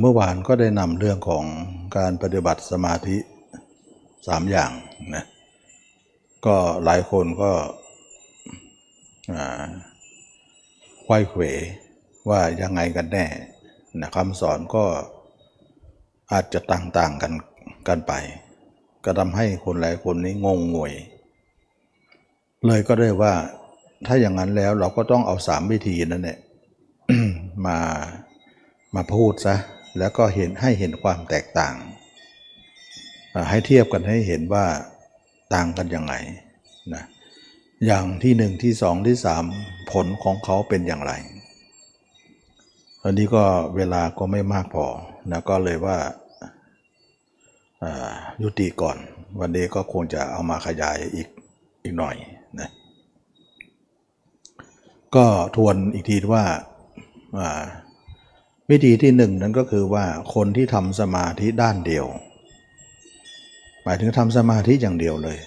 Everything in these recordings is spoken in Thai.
เมื่อวานก็ได้นำเรื่องของการปฏิบัติสมาธิสามอย่างนะก็หลายคนก็อ่าไขว้เขวว่ายังไงกันแน่นะคำสอนก็อาจจะต่างๆกันกันไป ก็ทำให้คนหลายคนนี้งงงวย เลยก็ได้ว่าถ้าอย่างนั้นแล้วเราก็ต้องเอาสามวิธีนั่นแหละมา มาพูดซะแล้วก็เห็นให้เห็นความแตกต่าง ให้เทียบกันให้เห็นว่าต่างกันยังไงนะอย่างที่หนึ่งที่สองที่สามผลของเขาเป็นอย่างไรอันนี้ก็เวลาก็ไม่มากพอนะก็เลยว่าอ่ายุติก่อน วันนี้ก็คงจะเอามาขยายอีกอีกหน่อยนะก็ทวนอีกทีว่าอ่า วิธีที่หนึ่งนั้นก็คือว่าคนที่ทำสมาธิด้านเดียว หมายถึงทำสมาธิอย่างเดียวเลย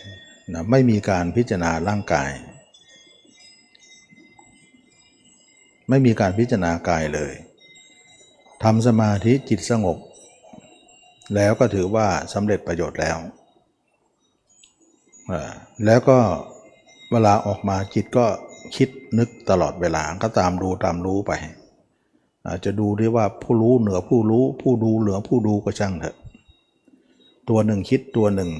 นะไม่มีการพิจารณาร่างกาย ไม่มีการพิจารณากายเลยทำสมาธิจิตสงบ แล้วก็ถือว่าสำเร็จประโยชน์แล้ว แล้วก็เวลาออกมาจิตก็คิดนึกตลอดเวลาก็ตามดูตามรู้ไป อาจจะดูได้ว่าผู้รู้เหนือผู้รู้ ผู้ดูเหนือผู้ดูก็ช่างเถอะ ตัวหนึ่งคิดตัวหนึ่ง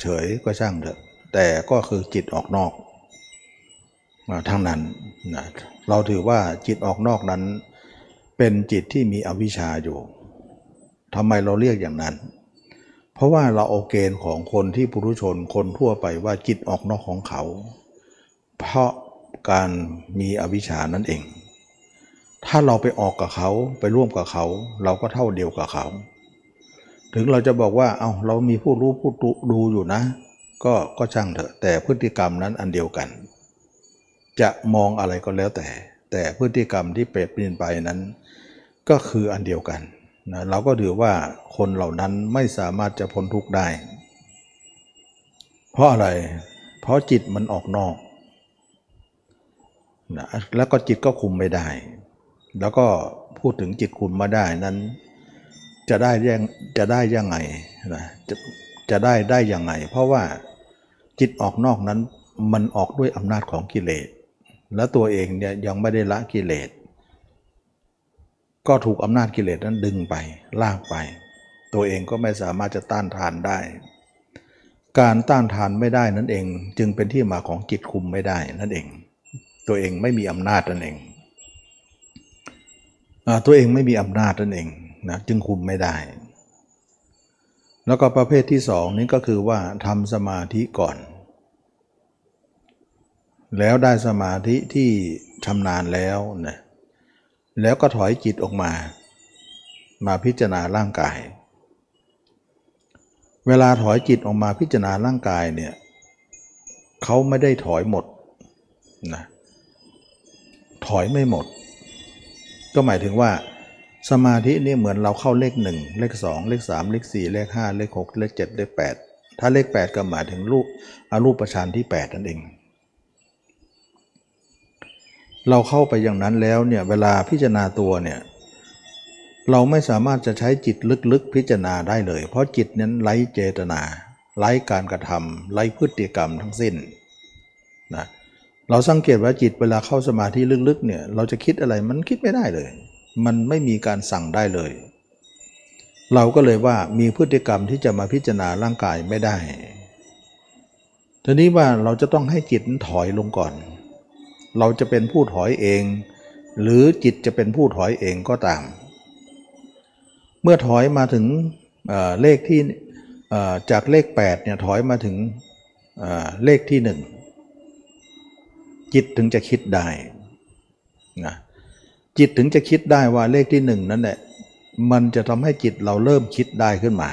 เฉยก็ช่างเถอะ แต่ก็คือจิตออกนอกอ่าทั้งนั้นนะเราถือว่าจิตออกนอกนั้น เป็นจิตที่มีอวิชชาอยู่ทำไมเราเรียกอย่างนั้น เพราะว่าเราเอาเกณฑ์ของคนที่ปุถุชนคนทั่วไปว่าจิตออกนอกของเขา เพราะการมีอวิชชานั่นเอง ถ้าเราไปออกกับเขาไปร่วมกับเขา เราก็เท่าเดียวกับเขา ถึงเราจะบอกว่า เอา้าเรามีผู้รู้ผู้ดูอยู่นะ ก็ก็ช่างเถอะ แต่พฤติกรรมนั้นอันเดียวกัน จะมองอะไรก็แล้วแต่ แต่พฤติกรรมที่เปรตปลี่ยนไปนั้น ก็คืออันเดียวกันนะเราก็ถือว่าคนเหล่านั้นไม่สามารถจะพ้นทุกข์ได้ เพราะอะไร เพราะจิตมันออกนอกนะแล้วก็จิตก็คุมไม่ได้ แล้วก็พูดถึงจิตคุมมาได้นั้น จะได้ยังจะได้ยังไงนะจะจะได้ได้ยังไง เพราะว่าจิตออกนอกนั้นมันออกด้วยอำนาจของกิเลส และตัวเองเนี่ยยังไม่ได้ละกิเลส ก็ถูกอำนาจกิเลสนั้นดึงไปลากไป ตัวเองก็ไม่สามารถจะต้านทานได้ การต้านทานไม่ได้นั่นเอง จึงเป็นที่มาของจิตคุมไม่ได้นั่นเอง ตัวเองไม่มีอำนาจนั่นเอง ตัวเองไม่มีอำนาจนั่นเองนะจึงคุมไม่ได้ แล้วก็ประเภทที่สองนี้ก็คือว่าทำสมาธิก่อน แล้วได้สมาธิที่ชำนาญแล้วนะแล้วก็ถอยจิตออกมา มาพิจารณาร่างกาย เวลาถอยจิตออกมาพิจารณาร่างกายเนี่ยเขาไม่ได้ถอยหมดนะถอยไม่หมด ก็หมายถึงว่า สมาธินี่เหมือนเราเข้าเลขหนึ่งเลขสองเลขสามเลขสี่เลขห้าเลขหกเลขเจ็ดเลขแปดถ้าเลขแปดก็หมายถึงรูปอรูปประชานที่แปดนั่นเอง เราเข้าไปอย่างนั้นแล้วเนี่ยเวลาพิจารณาตัวเนี่ยเราไม่สามารถจะใช้จิตลึกๆพิจารณาได้เลย เพราะจิตนั้นไร้เจตนา ไร้การกระทำไร้พฤติกรรมทั้งสิ้นนะ เราสังเกตว่าจิตเวลาเข้าสมาธิลึกๆเนี่ยเราจะคิดอะไรมันคิดไม่ได้เลย มันไม่มีการสั่งได้เลย เราก็เลยว่ามีพฤติกรรมที่จะมาพิจารณาร่างกายไม่ได้ทีนี้ว่าเราจะต้องให้จิตถอยลงก่อน เราจะเป็นผู้ถอยเอง หรือจิตจะเป็นผู้ถอยเองก็ตาม เมื่อถอยมาถึงเเลขที่จากเลข8เนี่ยถอยมาถึงเลขที่1 จิตถึงจะคิดได้นะจิตถึงจะคิดได้ว่าเลขที่หนึ่งนั่นแหละมันจะทำให้จิตเราเริ่มคิดได้ขึ้นมา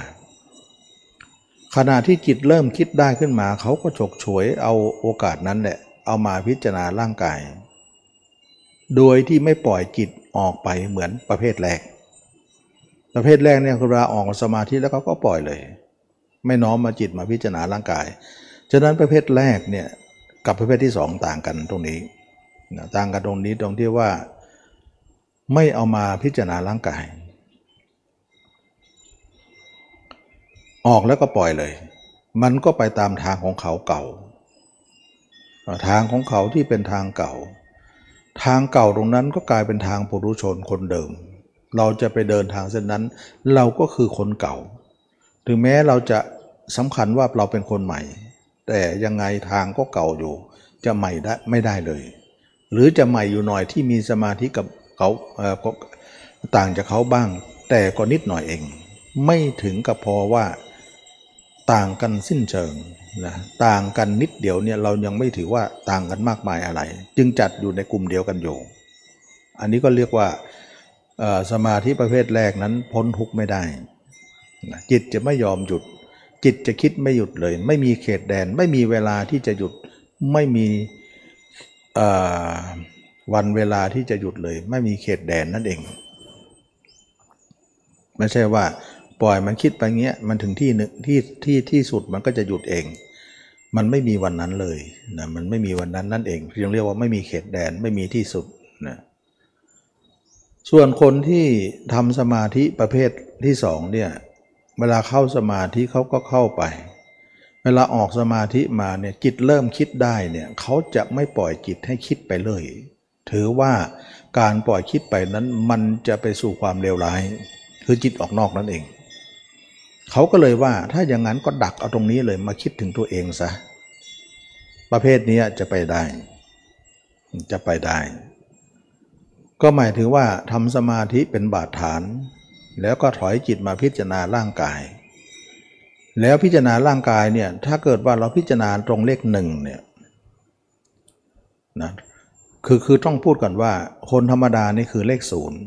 ขณะที่จิตเริ่มคิดได้ขึ้นมา เขาก็ฉกฉวยเอาโอกาสนั้นแหละเอามาพิจารณาร่างกาย โดยที่ไม่ปล่อยจิตออกไปเหมือนประเภทแรก ประเภทแรกเนี่ยคือเวลาออกสมาธิแล้วเขาก็ปล่อยเลย ไม่น้อมมาจิตมาพิจารณาร่างกาย ฉะนั้นประเภทแรกเนี่ย กับประเภทที่สองต่างกันตรงนี้นะต่างกันตรงนี้ตรงที่ว่าไม่เอามาพิจารณาร่างกาย ออกแล้วก็ปล่อยเลย มันก็ไปตามทางของเขาเก่า ทางของเขาที่เป็นทางเก่า ทางเก่าตรงนั้นก็กลายเป็นทางปุถุชนคนเดิม เราจะไปเดินทางเส้นนั้น เราก็คือคนเก่า ถึงแม้เราจะสำคัญว่าเราเป็นคนใหม่ แต่ยังไงทางก็เก่าอยู่ จะใหม่ได้ไม่ได้เลย หรือจะใหม่อยู่หน่อยที่มีสมาธิกับเขาต่างจากเขาบ้าง แต่ก็นิดหน่อยเอง ไม่ถึงกับพอว่าต่างกันสิ้นเชิงนะต่างกันนิดเดียวเนี่ยเรายังไม่ถือว่าต่างกันมากมายอะไร จึงจัดอยู่ในกลุ่มเดียวกันอยู่ อันนี้ก็เรียกว่าสมาธิประเภทแรกนั้นพ้นทุกข์ไม่ได้ จิตจะไม่ยอมหยุด จิตจะคิดไม่หยุดเลย ไม่มีเขตแดน ไม่มีเวลาที่จะหยุด ไม่มีวันเวลาที่จะหยุดเลย ไม่มีเขตแดนนั่นเอง ไม่ใช่ว่า ปล่อยมันคิดไปเงี้ยมันถึงที่หนึ่งที่ที่ที่สุดมันก็จะหยุดเอง มันไม่มีวันนั้นเลยนะมันไม่มีวันนั้นนั่นเองเรียกเรียกว่าไม่มีเขตแดนไม่มีที่สุดนะส่วนคนที่ทำสมาธิประเภทที่สองเนี่ย เวลาเข้าสมาธิเขาก็เข้าไป เวลาออกสมาธิมาเนี่ยจิตเริ่มคิดได้เนี่ยเขาจะไม่ปล่อยจิตให้คิดไปเลย ถือว่าการปล่อยคิดไปนั้นมันจะไปสู่ความเลวร้าย คือจิตออกนอกนั่นเอง เขาก็เลยว่าถ้าอย่างนั้นก็ดักเอาตรงนี้เลยมาคิดถึงตัวเองซะประเภทนี้จะไปได้ จะไปได้ ก็หมายถึงว่าทำสมาธิเป็นบาดฐาน แล้วก็ถอยจิตมาพิจารณาร่างกาย แล้วพิจารณาร่างกายเนี่ยถ้าเกิดว่าเราพิจารณาตรงเลขหนึ่งเนี่ยนะคือคือต้องพูดก่อนว่า คนธรรมดานี่คือเลขศูนย์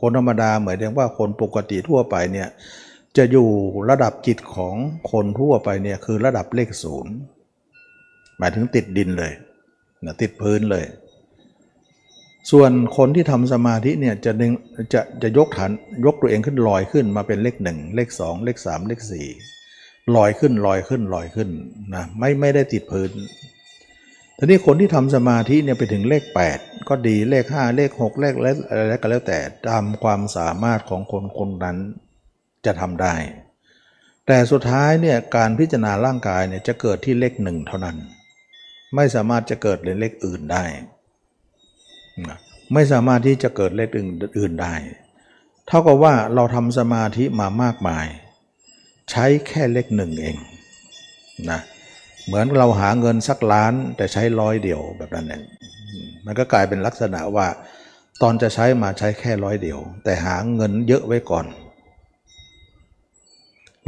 คนธรรมดาเหมือนเรียกว่าคนปกติทั่วไปเนี่ยจะอยู่ระดับจิตของคนทั่วไปเนี่ยคือระดับเลขศูนย์หมายถึงติดดินเลยนะติดพื้นเลย ส่วนคนที่ทำสมาธิเนี่ยจะดึงจะจะยกฐานยกตัวเองขึ้นลอยขึ้นมาเป็นเลขหนึ่งเลขสองเลขสามเลขสี่ลอยขึ้นลอยขึ้นลอยขึ้นนะไม่ไม่ได้ติดพื้นทีนี้คนที่ทำสมาธิเนี่ยไปถึงเลข 8 ก็ดีเลข 5 เลข 6 เลขอะไรก็แล้วแต่ตามความสามารถของคนคนนั้นจะทำได้ แต่สุดท้ายเนี่ยการพิจารณาร่างกายเนี่ยจะเกิดที่เลขหนึ่งเท่านั้น ไม่สามารถจะเกิดเลขอื่นได้ ไม่สามารถที่จะเกิดเลขอื่นได้ เท่ากับว่าเราทำสมาธิมามากมาย ใช้แค่เลขหนึ่งเองนะเหมือนเราหาเงินสักล้านแต่ใช้ร้อยเดียวแบบนั้นเองมันก็กลายเป็นลักษณะว่า ตอนจะใช้มาใช้แค่ร้อยเดียว แต่หาเงินเยอะไว้ก่อน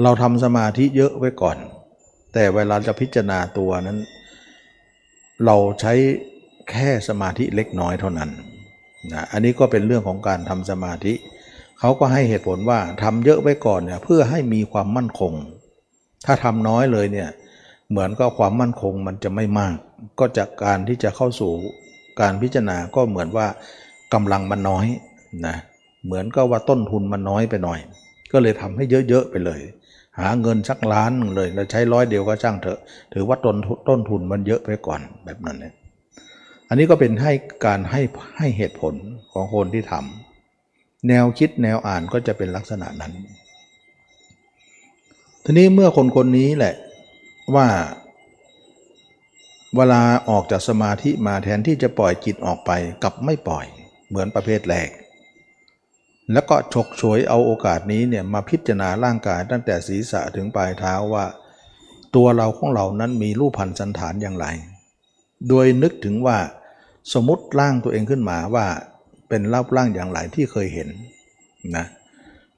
เราทำสมาธิเยอะไว้ก่อน แต่เวลาจะพิจารณาตัวนั้น เราใช้ แค่สมาธิเล็กน้อยเท่านั้นนะอันนี้ก็เป็นเรื่องของการทำสมาธิ เขาก็ให้เหตุผลว่าทำเยอะไว้ก่อนเนี่ยเพื่อให้มีความมั่นคง ถ้าทำน้อยเลยเนี่ยเหมือนก็ความมั่นคงมันจะไม่มาก ก็จากการที่จะเข้าสู่การพิจารณาก็เหมือนว่ากำลังมันน้อยนะเหมือนก็ว่าต้นทุนมันน้อยไปหน่อย ก็เลยทำให้เยอะๆไปเลย หาเงินสักล้านเลยแล้วใช้ร้อยเดียวก็ช่างเถอะ ถือว่าต้นต้นทุนมันเยอะไปก่อนแบบนั้นเนี่ย อันนี้ก็เป็นให้การให้ให้เหตุผลของคนที่ทำแนวคิดแนวอ่านก็จะเป็นลักษณะนั้น ทีนี้เมื่อคนคนนี้แหละว่าเวลาออกจากสมาธิมาแทนที่จะปล่อยจิตออกไปกลับไม่ปล่อยเหมือนประเภทแรก แล้วก็ฉกฉวยเอาโอกาสนี้เนี่ยมาพิจารณาร่างกายตั้งแต่ศีรษะถึงปลายเท้าว่า ตัวเราของเรานั้นมีรูปพันธ์สันฐานอย่างไร โดยนึกถึงว่า สมมติร่างตัวเองขึ้นมาว่าเป็นรูปร่างอย่างไรที่เคยเห็นนะ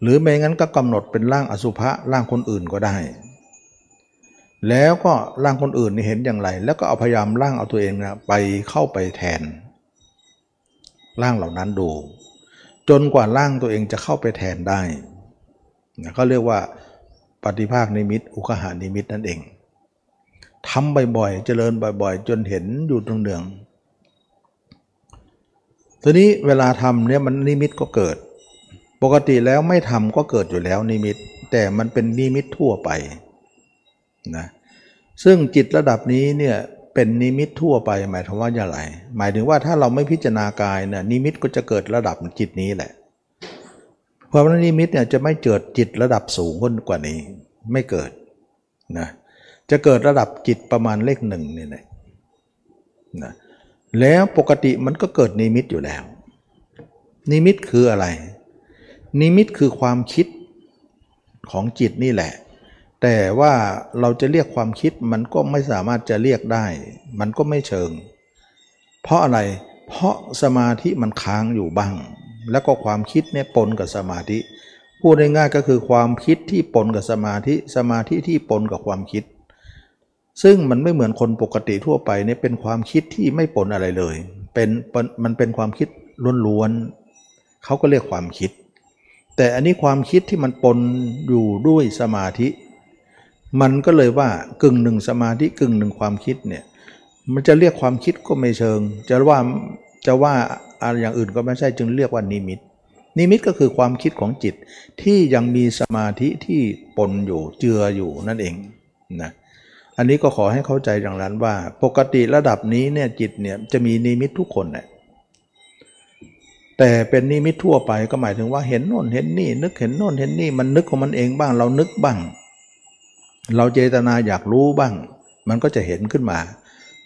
หรือไม่งั้นก็กำหนดเป็นร่างอสุภะร่างคนอื่นก็ได้ แล้วก็ร่างคนอื่นนี่เห็นอย่างไร แล้วก็เอาพยายามร่างเอาตัวเองนะไปเข้าไปแทน ร่างเหล่านั้นดู จนกว่าร่างตัวเองจะเข้าไปแทนได้เขาเรียกว่าปฏิภาคนิมิต อุคหานิมิตนั่นเองทำบ่อยๆ เจริญบ่อยๆ จนเห็นอยู่ตรงเนือง ทีนี้เวลาทำเนี่ยมันนิมิตก็เกิด ปกติแล้วไม่ทำก็เกิดอยู่แล้วนิมิต แต่มันเป็นนิมิตทั่วไปนะซึ่งจิตระดับนี้เนี่ยเป็นนิมิตทั่วไปหมายถึงว่าอย่างไร หมายถึงว่าถ้าเราไม่พิจารณากายเนี่ยนิมิตก็จะเกิดระดับจิตนี้แหละเพราะว่านิมิตเนี่ยจะไม่เกิดจิตระดับสูงขึ้นกว่านี้ ไม่เกิดนะจะเกิดระดับจิตประมาณเลขหนึ่งนี่แหละนะ แล้วปกติมันก็เกิดนิมิตอยู่แล้ว นิมิตคืออะไร นิมิตคือความคิดของจิตนี่แหละ แต่ว่าเราจะเรียกความคิดมันก็ไม่สามารถจะเรียกได้ มันก็ไม่เชิง เพราะอะไรเพราะสมาธิมันค้างอยู่บ้าง แล้วก็ความคิดเนี่ยปนกับสมาธิพูดง่ายๆก็คือความคิดที่ปนกับสมาธิ สมาธิที่ปนกับความคิด ซึ่งมันไม่เหมือนคนปกติทั่วไปเนี่ยเป็นความคิดที่ไม่ปนอะไรเลย เป็นมันเป็นความคิดล้วนๆเขาก็เรียกความคิด แต่อันนี้ความคิดที่มันปนอยู่ด้วยสมาธิ มันก็เลยว่ากึ่งหนึ่งสมาธิกึ่งหนึ่งความคิดเนี่ยมันจะเรียกความคิดก็ไม่เชิง จะว่าจะว่าอะไรอย่างอื่นก็ไม่ใช่จึงเรียกว่านิมิต นิมิตก็คือความคิดของจิตที่ยังมีสมาธิที่ปนอยู่เจืออยู่นั่นเองนะ อันนี้ก็ขอให้เข้าใจอย่างนั้นว่า ปกติระดับนี้เนี่ยจิตเนี่ยจะมีนิมิตทุกคนเนี่ยแต่เป็นนิมิตทั่วไปก็หมายถึงว่าเห็นโน่นเห็นนี่นึกเห็นโน่นเห็นนี่มันนึกของมันเองบ้าง เรานึกบ้าง เราเจตนาอยากรู้บ้าง มันก็จะเห็นขึ้นมา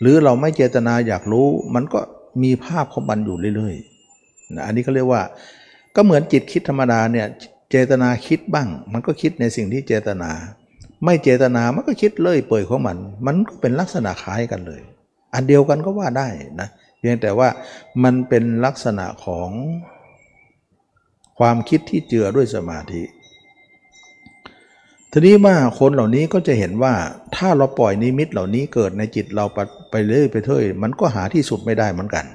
หรือเราไม่เจตนาอยากรู้ มันก็มีภาพของมันอยู่เรื่อยๆนะอันนี้เขาเรียกว่า ก็เหมือนจิตคิดธรรมดาเนี่ยเจตนาคิดบ้าง มันก็คิดในสิ่งที่เจตนา ไม่เจตนามันก็คิดเลื่อยเปื่อยของมัน มันก็เป็นลักษณะคล้ายกันเลย อันเดียวกันก็ว่าได้นะเพียงแต่ว่ามันเป็นลักษณะของความคิดที่เจือด้วยสมาธิ ทีนี้ว่าคนเหล่านี้ก็จะเห็นว่าถ้าเราปล่อยนิมิตเหล่านี้เกิดในจิตเราไปเรื่อยไปเรื่ยมันก็หาที่สุดไม่ได้เหมือนกัน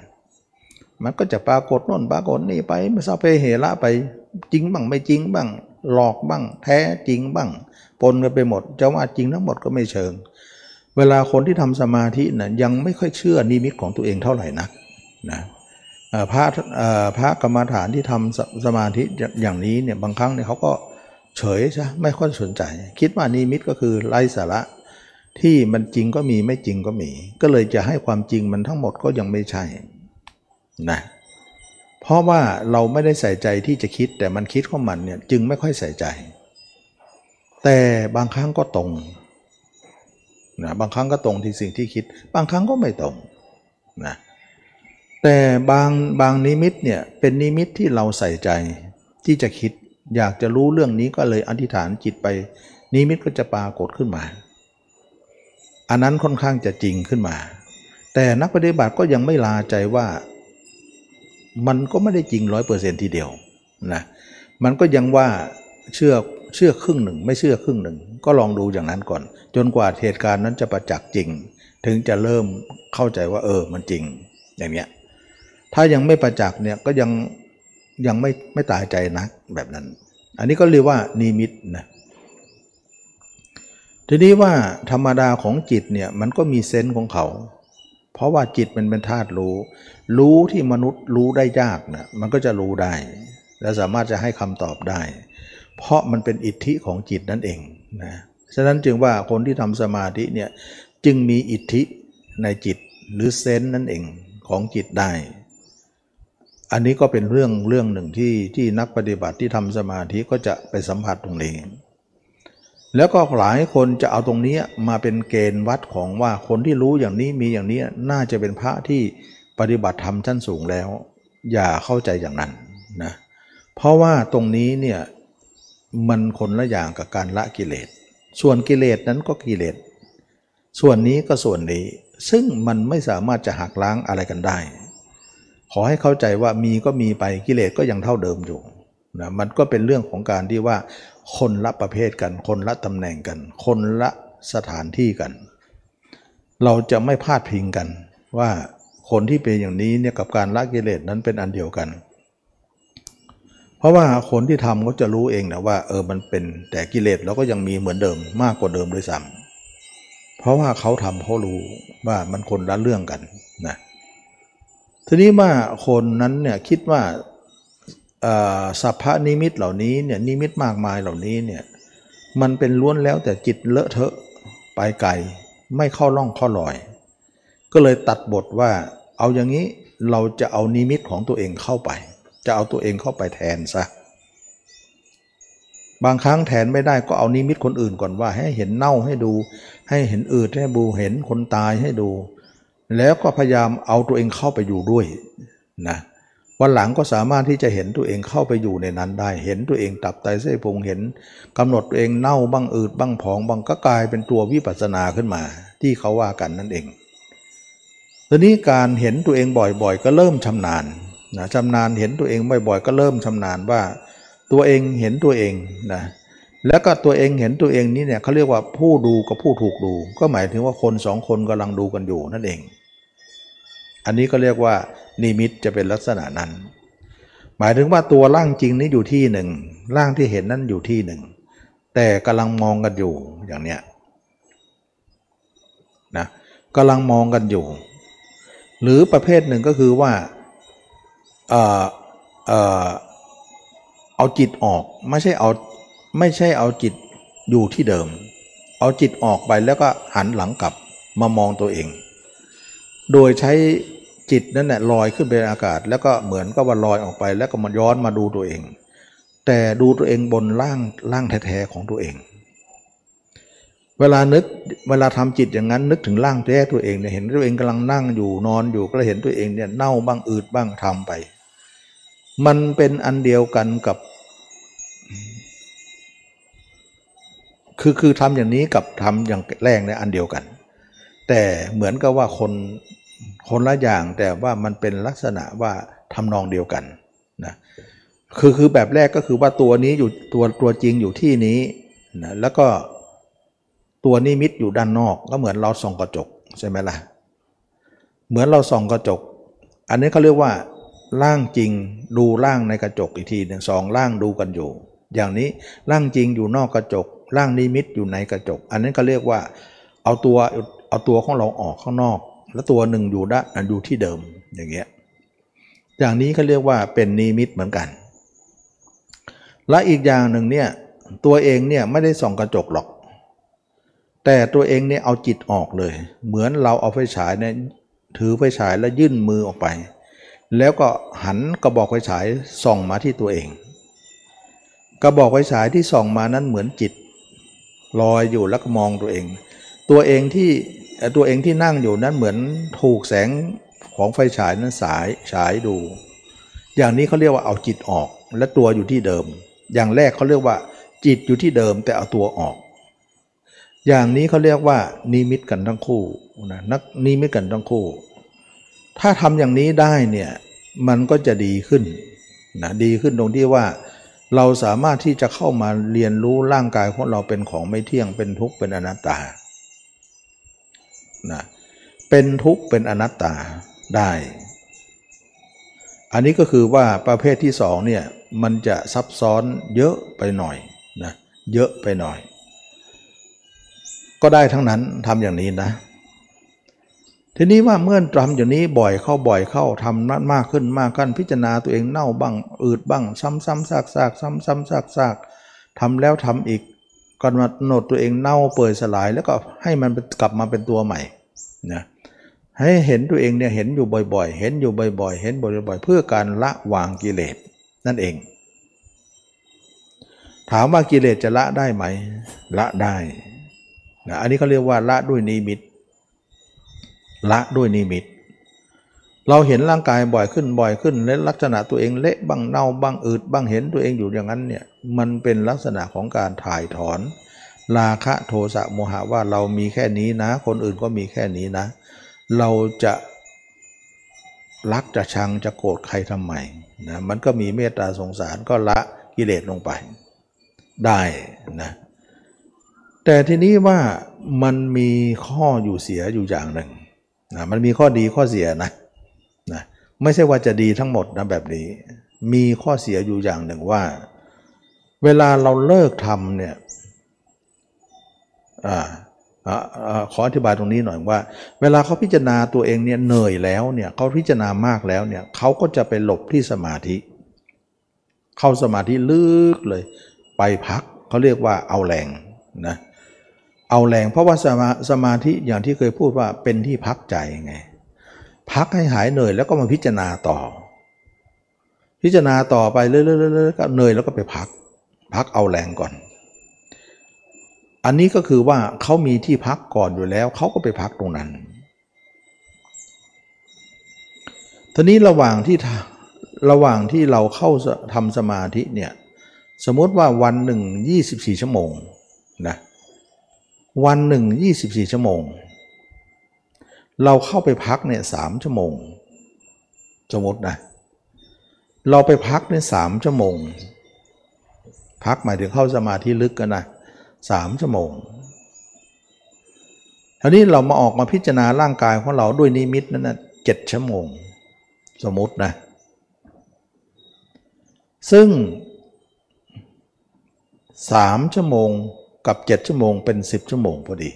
มันก็จะปรากฏโน่นปรากฏนี่ไปไม่ทราบไปเหระไปจริงบ้างไม่จริงบ้าง หลอกบ้าง แท้จริงบ้าง ปนกันไปหมดจะว่าจริงทั้งหมดก็ไม่เชิง เวลาคนที่ทำสมาธินะ่ะยังไม่ค่อยเชื่อนิมิตของตัวเองเท่าไหร่นักนะพระพระกรรมฐานที่ทำสมาธิอย่างนี้เนี่ยบางครั้งเนี่ยเขาก็เฉยใช่ไม่ค่อยสนใจ คิดว่านิมิตก็คือไร้สาระที่มันจริงก็มีไม่จริงก็มี ก็เลยจะให้ความจริงมันทั้งหมดก็ยังไม่ใช่นะเพราะว่าเราไม่ได้ใส่ใจที่จะคิดแต่มันคิดของมันเนี่ยจึงไม่ค่อยใส่ใจ แต่บางครั้งก็ตรงนะบางครั้งก็ตรงที่สิ่งที่คิด บางครั้งก็ไม่ตรงนะแต่บางบางนิมิตเนี่ยเป็นนิมิตที่เราใส่ใจที่จะคิด อยากจะรู้เรื่องนี้ก็เลยอธิษฐานจิตไปนิมิตก็จะปรากฏขึ้นมา อันนั้นค่อนข้างจะจริงขึ้นมา แต่นักปฏิบัติก็ยังไม่ลาใจว่า มันก็ไม่ได้จริงร้อยเปอร์เซ็นทีเดียวนะมันก็ยังว่าเชื่อ เชื่อครึ่งหนึ่ง ไม่เชื่อครึ่งหนึ่ง ก็ลองดูอย่างนั้นก่อน จนกว่าเหตุการณ์นั้นจะประจักษ์จริง ถึงจะเริ่มเข้าใจว่าเออมันจริง อย่างเนี้ยถ้ายังไม่ประจักษ์เนี่ยก็ยังยังไม่ไม่ตายใจนักแบบนั้น อันนี้ก็เรียกว่านิมิตนะทีนี้ว่าธรรมดาของจิตเนี่ยมันก็มีเซนส์ของเขา เพราะว่าจิตมันเป็นธาตุรู้ รู้ที่มนุษย์รู้ได้ยากนะมันก็จะรู้ได้ และสามารถจะให้คำตอบได้ เพราะมันเป็นอิทธิของจิตนั่นเองนะฉะนั้นจึงว่าคนที่ทำสมาธิเนี่ยจึงมีอิทธิในจิตหรือเซนนั่นเองของจิตได้ อันนี้ก็เป็นเรื่องเรื่องหนึ่งที่ที่นักปฏิบัติที่ทำสมาธิก็จะไปสัมผัสตรงนี้แล้วก็หลายคนจะเอาตรงนี้มาเป็นเกณฑ์วัดของว่าคนที่รู้อย่างนี้มีอย่างนี้น่าจะเป็นพระที่ปฏิบัติธรรมชั้นสูงแล้ว อย่าเข้าใจอย่างนั้นนะเพราะว่าตรงนี้เนี่ย มันคนละอย่างกับการละกิเลส ส่วนกิเลสนั้นก็กิเลส ส่วนนี้ก็ส่วนนี้ ซึ่งมันไม่สามารถจะหักล้างอะไรกันได้ ขอให้เข้าใจว่ามีก็มีไปกิเลสก็ยังเท่าเดิมอยู่นะมันก็เป็นเรื่องของการที่ว่าคนละประเภทกัน คนละตำแหน่งกัน คนละสถานที่กัน เราจะไม่พาดพิงกันว่าคนที่เป็นอย่างนี้เนี่ยกับการละกิเลสนั้นเป็นอันเดียวกัน ราะว่าคนที่ทำก็จะรู้เองนะว่าเออมันเป็นแต่กิเลสเราก็ยังมีเหมือนเดิมมากกว่าเดิมด้วยซ้ำเพราะว่าเขาทำเขารู้ว่ามันคนละเรื่องกันนะทีนี้ว่าคนนั้นเนี่ยคิดว่าสัพพนิมิตเหล่านี้เนี่ยนิมิตมากมายเหล่านี้เนี่ยมันเป็นล้วนแล้วแต่จิตเลอะเทอะไปไกลไม่เข้าล่องเข้าลอย ก็เลยตัดบทว่าเอาอย่างนี้เราจะเอานิมิตของตัวเองเข้าไป จะเอาตัวเองเข้าไปแทนซะบางครั้งแทนไม่ได้ก็เอานิมิตคนอื่นก่อนว่า ให้เห็นเน่าให้ดู ให้เห็นอืดให้ดูเห็นคนตายให้ดู แล้วก็พยายามเอาตัวเองเข้าไปอยู่ด้วยนะวันหลังก็สามารถที่จะเห็นตัวเองเข้าไปอยู่ในนั้นได้ เห็นตัวเองตับไตเส้นพุงเห็นกำหนดตัวเองเน่าบ้างอืดบ้างผองบ้างก็กลายเป็นตัววิปัสสนาขึ้นมา ที่เขาว่ากันนั่นเองทีนี้การเห็นตัวเองบ่อยๆ ก็เริ่มชำนาญ นะชำนาญเห็นตัวเองบ่อยๆก็เริ่มชำนาญว่า ตัวเองเห็นตัวเองนะแล้วก็ตัวเองเห็นตัวเองนี้เนี่ยเขาเรียกว่าผู้ดูกับผู้ถูกดู ก็หมายถึงว่าคนสองคนกำลังดูกันอยู่นั่นเอง อันนี้ก็เรียกว่านิมิตจะเป็นลักษณะนั้น หมายถึงว่าตัวร่างจริงนี้อยู่ที่หนึ่งร่างที่เห็นนั้นอยู่ที่หนึ่งแต่กำลังมองกันอยู่อย่างเนี้ยนะกำลังมองกันอยู่ หรือประเภทหนึ่งก็คือว่า เออเออเอาจิตออกไม่ใช่เอาไม่ใช่เอาจิตอยู่ที่เดิม เอาจิตออกไปแล้วก็หันหลังกลับมามองตัวเอง โดยใช้จิตนั่นแหละลอยขึ้นไปอากาศ แล้วก็เหมือนก็ว่าลอยออกไป แล้วก็มาย้อนมาดูตัวเอง แต่ดูตัวเองบนร่างร่างแท้ๆของตัวเอง เวลานึกเวลาทำจิตอย่างนั้นนึกถึงร่างแท้ตัวเองเนี่ยเห็นตัวเองกำลังนั่งอยู่นอนอยู่ก็เห็นตัวเองเนี่ยเน่าบ้างอืดบ้างทำไป มันเป็นอันเดียวกันกับ คือคือทำอย่างนี้กับทำอย่างแรกเนี่ยอันเดียวกัน แต่เหมือนกับว่าคนคนละอย่างแต่ว่ามันเป็นลักษณะว่าทำนองเดียวกันนะคือคือแบบแรกก็คือว่าตัวนี้อยู่ตัวตัวจริงอยู่ที่นี้นะแล้วก็ตัวนิมิตอยู่ด้านนอกก็เหมือนเราส่องกระจกใช่ไหมล่ะ เหมือนเราส่องกระจก อันนี้เขาเรียกว่า ร่างจริงดูร่างในกระจกอีกทีหนึ่งสองร่างดูกันอยู่ อย่างนี้ร่างจริงอยู่นอกกระจก ร่างนิมิตอยู่ในกระจก อันนั้นเขาเรียกว่า เอาตัวเอาตัวของเราออกข้างนอก แล้วตัวหนึ่งอยู่ด้านอยู่ที่เดิมอย่างเงี้ยอย่างนี้เขาเรียกว่าเป็นนิมิตเหมือนกัน และอีกอย่างหนึ่งเนี่ยตัวเองเนี่ยไม่ได้ส่องกระจกหรอก แต่ตัวเองเนี่ยเอาจิตออกเลย เหมือนเราเอาไฟฉายเนี่ยถือไฟฉายแล้วยื่นมือออกไป แล้วก็หันกระบอกไฟฉายส่องมาที่ตัวเอง กระบอกไฟฉายที่ส่องมานั้นเหมือนจิตลอยอยู่แล้วก็มองตัวเอง ตัวเองที่ตัวเองที่นั่งอยู่นั้นเหมือนถูกแสงของไฟฉายนั้นสายฉายดู อย่างนี้เขาเรียกว่าเอาจิตออกและตัวอยู่ที่เดิม อย่างแรกเขาเรียกว่า จิตอยู่ที่เดิมแต่เอาตัวออก อย่างนี้เขาเรียกว่านิมิตกันทั้งคู่นะนักนิมิตกันทั้งคู่ ถ้าทำอย่างนี้ได้เนี่ยมันก็จะดีขึ้นนะดีขึ้นตรงที่ว่า เราสามารถที่จะเข้ามาเรียนรู้ร่างกายของเราเป็นของไม่เที่ยงเป็นทุกข์เป็นอนัตตานะเป็นทุกข์เป็นอนัตตาได้ อันนี้ก็คือว่าประเภทที่สองเนี่ยมันจะซับซ้อนเยอะไปหน่อยนะเยอะไปหน่อย ก็ได้ทั้งนั้นทำอย่างนี้นะ ทีนี้ว่าเมื่อทำอย่างนี้บ่อยเข้าบ่อยเข้าทำนัมากขึ้นมากขึ้นพิจารณาตัวเองเน่าบ้างอืดบ้าง ซ้ำๆซากซากซ้ำๆซากซากทำแล้วทำอีกกำหนดตัวเองเน่าเปื่อยสลาย แล้วก็ให้มันกลับมาเป็นตัวใหม่นะให้เห็นตัวเองเนี่ยเห็นอยู่บ่อยๆ เห็นอยู่บ่อยๆ เห็นบ่อยๆ เพื่อการละวางกิเลสนั่นเอง ถามว่ากิเลสจะละได้ไหม ละได้นะอันนี้เขาเรียกว่าละด้วยนิมิต ละด้วยนิมิต เราเห็นร่างกายบ่อยขึ้นบ่อยขึ้นและลักษณะตัวเองเละบ้างเน่าบ้างอืดบ้างเห็นตัวเองอยู่อย่างนั้นเนี่ยมันเป็นลักษณะของการถ่ายถอน ราคะโทสะโมหะว่าเรามีแค่นี้นะ คนอื่นก็มีแค่นี้นะ เราจะรักจะชังจะโกรธใครทำไมนะมันก็มีเมตตาสงสารก็ละกิเลสลงไป ได้นะแต่ทีนี้ว่ามันมีข้ออยู่เสียอยู่อย่างหนึ่ง นะมันมีข้อดีข้อเสียนะนะไม่ใช่ว่าจะดีทั้งหมดนะแบบนี้ มีข้อเสียอยู่อย่างหนึ่งว่า เวลาเราเลิกทำเนี่ยอขออธิบายตรงนี้หน่อยว่า เวลาเขาพิจารณาตัวเองเนี่ยเหนื่อยแล้วเนี่ยเขาพิจารณามากแล้วเนี่ยเขาก็จะไปหลบที่สมาธิ เข้าสมาธิลึกเลย ไปพักเขาเรียกว่าเอาแรงนะเเอาแรงเพราะว่าสมาสมาธิอย่างที่เคยพูดว่าเป็นที่พักใจไง พักให้หายเหนื่อยแล้วก็มาพิจารณาต่อ พิจารณาต่อไปเรื่อยๆก็เหนื่อยแล้วก็ไปพัก พักเอาแรงก่อน อันนี้ก็คือว่าเขามีที่พักก่อนอยู่แล้วเขาก็ไปพักตรงนั้นทีนี้ระหว่างที่ระหว่างที่เราเข้าทำสมาธิเนี่ยสมมติว่าวันหนึ่ง24 ชั่วโมงนะ วันหนึ่ง 24 ชั่วโมง เราเข้าไปพักเนี่ยสามชั่วโมง สมมตินะ เราไปพักเนี่ยสามชั่วโมง พักหมายถึงเข้าสมาธิลึกกันนะสามชั่วโมงทีนี้เรามาออกมาพิจารณาร่างกายของเราด้วยนิมิตนั้นนะเจ็ดชั่วโมง สมมตินะ ซึ่งสามชั่วโมง กับเจ็ดชั่วโมงเป็นสิบชั่วโมงพอดี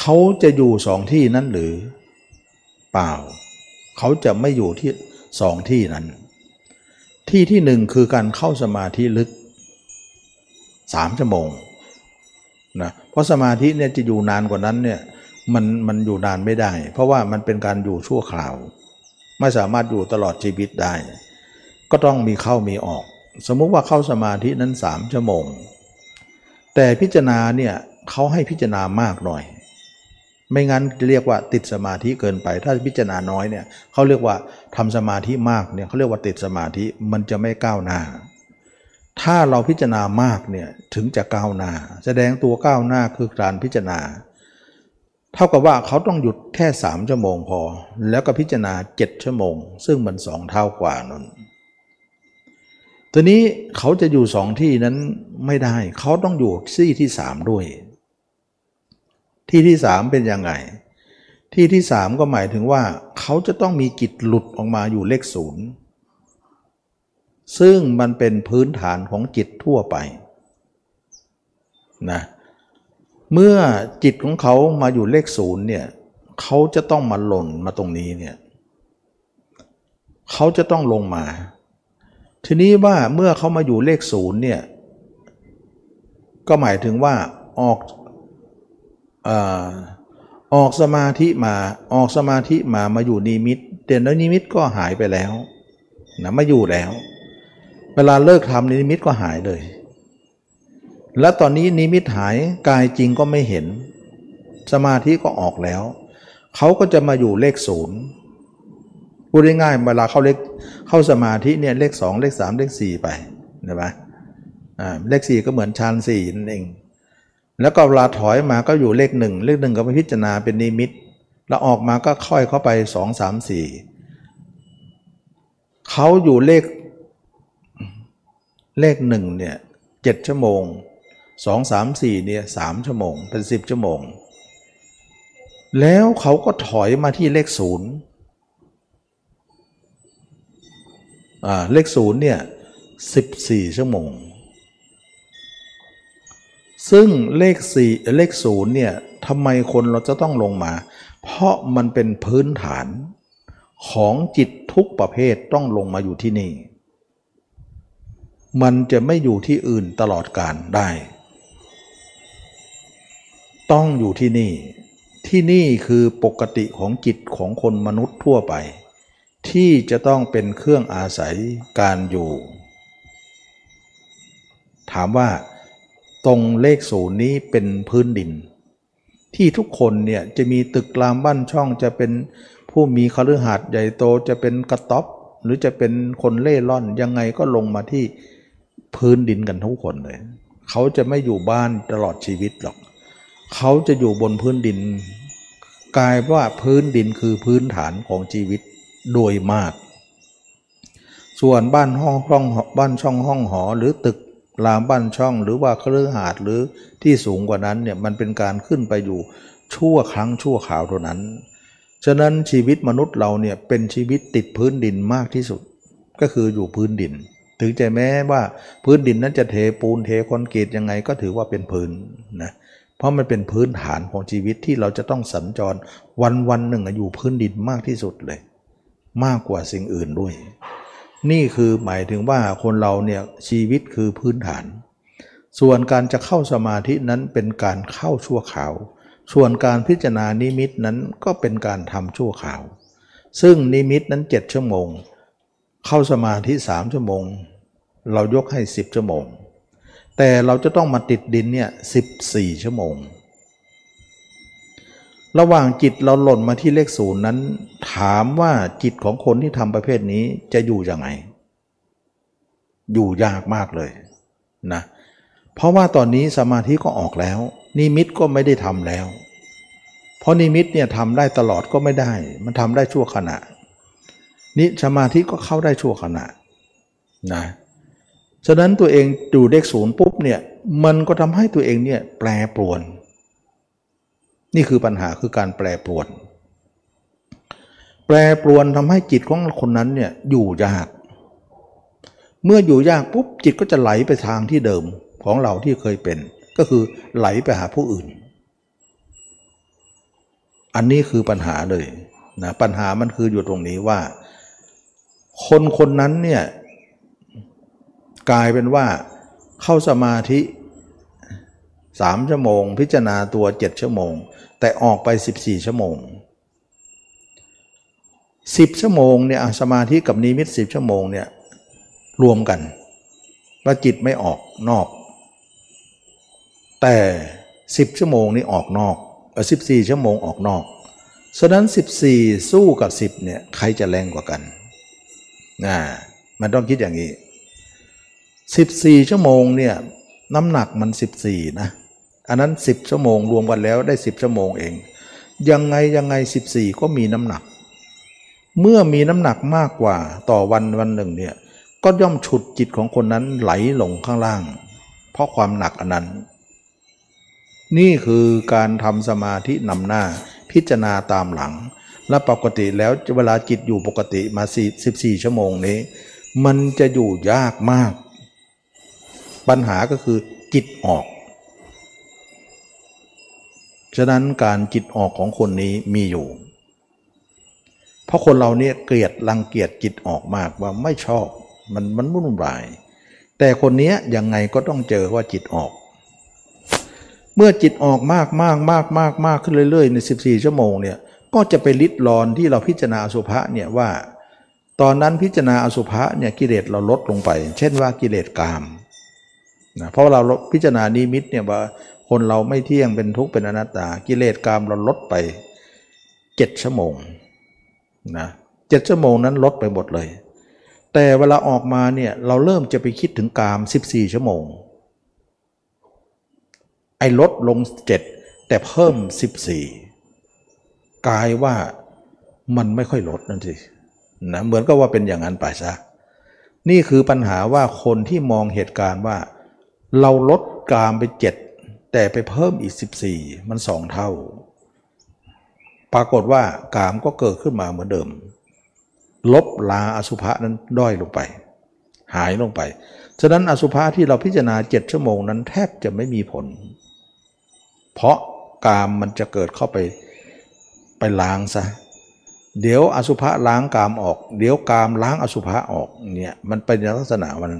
เขาจะอยู่สองที่นั้นหรือเปล่า เขาจะไม่อยู่ที่สองที่นั้น ที่ที่หนึ่งคือการเข้าสมาธิลึกสามชั่วโมงนะเพราะสมาธิเนี่ยจะอยู่นานกว่านั้นเนี่ยมันมันอยู่นานไม่ได้ เพราะว่ามันเป็นการอยู่ชั่วคราว ไม่สามารถอยู่ตลอดชีวิตได้ ก็ต้องมีเข้ามีออก สมมุติว่าเข้าสมาธินั้นสามชั่วโมง แต่พิจารณาเนี่ยเขาให้พิจารณามากหน่อย ไม่งั้นจะเรียกว่าติดสมาธิเกินไป ถ้าพิจารณาน้อยเนี่ยเขาเรียกว่าทำสมาธิมากเนี่ยเขาเรียกว่าติดสมาธิมันจะไม่ก้าวหน้า ถ้าเราพิจารณามากเนี่ยถึงจะก้าวหน้า แสดงตัวก้าวหน้าคือการพิจารณา เท่ากับว่าเขาต้องหยุดแค่สามชั่วโมงพอ แล้วก็พิจารณาเจ็ดชั่วโมง ซึ่งมันสองเท่ากว่านั้น ทีนี้เขาจะอยู่สองที่นั้นไม่ได้ เขาต้องอยู่ที่ที่สามด้วย ที่ที่สามเป็นยังไง ที่ที่สามก็หมายถึงว่า เขาจะต้องมีกิจหลุดออกมาอยู่เลขศูนย์ซึ่งมันเป็นพื้นฐานของจิตทั่วไปนะเมื่อจิตของเขามาอยู่เลขศูนย์เนี่ยเขาจะต้องมาหล่นมาตรงนี้เนี่ยเขาจะต้องลงมา ทีนี้ว่าเมื่อเขามาอยู่เลขศูนย์เนี่ยก็หมายถึงว่าออกออกสมาธิมาออกสมาธิมามาอยู่นิมิตแต่แล้วนิมิตก็หายไปแล้วนะมาอยู่แล้ว เวลาเลิกทำนิมิตก็หายเลย และตอนนี้นิมิตหายกายจริงก็ไม่เห็น สมาธิก็ออกแล้ว เขาก็จะมาอยู่เลขศูนย์ พูดง่ายๆเวลาเข้าเลขเข้าสมาธิเนี่ยเลขสองเลขสามเลขสี่ไปนไหมอ่าเลขสี่ก็เหมือนฌานสี่นั่นเอง แล้วก็เวลาถอยมาก็อยู่เลขหนึ่งเลขหนึ่งก็ไปพิจารณาเป็นนิมิต แล้วออกมาก็ค่อยเข้าไปสองสามสี่เขาอยู่เลขเลขหนึ่งเนี่ยเจ็ดชั่วโมงสองสามสี่เนี่ยสามชั่วโมงเป็นสิบชั่วโมง แล้วเขาก็ถอยมาที่เลขศูนย์อ่า เลขศูนย์เนี่ยสิบสี่ชั่วโมง ซึ่งเลขสี่เลขศูนย์เนี่ยทำไมคนเราจะต้องลงมา เพราะมันเป็นพื้นฐานของจิตทุกประเภทต้องลงมาอยู่ที่นี่ มันจะไม่อยู่ที่อื่นตลอดการได้ ต้องอยู่ที่นี่ ที่นี่คือปกติของจิตของคนมนุษย์ทั่วไป ที่จะต้องเป็นเครื่องอาศัยการอยู่ ถามว่าตรงเลขศูนย์นี้เป็นพื้นดิน ที่ทุกคนเนี่ยจะมีตึกรามบ้านช่องจะเป็นผู้มีคฤหาสน์ใหญ่โตจะเป็นกระต๊อบ หรือจะเป็นคนเล่ร่อนยังไงก็ลงมาที่พื้นดินกันทุกคนเลย เขาจะไม่อยู่บ้านตลอดชีวิตหรอก เขาจะอยู่บนพื้นดิน กลายว่าพื้นดินคือพื้นฐานของชีวิต โดยมาก ส่วนบ้านห้องห้องบ้านช่องห้องหอหรือตึกรามบ้านช่องหรือว่าเครือหาดหรือที่สูงกว่านั้นเนี่ยมันเป็นการขึ้นไปอยู่ชั่วครั้งชั่วข่าวเท่านั้น ฉะนั้นชีวิตมนุษย์เราเนี่ยเป็นชีวิตติดพื้นดินมากที่สุด ก็คืออยู่พื้นดิน ถึงจะแม้ว่าพื้นดินนั้นจะเทปูนเทคอนกรีตยังไงก็ถือว่าเป็นพื้นนะเพราะมันเป็นพื้นฐานของชีวิตที่เราจะต้องสัญจรวันวันหนึ่งอยู่พื้นดินมากที่สุดเลย มากกว่าสิ่งอื่นด้วย นี่คือหมายถึงว่าคนเราเนี่ยชีวิตคือพื้นฐาน ส่วนการจะเข้าสมาธินั้นเป็นการเข้าชั่วข่าว ส่วนการพิจารณานิมิตนั้นก็เป็นการทำชั่วข่าว ซึ่งนิมิตนั้นเจ็ดชั่วโมง เข้าสมาธิสามชั่วโมง เรายกให้ 10 ชั่วโมง แต่เราจะต้องมาติดดินเนี่ย 14 ชั่วโมง ระหว่างจิตเราหล่นมาที่เลขศูนย์นั้น ถามว่าจิตของคนที่ทำประเภทนี้จะอยู่ยังไง อยู่ยากมากเลยนะเพราะว่าตอนนี้สมาธิก็ออกแล้ว นิมิตก็ไม่ได้ทำแล้ว เพราะนิมิตเนี่ยทำได้ตลอดก็ไม่ได้ มันทำได้ชั่วขณะนิสมาธิก็เข้าได้ชั่วขณะนะฉะนั้นตัวเองอยู่เลขศูนย์ปุ๊บเนี่ยมันก็ทำให้ตัวเองเนี่ยแปรปรวน นี่คือปัญหาคือการแปรปรวน แปรปรวนทำให้จิตของคนนั้นเนี่ยอยู่ยาก เมื่ออยู่ยากปุ๊บจิตก็จะไหลไปทางที่เดิมของเราที่เคยเป็น ก็คือไหลไปหาผู้อื่น อันนี้คือปัญหาเลยนะปัญหามันคืออยู่ตรงนี้ว่า คนคนนั้นเนี่ยกลายเป็นว่าเข้าสมาธิสามชั่วโมง พิจารณาตัวเจ็ดชั่วโมง แต่ออกไป 14 ชั่วโมง 10 ชั่วโมงเนี่ยสมาธิกับนิมิต 10 ชั่วโมงเนี่ยรวมกันว่าจิตไม่ออกนอก แต่ 10 ชั่วโมงนี้ออกนอกเออ14 ชั่วโมงออกนอกฉะนั้น 14 สู้กับ 10เนี่ยใครจะแรงกว่ากันนะมันต้องคิดอย่างนี้ 14 ชั่วโมงเนี่ยน้ำหนักมัน 14 นะ อันนั้น 10ชั่วโมงรวมกันแล้วได้ 10ชั่วโมงเอง ยังไงยังไง 14 ก็มีน้ำหนัก เมื่อมีน้ำหนักมากกว่าต่อวันวันหนึ่งเนี่ยก็ย่อมฉุดจิตของคนนั้นไหลลงข้างล่าง เพราะความหนักอันนั้น นี่คือการทำสมาธินำหน้าพิจารณาตามหลัง และปกติแล้วเวลาจิตอยู่ปกติมา 14 ชั่วโมงนี้ มันจะอยู่ยากมาก ปัญหาก็คือจิตออก ฉะนั้นการจิตออกของคนนี้มีอยู่ เพราะคนเราเนี่ยเกลียดรังเกียจจิตออกมากว่าไม่ชอบมันมันวุ่นวาย แต่คนนี้ยังไงก็ต้องเจอว่าจิตออก เมื่อจิตออกมากมากมากมากมากขึ้นเรื่อยๆใน 14 ชั่วโมงเนี่ยก็จะไปลิดรอนที่เราพิจารณาอสุภะเนี่ยว่า ตอนนั้นพิจารณาอสุภะเนี่ยกิเลสเราลดลงไป เช่นว่ากิเลสกามนะเพราะเราพิจารณานิมิตเนี่ยว่า คนเราไม่เที่ยงเป็นทุกข์เป็นอนัตตา กิเลสกามเราลดไปเจ็ดชั่วโมงนะเจ็ดชั่วโมงนั้นลดไปหมดเลย แต่เวลาออกมาเนี่ยเราเริ่มจะไปคิดถึงกาม 14 ชั่วโมง ไอ้ลดลง 7 แต่เพิ่ม 14 กลายว่ามันไม่ค่อยลดนั่นสินะเหมือนกับว่าเป็นอย่างนั้นไปซะนี่คือปัญหาว่าคนที่มองเหตุการณ์ว่า เราลดกามไปเจ็ด แต่ไปเพิ่มอีก 14 มันสองเท่า ปรากฏว่ากามก็เกิดขึ้นมาเหมือนเดิม ลบลาอสุภะนั้นด้อยลงไป หายลงไป ฉะนั้นอสุภะที่เราพิจารณาเจ็ดชั่วโมงนั้นแทบจะไม่มีผล เพราะกามมันจะเกิดเข้าไปไปล้างซะเดี๋ยวอสุภะล้างกามออก เดี๋ยวกามล้างอสุภะออกเนี่ยมันเป็นลักษณะมัน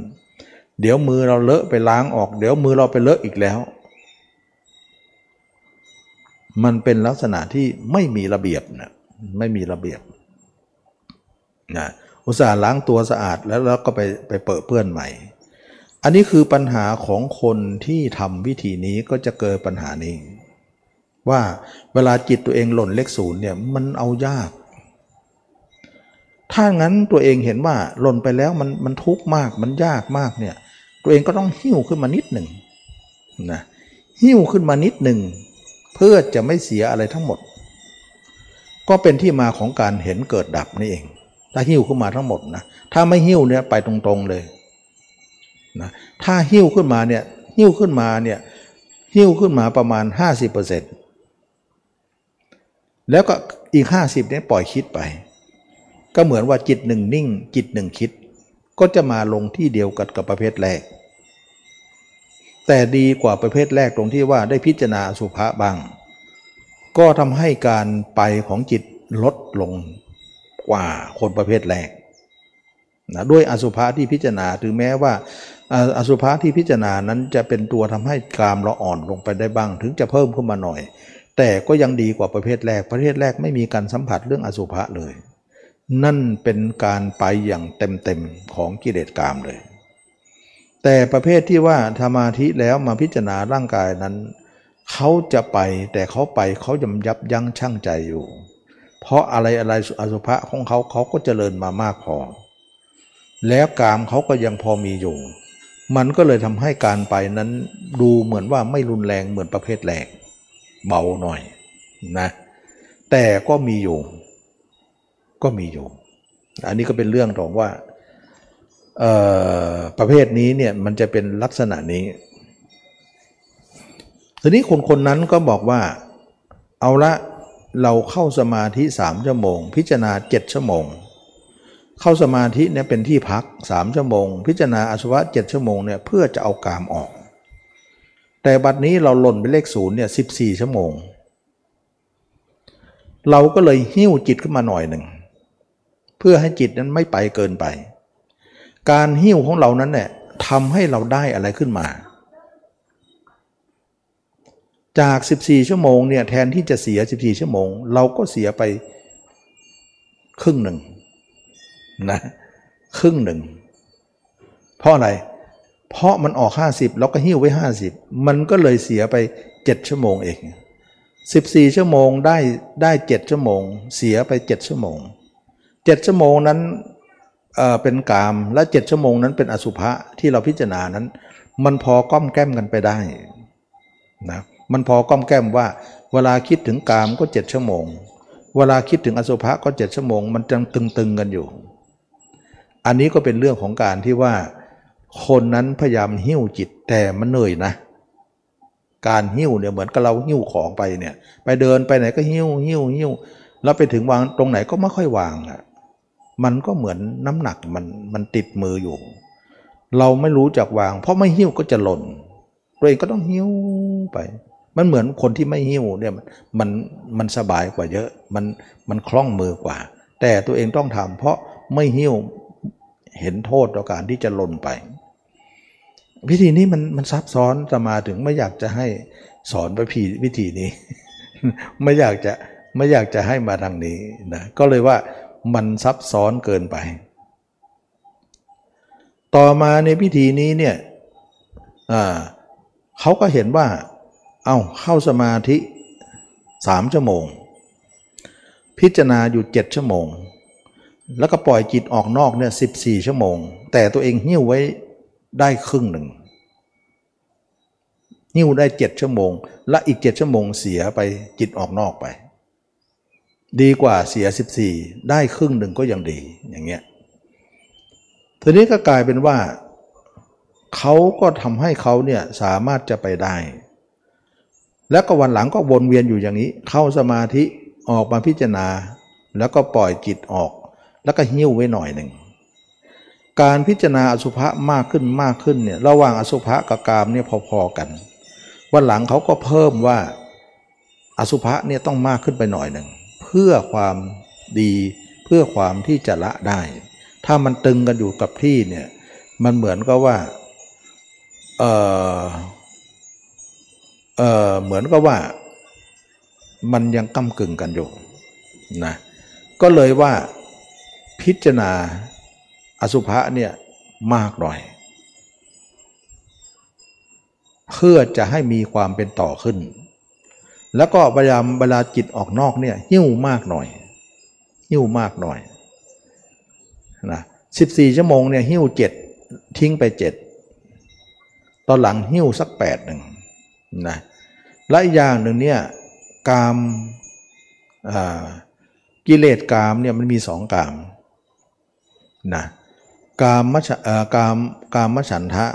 เดี๋ยวมือเราเลอะไปล้างออก เดี๋ยวมือเราไปเลอะอีกแล้ว มันเป็นลักษณะที่ไม่มีระเบียบนะไม่มีระเบียบนะอุตส่าห์ล้างตัวสะอาดแล้วแล้วก็ไปไปเปิดเปื้อนใหม่ อันนี้คือปัญหาของคนที่ทำวิธีนี้ก็จะเกิดปัญหานี้ ว่าเวลาจิตตัวเองหล่นเลขศูนย์เนี่ยมันเอายาก ถ้างั้นตัวเองเห็นว่าหล่นไปแล้วมันมันทุกข์มากมันยากมากเนี่ยตัวเองก็ต้องหิ้วขึ้นมานิดหนึ่งนะหิ้วขึ้นมานิดหนึ่ง เพื่อจะไม่เสียอะไรทั้งหมด ก็เป็นที่มาของการเห็นเกิดดับนี่เอง ถ้าหิ้วขึ้นมาทั้งหมดนะถ้าไม่หิ้วเนี่ยไปตรงๆเลยนะถ้าหิ้วขึ้นมาเนี่ยหิ้วขึ้นมาเนี่ยหิ้วขึ้นมาประมาณ 50%เแล้วก็อีก 50เนี่ยปล่อยคิดไป ก็เหมือนว่าจิตหนึ่งนิ่ง จิตหนึ่งคิด ก็จะมาลงที่เดียวกันกับประเภทแรก แต่ดีกว่าประเภทแรกตรงที่ว่าได้พิจารณาสุภาบ้าง ก็ทำให้การไปของจิตลดลงกว่าคนประเภทแรกนะด้วยอสุภะที่พิจารณาถึงแม้ว่าอสุภะที่พิจารณานั้นจะเป็นตัวทำให้กามเราอ่อนลงไปได้บ้าง ถึงจะเพิ่มขึ้นมาหน่อย แต่ก็ยังดีกว่าประเภทแรก ประเภทแรกไม่มีการสัมผัสเรื่องอสุภะเลย นั่นเป็นการไปอย่างเต็มๆของกิเลสกามเลย แต่ประเภทที่ว่าสมาธิแล้วมาพิจารณาร่างกายนั้น เขาจะไปแต่เขาไปเขายำยับยั้งชั่งใจอยู่ เพราะอะไรอะไรอสุภะของเขาเขาก็เจริญมามากพอ แล้วกามเขาก็ยังพอมีอยู่ มันก็เลยทำให้การไปนั้นดูเหมือนว่าไม่รุนแรงเหมือนประเภทแรกเบาหน่อยนะ แต่ก็มีอยู่ ก็มีอยู่ อันนี้ก็เป็นเรื่องของว่า ประเภทนี้เนี่ยมันจะเป็นลักษณะนี้ ทีนี้คนคนนั้นก็บอกว่า เอาละเราเข้าสมาธิสามชั่วโมง พิจารณาเจ็ดชั่วโมง เข้าสมาธิเนี่ยเป็นที่พักสามชั่วโมง พิจารณาอสุภะเจ็ดชั่วโมงเนี่ยเพื่อจะเอากามออก แต่บัดนี้เราหล่นไปเลขศูนย์เนี่ยสิบสี่ชั่วโมง เราก็เลยหิ้วจิตขึ้นมาหน่อยหนึ่งเพื่อให้จิตนั้นไม่ไปเกินไป การหิ้วของเรานั้นเนี่ยทำให้เราได้อะไรขึ้นมา จาก 14 ชั่วโมงเนี่ยแทนที่จะเสีย 14 ชั่วโมง เราก็เสียไปครึ่งหนึ่งนะครึ่งหนึ่ง เพราะอะไร เพราะมันออก 50เราก็หิ้วไว้ 50 มันก็เลยเสียไป 7 ชั่วโมงเอง14 ชั่วโมงได้ได้ 7 ชั่วโมง เสียไป 7 ชั่วโมง 7 ชั่วโมงนั้น เป็นกามและเจ็ดชั่วโมงนั้นเป็นอสุภะที่เราพิจารณานั้น มันพอก้อมแก้มกันไปได้นะมันพอก้อมแก้มว่า เวลาคิดถึงกามก็เจ็ดชั่วโมง เวลาคิดถึงอสุภะก็เจ็ดชั่วโมง มันจังตึงๆกันอยู่ อันนี้ก็เป็นเรื่องของการที่ว่า คนนั้นพยายามหิ้วจิตแต่มันเหนื่อยนะ การหิ้วเนี่ยเหมือนกับเราหิ้วของไปเนี่ย ไปเดินไปไหนก็หิ้วหิ้วหิ้วแล้วไปถึงวางตรงไหนก็ไม่ค่อยวางอะ มันก็เหมือนน้ำหนักมันมันติดมืออยู่ เราไม่รู้จักวาง เพราะไม่หิ้วก็จะหล่นตัวเองก็ต้องหิ้วไป มันเหมือนคนที่ไม่หิ้วเนี่ยมันมันสบายกว่าเยอะมันมันคล่องมือกว่า แต่ตัวเองต้องทำเพราะไม่หิ้วเห็นโทษต่อการที่จะหล่นไป วิธีนี้มันมันซับซ้อนจะมาถึงไม่อยากจะให้สอนไปผีวิธีนี้ ไม่อยากจะไม่อยากจะให้มาทางนี้นะก็เลยว่า มันซับซ้อนเกินไป ต่อมาในพิธีนี้เนี่ยเขาก็เห็นว่า เอาเข้าสมาธิสามชั่วโมง พิจารณาอยู่เจ็ดชั่วโมง แล้วก็ปล่อยจิตออกนอกเนี่ยสิบสี่ชั่วโมง แต่ตัวเองหิ้วไว้ได้ครึ่งหนึ่งหิ้วได้เจ็ดชั่วโมง และอีกเจ็ดชั่วโมงเสียไปจิตออกนอกไป ดีกว่าเสีย 14 ได้ครึ่งหนึ่งก็ยังดีอย่างเงี้ยทีนี้ก็กลายเป็นว่าเขาก็ทำให้เขาเนี่ยสามารถจะไปได้ แล้วก็วันหลังก็วนเวียนอยู่อย่างนี้ เข้าสมาธิออกมาพิจารณา แล้วก็ปล่อยจิตออก แล้วก็หิ้วไว้หน่อยหนึ่งการพิจารณาอสุภะมากขึ้นมากขึ้นเนี่ยระหว่างอสุภะกับกามเนี่ยพอๆกัน วันหลังเขาก็เพิ่มว่าอสุภะเนี่ยต้องมากขึ้นไปหน่อยหนึ่ง พื่อความดีเพื่อความที่จะละได้ ถ้ามันตึงกันอยู่กับที่เนี่ยมันเหมือนกับว่าเออเออเหมือนกับว่ามันยังก้ากึ่งกันอยู่นะก็เลยว่าพิจารณาอสุภะเนี่ยมากหน่อย เพื่อจะให้มีความเป็นต่อขึ้น แล้วก็พยายามเวลาจิตออกนอกเนี่ยหิ้วมากหน่อย หิ้วมากหน่อยนะสิบสี่ชั่วโมงเนี่ยหิ้วเจ็ดทิ้งไปเจ็ดตอนหลังหิ้วสักแปดหนึ่งนะและอีกอย่างหนึ่งเนี่ยกามกิเลสกามเนี่ยมันมีสองกามนะกามมชกามกามมฉันทะ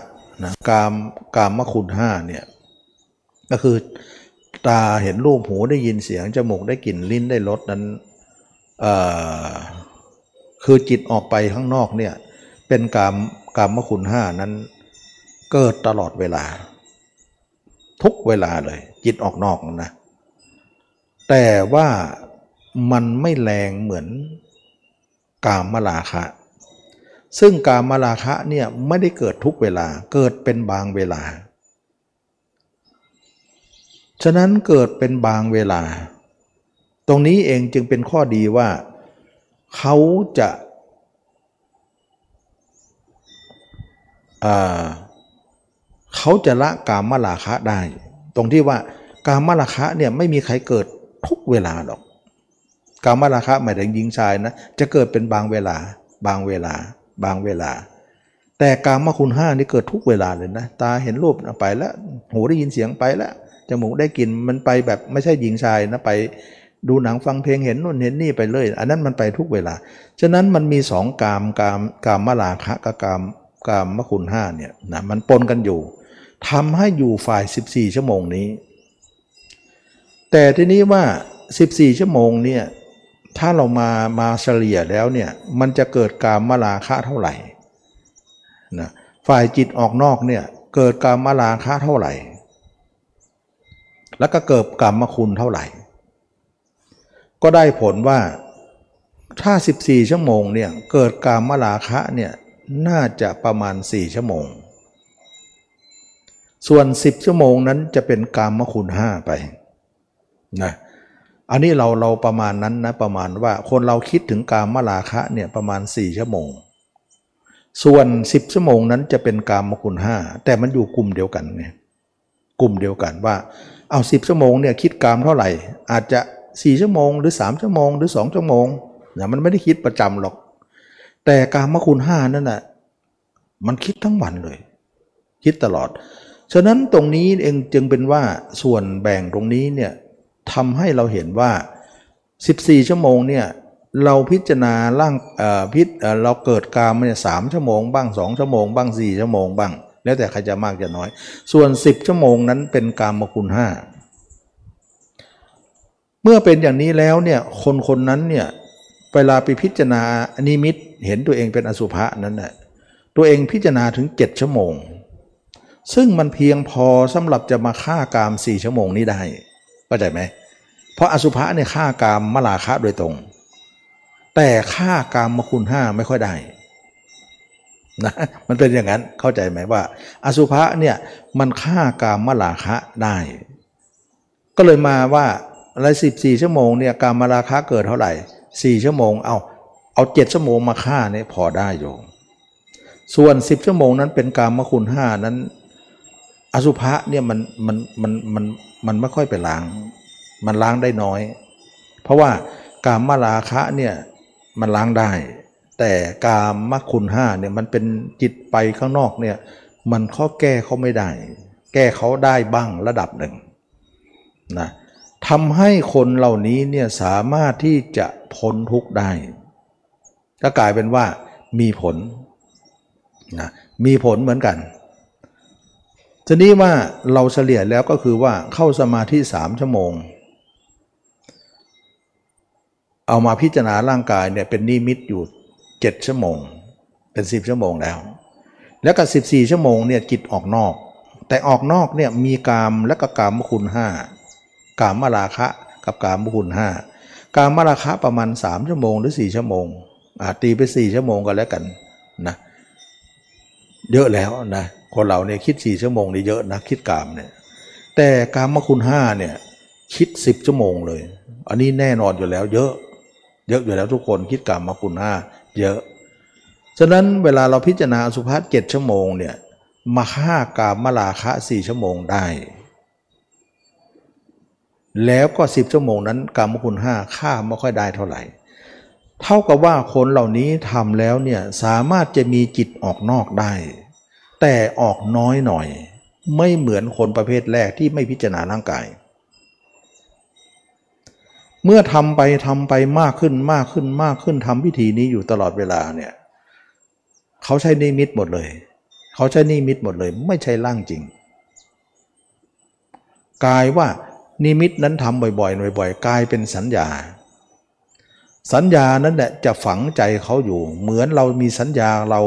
นะกามกามมคุณห้าเนี่ยก็คือ ตาเห็นรูปหูได้ยินเสียง จมูกได้กลิ่นลิ้นได้รสนั้นคือจิตออกไปข้างนอกเนี่ยเป็นกามกามมคุณห้านั้นเกิดตลอดเวลา ทุกเวลาเลย จิตออกนอกนะ แต่ว่ามันไม่แรงเหมือนกามมลาคะ ซึ่งกามมลาคะเนี่ยไม่ได้เกิดทุกเวลาเกิดเป็นบางเวลา ฉะนั้นเกิดเป็นบางเวลา ตรงนี้เองจึงเป็นข้อดีว่า เขาจะเขาจะละกามมาราคะได้ ตรงที่ว่ากามมาราคะเนี่ยไม่มีใครเกิดทุกเวลาหรอกกามาราคะหมายถึงหญิงชายนะจะเกิดเป็นบางเวลา บางเวลา บางเวลา แต่กามคุณห้านี่เกิดทุกเวลาเลยนะ ตาเห็นรูปไปแล้ว หูได้ยินเสียงไปแล้ว จมูกได้กลิ่นมันไปแบบไม่ใช่หญิงชายนะไปดูหนังฟังเพลงเห็นนู่นเห็นนี่ไปเลย อันนั้นมันไปทุกเวลา ฉะนั้นมันมีสองกามกามกามมาลาคะกับกามกามมคุณห้าเนี่ยนะมันปนกันอยู่ทำให้อยู่ฝ่าย 14 ชั่วโมงนี้ แต่ทีนี้ว่า 14 ชั่วโมงเนี่ยถ้าเรามามาเฉลี่ยแล้วเนี่ยมันจะเกิดกามมาลาคะเท่าไหร่นะฝ่ายจิตออกนอกเนี่ยเกิดกามมาลาคะเท่าไหร่ แล้วก็เกิดกามมคุณเท่าไหร่ ก็ได้ผลว่าถ้า 14 ชั่วโมงเนี่ยเกิดการมลาคะเนี่ยน่าจะประมาณ 4 ชั่วโมง ส่วน 10 ชั่วโมงนั้นจะเป็นกามมคุณห้าไปนะอันนี้เราเราประมาณนั้นนะประมาณว่าคนเราคิดถึงกามมลาคะเนี่ยประมาณ 4 ชั่วโมง ส่วน 10 ชั่วโมงนั้นจะเป็นกามมคุณห้าแต่มันอยู่กลุ่มเดียวกันไงกลุ่มเดียวกันว่า เอา10ชั่วโมงเนี่ยคิดกามเท่าไหร่ อาจจะ4ชั่วโมงหรือ3ชั่วโมงหรือ2ชั่วโมงนะมันไม่ได้คิดประจำหรอก แต่การมคุณห้านั่นน่ะมันคิดทั้งวันเลย คิดตลอด ฉะนั้นตรงนี้เองจึงเป็นว่าส่วนแบ่งตรงนี้เนี่ยทำให้เราเห็นว่า 14 ชั่วโมงเนี่ยเราพิจารณาร่างพิษเราเกิดกามเนี่ยสามชั่วโมงบ้างสองชั่วโมงบ้างสี่ชั่วโมงบ้าง แล้วแต่ใครจะมากจะน้อย ส่วน 10 ชั่วโมงนั้นเป็นกามคุณห้าเมื่อเป็นอย่างนี้แล้วเนี่ยคนคนนั้นเนี่ยเวลาไปพิจารณานิมิตเห็นตัวเองเป็นอสุภะนั้นน่ะตัวเองพิจารณาถึง 7 ชั่วโมง ซึ่งมันเพียงพอสำหรับจะมาฆ่ากาม4ชั่วโมงนี้ได้เข้าใจไหมเพราะอสุภะเนี่ยฆ่ากามมลาคะโดยตรง แต่ฆ่ากามมคุณห้าไม่ค่อยได้ นะมันเป็นอย่างนั้นเข้าใจไหมว่า อสุภะเนี่ยมันฆ่ากามมลาคะได้ ก็เลยมาว่าอะไรสิบสี่ชั่วโมงเนี่ยการมาราคาเกิดเท่าไหร่สี่ชั่วโมงเอาเอาเจ็ดชั่วโมงมาฆ่าเนี่ยพอได้โยมส่วนสิบชั่วโมงนั้นเป็นการมคุณห้านั้น อสุภะเนี่ยมันมันมันมันมันไม่ค่อยไปล้าง มันล้างได้น้อย เพราะว่าการมาราคะเนี่ยมันล้างได้ แต่การมคุณห้าเนี่ยมันเป็นจิตไปข้างนอกเนี่ยมันข้อแก้เขาไม่ได้ แก้เขาได้บ้างระดับหนึ่งนะทำให้คนเหล่านี้เนี่ยสามารถที่จะพ้นทุกข์ได้ก็กลายเป็นว่ามีผลนะมีผลเหมือนกันทีนี้ว่าเราเฉลี่ยแล้วก็คือว่าเข้าสมาธิสามชั่วโมง เอามาพิจารณาร่างกายเนี่ยเป็นนิมิตอยู่ เจ็ดชั่วโมง เป็นสิบชั่วโมงแล้ว แล้วก็สิบสี่ชั่วโมงเนี่ยจิตออกนอก แต่ออกนอกเนี่ยมีกามและก็กามคุณห้ากามมาราคะกับกามบุญห้ากามมาราคะประมาณ3ชั่วโมงหรือ4ชั่วโมงอาตีไป4ชั่วโมงก็แล้วกันนะเยอะแล้วนะคนเราเนี่ยคิด4ชั่วโมงนี่เยอะนะคิดกามเนี่ยแต่กามคุณห้าเนี่ยคิด10ชั่วโมงเลย อันนี้แน่นอนอยู่แล้ว เยอะ เยอะอยู่แล้วทุกคนคิดกามมคุณห้า เยอะ ฉะนั้นเวลาเราพิจารณาสุภาษเจ็ดชั่วโมงเนี่ยมาฆ่ากามมาลาคะสี่ชั่วโมงได้ แล้วก็สิบชั่วโมงนั้นกรรมคุณห้าค่าไม่ค่อยได้เท่าไหร่ เท่ากับว่าคนเหล่านี้ทำแล้วเนี่ยสามารถจะมีจิตออกนอกได้ แต่ออกน้อยหน่อย ไม่เหมือนคนประเภทแรกที่ไม่พิจารณาร่างกาย เมื่อทำไปทำไปมากขึ้นมากขึ้นมากขึ้นทำพิธีนี้อยู่ตลอดเวลาเนี่ยเขาใช้นิมิตหมดเลย เขาใช้นิมิตหมดเลย ไม่ใช่ร่างจริงกายว่านิมิตนั้นทำบ่อยๆบ่อยๆกลายเป็นสัญญา สัญญานั้นแหละจะฝังใจเขาอยู่ เหมือนเรามีสัญญาเรา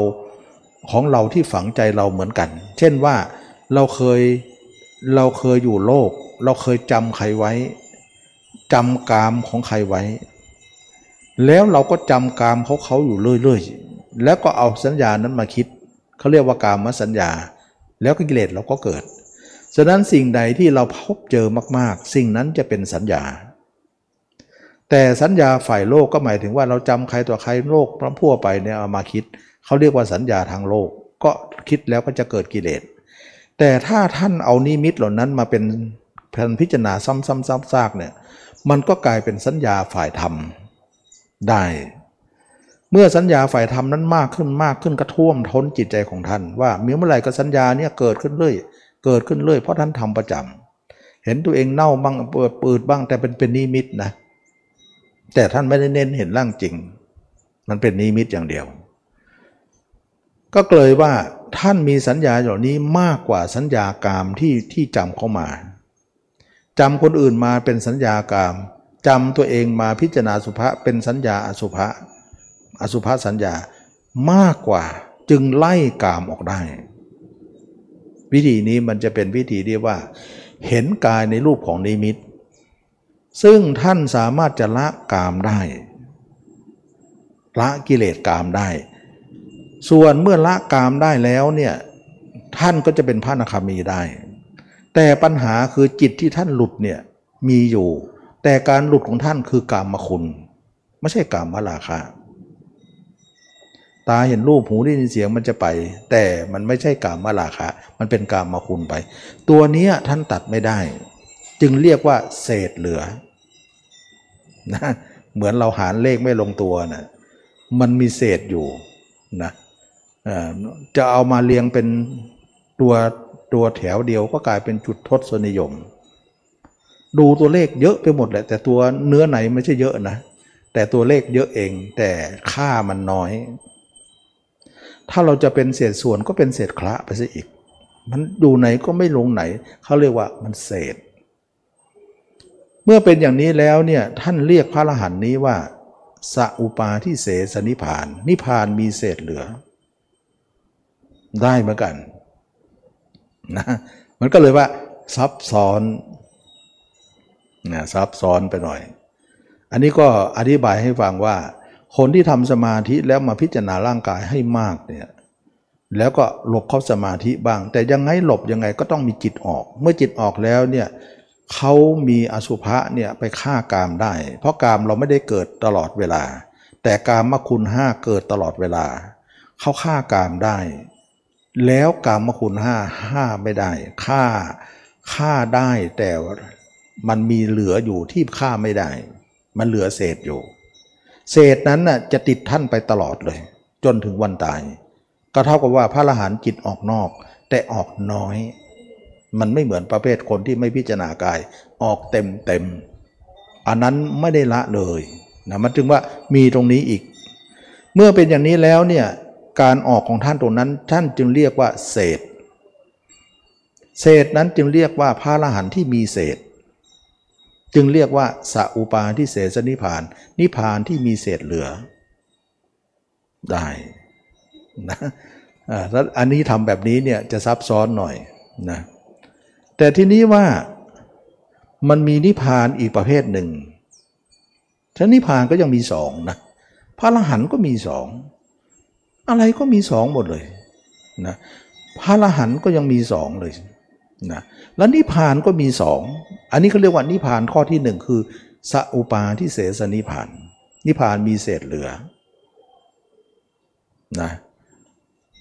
ของเราที่ฝังใจเราเหมือนกัน เช่นว่าเราเคยเราเคยอยู่โลก เราเคยจำใครไว้ จำกามของใครไว้ แล้วเราก็จำกามเขาเขาอยู่เรื่อยๆ แล้วก็เอาสัญญานั้นมาคิด เขาเรียกว่ากามสัญญา แล้วก็กิเลสเราก็เกิด ฉะนั้นสิ่งใดที่เราพบเจอมากๆ สิ่งนั้นจะเป็นสัญญา แต่สัญญาฝ่ายโลกก็หมายถึงว่าเราจำใครต่อใครโลกพระพั่วไปเนี่ยเอามาคิด เขาเรียกว่าสัญญาทางโลก ก็คิดแล้วก็จะเกิดกิเลส แต่ถ้าท่านเอานิมิตเหล่านั้นมาเป็นแผนพิจารณาซ้ำๆซากๆเนี่ย มันก็กลายเป็นสัญญาฝ่ายธรรมได้ เมื่อสัญญาฝ่ายธรรมนั้นมากขึ้นมากขึ้นกระท่วมท้นจิตใจของท่าน ว่าเมื่อไหร่ก็สัญญาเนี่ยเกิดขึ้นเรื่อยเกิดขึ้นเรื่อยเพราะท่านทำประจำเห็นตัวเองเน่าบ้างเปิดปืดบ้างแต่เป็นเป็นนิมิตนะแต่ท่านไม่ได้เน้นเห็นร่างจริง มันเป็นนิมิตอย่างเดียว ก็เลยว่าท่านมีสัญญาเหล่านี้มากกว่าสัญญากามที่ที่จำเข้ามา จำคนอื่นมาเป็นสัญญากามจำตัวเองมาพิจารณาสุภะเป็นสัญญาอสุภะอสุภะสัญญามากกว่าจึงไล่กามออกได้ วิธีนี้มันจะเป็นวิธีที่ว่า เห็นกายในรูปของนิมิต ซึ่งท่านสามารถจะละกามได้ละกิเลสกามได้ ส่วนเมื่อละกามได้แล้วเนี่ยท่านก็จะเป็นพระอนาคามีได้ แต่ปัญหาคือจิตที่ท่านหลุดเนี่ยมีอยู่ แต่การหลุดของท่านคือกามมคุณ ไม่ใช่กามมาลาคะ ตาเห็นรูปหูได้ยินเสียงมันจะไป แต่มันไม่ใช่กามมาลาคะ มันเป็นกามมาคุณไป ตัวนี้ท่านตัดไม่ได้ จึงเรียกว่าเศษเหลือนะเหมือนเราหารเลขไม่ลงตัวนะมันมีเศษอยู่นะจะเอามาเรียงเป็นตัว ตัวแถวเดียวก็กลายเป็นจุดทศนิยม ดูตัวเลขเยอะไปหมดแหละแต่ตัวเนื้อไหนไม่ใช่เยอะนะ แต่ตัวเลขเยอะเองแต่ค่ามันน้อย ถ้าเราจะเป็นเศษส่วนก็เป็นเศษคละไปซะอีก มันดูไหนก็ไม่ลงไหนเขาเรียกว่ามันเศษ เมื่อเป็นอย่างนี้แล้วเนี่ยท่านเรียกพระอรหันต์นี้ว่าสัอุปาที่เสสนิพาน นิพานมีเศษเหลือ ได้เหมือนกัน นะมันก็เลยว่าซับซ้อนนะซับซ้อนไปหน่อย อันนี้ก็อธิบายให้ฟังว่า คนที่ทำสมาธิแล้วมาพิจารณาร่างกายให้มากเนี่ยแล้วก็หลบเข้าสมาธิบ้าง แต่ยังไงหลบยังไงก็ต้องมีจิตออก เมื่อจิตออกแล้วเนี่ยเขามีอสุภะเนี่ยไปฆ่ากามได้ เพราะกามเราไม่ได้เกิดตลอดเวลา แต่กามมคุณห้าเกิดตลอดเวลาเขาฆ่ากามได้ แล้วกรรมคุณห้าห้าไม่ได้ฆ่าฆ่าได้แต่มันมีเหลืออยู่ที่ฆ่าไม่ได้ มันเหลือเศษอยู่ เศษนั้นน่ะจะติดท่านไปตลอดเลย จนถึงวันตาย ก็เท่ากับว่าพระอรหันต์จิตออกนอก แต่ออกน้อย มันไม่เหมือนประเภทคนที่ไม่พิจารณากายออกเต็มเต็มอันนั้นไม่ได้ละเลยนะมันจึงว่ามีตรงนี้อีก เมื่อเป็นอย่างนี้แล้วเนี่ย การออกของท่านตรงนั้น ท่านจึงเรียกว่าเศษ เศษนั้นจึงเรียกว่าพระอรหันต์ที่มีเศษ จึงเรียกว่าสัอุปาที่เศษนิพาน นิพานที่มีเศษเหลือ ได้นะแล้วอันนี้ทำแบบนี้เนี่ยจะซับซ้อนหน่อยนะแต่ที่นี้ว่ามันมีนิพานอีกประเภทหนึ่งท่านิพานก็ยังมีสองนะพระอรหันต์ก็มีสอง อะไรก็มีสองหมดเลยนะพระอรหันต์ก็ยังมีสองเลยนะแล้วนิพานก็มีสองอันนี้เขาเรียกว่านิพานข้อที่หนึ่งคือสอุปาที่เสสนิพาน นิพานมีเศษเหลือนะ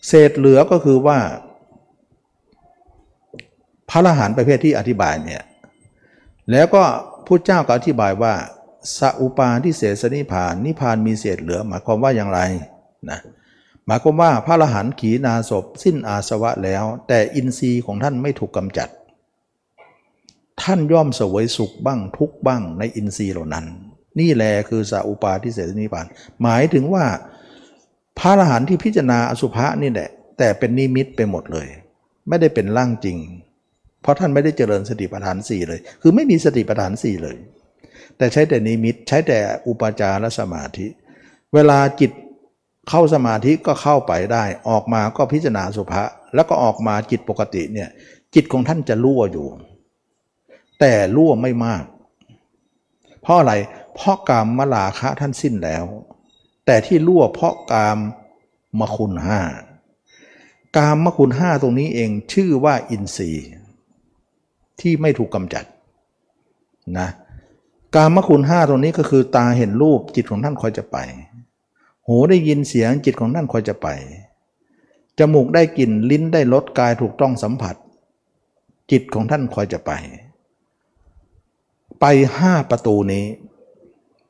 เศษเหลือก็คือว่า พระอรหันต์ประเภทที่อธิบายเนี่ยแล้วก็พุทธเจ้าก็อธิบายว่าสอุปาที่เสสนิพาน นิพานมีเศษเหลือหมายความว่าอย่างไรนะ หมายความว่าพระอรหันต์ขีนาศพสิ้นอาสวะแล้ว แต่อินทรีย์ของท่านไม่ถูกกำจัด ท่านย่อมสวยสุขบ้างทุกบ้างในอินทรีย์เหล่านั้น นี่แหละคือสาอุปาทิเสสนิพาน หมายถึงว่าพระอรหันต์ที่พิจารณาอสุภะนี่แหละแต่เป็นนิมิตไปหมดเลย ไม่ได้เป็นร่างจริง เพราะท่านไม่ได้เจริญสติปัฏฐานสี่เลย คือไม่มีสติปัฏฐานสี่เลย แต่ใช้แต่นิมิตใช้แต่อุปจารสมาธิ เวลาจิต เข้าสมาธิก็เข้าไปได้ ออกมาก็พิจารณาสุภาแล้วก็ออกมาจิตปกติเนี่ยจิตของท่านจะรั่วอยู่ แต่รั่วไม่มาก เพราะอะไร เพราะกามมลาคะท่านสิ้นแล้ว แต่ที่รั่วเพราะกามมคุณห้ากามมคุณห้าตรงนี้เองชื่อว่าอินทรีย์ ที่ไม่ถูกกำจัดนะกามมคุณห้าตรงนี้ก็คือตาเห็นรูปจิตของท่านคอยจะไป หูได้ยินเสียงจิตของท่านคอยจะไป จมูกได้กลิ่นลิ้นได้รสกายถูกต้องสัมผัส จิตของท่านคอยจะไป ไปห้าประตูนี้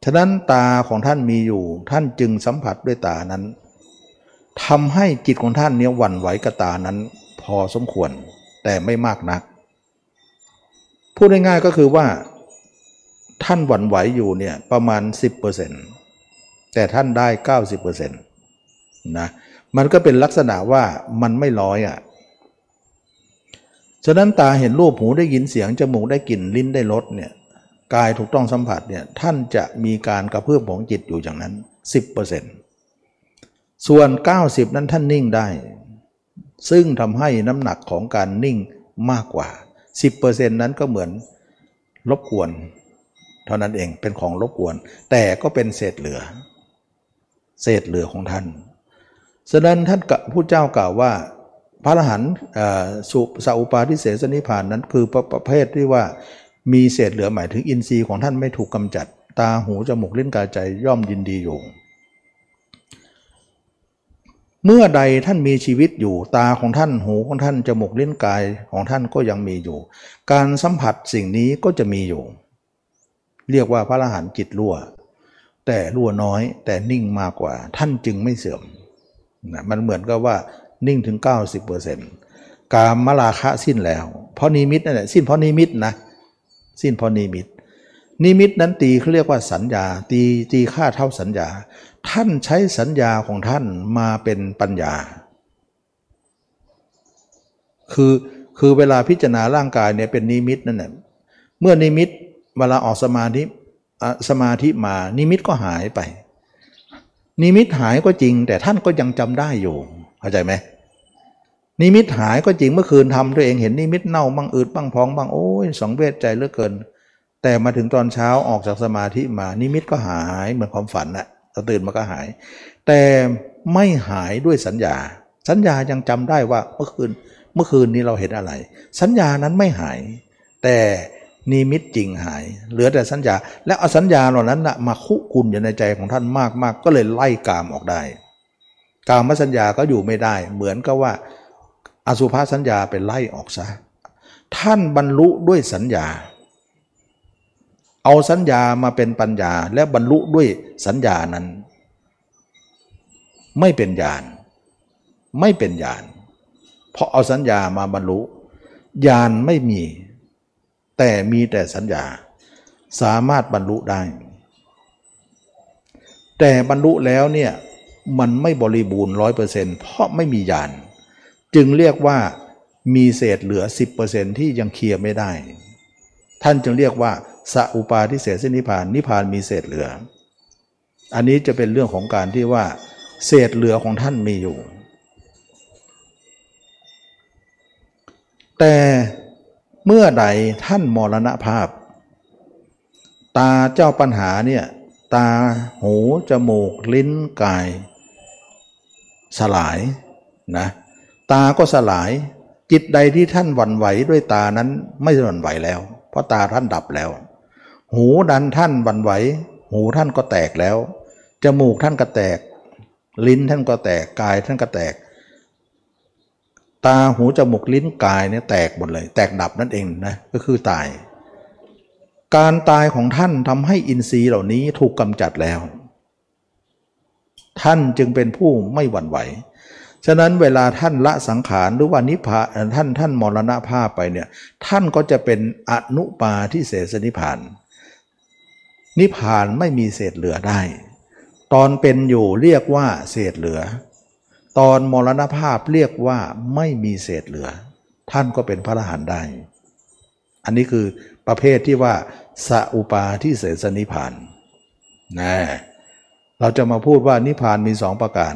ฉะนั้นตาของท่านมีอยู่ ท่านจึงสัมผัสด้วยตานั้นทำให้จิตของท่านเนี้ยหวั่นไหวกับตานั้น พอสมควรแต่ไม่มากนัก พูดง่ายๆก็คือว่า ท่านหวั่นไหวอยู่เนี่ยประมาณ 10% แต่ท่านได้ 90%นะมันก็เป็นลักษณะว่ามันไม่ร้อยอะ่ะฉะนั้นตาเห็นรูปหูได้ยินเสียง จมูกได้กลิ่นลิ้นได้รสเนี่ยกายถูกต้องสัมผัสเนี่ยท่านจะมีการกระเพื่อมของจิตอยู่อย่างนั้น 10%ส่วน 90 นั้นท่านนิ่งได้ ซึ่งทำให้น้ำหนักของการนิ่งมากกว่า 10%นั้นก็เหมือนรบกวน เท่านั้นเองเป็นของรบกวน แต่ก็เป็นเศษเหลือ เศษเหลือของท่านฉะนั้นท่านกับผู้เจ้ากล่าวว่า พระอรหันต์สุสอุปาทิเสสนิพานนั้นคือประเภทที่ว่ามีเศษเหลือหมายถึงอินทรีย์ของท่านไม่ถูกกำจัด ตาหูจมูกลิ้นกายใจย่อมยินดีอยู่เมื่อใดท่านมีชีวิตอยู่ตาของท่านหูของท่านจมูกลิ้นกายของท่านก็ยังมีอยู่ การสัมผัสสิ่งนี้ก็จะมีอยู่ เรียกว่าพระอรหันต์จิตรั่ว แต่รั่วน้อย แต่นิ่งมากกว่า ท่านจึงไม่เสื่อมนะมันเหมือนกับว่านิ่งถึง 90%กามราคะสิ้นแล้ว เพราะนิมิตนั่นแหละสิ้นเพราะนิมิตนะสิ้นเพราะนิมิต นิมิตนั้นตีเขาเรียกว่าสัญญา ตีตีค่าเท่าสัญญา ท่านใช้สัญญาของท่านมาเป็นปัญญา คือคือเวลาพิจารณาร่างกายเนี่ยเป็นนิมิตนั่นแหละเมื่อนิมิตเวลาออกสมาธิ สมาธิมานิมิตก็หายไป นิมิตหายก็จริง แต่ท่านก็ยังจำได้อยู่เข้าใจไหมนิมิตหายก็จริงเมื่อคืนทำตัวเองเห็นนิมิตเน่าบังอืดบังพองบังโอ้ยสองเวทใจเหลือเกิน แต่มาถึงตอนเช้าออกจากสมาธิมา นิมิตก็หายเหมือนความฝันนะตื่นมาก็หาย แต่ไม่หายด้วยสัญญา สัญญายังจำได้ว่าเมื่อคืนเมื่อคืนนี้เราเห็นอะไร สัญญานั้นไม่หาย แต่ นิมิตจริงหาย เหลือแต่สัญญา และเอาสัญญาเหล่านั้นนะมาคุกุนอยู่ในใจของท่านมากๆก็เลยไล่กามออกได้ กามสัญญาก็อยู่ไม่ได้ เหมือนกับว่า อสุภาสัญญาไปไล่ออกซะท่านบรรลุด้วยสัญญา เอาสัญญามาเป็นปัญญาและบรรลุด้วยสัญญานั้น ไม่เป็นญาณไม่เป็นญาณเพราะเอาสัญญามาบรรลุญาณไม่มี แต่มีแต่สัญญา สามารถบรรลุได้ แต่บรรลุแล้วเนี่ยมันไม่บริบูรณ์ร้อยเปอร์เซ็นต์เพราะไม่มียานจึงเรียกว่ามีเศษเหลือ 10%ที่ยังเคลียร์ไม่ได้ ท่านจึงเรียกว่าสัอุปาทิเศษนิพานนิพานมีเศษเหลือ อันนี้จะเป็นเรื่องของการที่ว่า เศษเหลือของท่านมีอยู่ แต่ เมื่อใดท่านมรณภาพ ตาเจ้าปัญหาเนี่ยตาหูจมูก ลิ้นกาย สลายนะตาก็สลาย จิตใดที่ท่านหวั่นไหวด้วยตานั้นไม่หวั่นไหวแล้ว เพราะตาท่านดับแล้ว หูดันท่านหวั่นไหว หูท่านก็แตกแล้วจมูกท่านก็แตก ลิ้นท่านก็แตกกายท่านก็แตก ตาหูจมูกลิ้นกายเนี่ยแตกหมดเลย แตกดับนั่นเองนะก็คือตาย การตายของท่านทำให้อินทรีย์เหล่านี้ถูกกำจัดแล้ว ท่านจึงเป็นผู้ไม่หวั่นไหว ฉะนั้นเวลาท่านละสังขารหรือว่านิพพานท่านท่านมรณภาพไปเนี่ยท่านก็จะเป็นอนุปาที่เสสนิพาน นิพพานไม่มีเศษเหลือได้ ตอนเป็นอยู่เรียกว่าเศษเหลือ ตอนมรณภาพเรียกว่าไม่มีเศษเหลือ ท่านก็เป็นพระอรหันต์ได้ อันนี้คือประเภทที่ว่าสัอุปาที่เสสนิพานนะเราจะมาพูดว่านิพพานมีสองประการ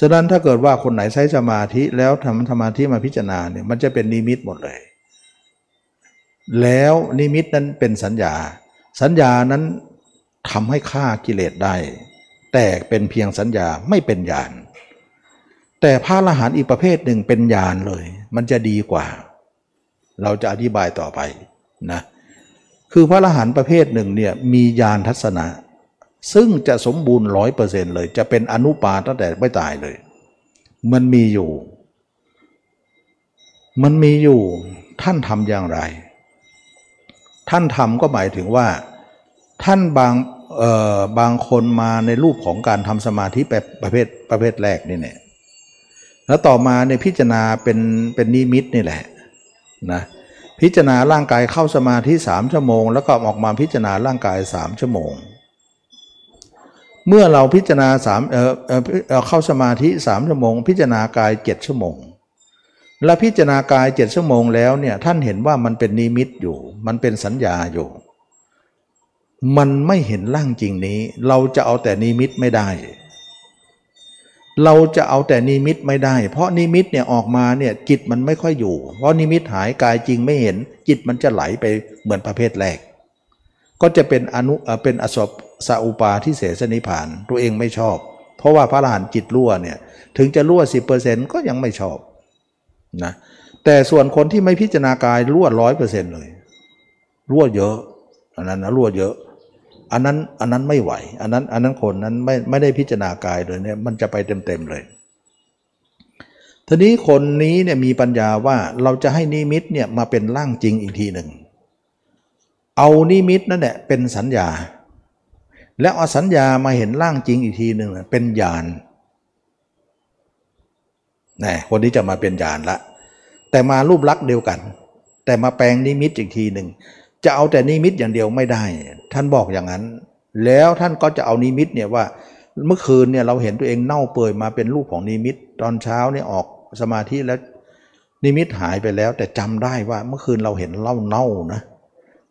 ฉะนั้นถ้าเกิดว่าคนไหนใช้สมาธิแล้วทำสมาธิมาพิจารณาเนี่ยมันจะเป็นนิมิตหมดเลย แล้วนิมิตนั้นเป็นสัญญา สัญญานั้นทำให้ฆ่ากิเลสได้ แต่เป็นเพียงสัญญาไม่เป็นญาณ แต่พระอรหันต์อีกประเภทหนึ่งเป็นญาณเลย มันจะดีกว่า เราจะอธิบายต่อไปนะคือพระอรหันต์ประเภทหนึ่งเนี่ยมีญาณทัศนะ ซึ่งจะสมบูรณ์ร้อยเปอร์เซ็นต์เลย จะเป็นอนุปาตั้งแต่ไม่ตายเลย มันมีอยู่ มันมีอยู่ท่านทำอย่างไร ท่านทำก็หมายถึงว่า ท่านบางบางคนมาในรูปของการทำสมาธิแบบประเภทประเภทแรกนี่เนี่ย แล้วต่อมาในยพิจารณาเป็นเป็นนิมิตนี่แหละนะพิจารณาร่างกายเข้าสมาธิสามชั่วโมง แล้วก็ออกมาพิจารณาร่างกายสามชั่วโมง เมื่อเราพิจารณาสามเอ่อเอ่อเออเข้าสมาธิสามชั่วโมง พิจารณากายเจ็ดชั่วโมง และพิจารณากายเจ็ดชั่วโมงแล้วเนี่ยท่านเห็นว่ามันเป็นนิมิตอยู่ มันเป็นสัญญาอยู่ มันไม่เห็นร่างจริงนี้ เราจะเอาแต่นิมิตไม่ได้ เราจะเอาแต่นิมิตไม่ได้ เพราะนิมิตเนี่ยออกมาเนี่ยจิตมันไม่ค่อยอยู่ เพราะนิมิตหายกายจริงไม่เห็น จิตมันจะไหลไปเหมือนประเภทแรก ก็จะเป็นอนุเป็นอสบสอุปาที่เสสนิพานตัวเองไม่ชอบ เพราะว่าพระอรหันต์จิตรั่วเนี่ยถึงจะรั่ว 10%ก็ยังไม่ชอบนะแต่ส่วนคนที่ไม่พิจารณากายรั่วร้อยเปอร์เซ็นต์เลย รั่วเยอะอันนั้นนะรั่วเยอะ อันนั้นอันนั้นไม่ไหว อันนั้นอันนั้นคนนั้นไม่ไม่ได้พิจารณากายเลยเนี่ยมันจะไปเต็มๆเลยทีนี้คนนี้เนี่ยมีปัญญาว่าเราจะให้นิมิตเนี่ยมาเป็นร่างจริงอีกทีหนึ่ง เอานิมิตนั่นแหละเป็นสัญญา แล้วเอาสัญญามาเห็นร่างจริงอีกทีหนึ่งเป็นญาณนี่คนนี้จะมาเป็นญาณละ แต่มารูปลักษณ์เดียวกัน แต่มาแปลงนิมิตอีกทีหนึ่ง จะเอาแต่นิมิตอย่างเดียวไม่ได้ ท่านบอกอย่างนั้น แล้วท่านก็จะเอานิมิตเนี่ยว่าเมื่อคืนเนี่ยเราเห็นตัวเองเน่าเปื่อยมาเป็นรูปของนิมิต ตอนเช้าเนี่ยออกสมาธิแล้วนิมิตหายไปแล้ว แต่จำได้ว่าเมื่อคืนเราเห็นเราเน่านะ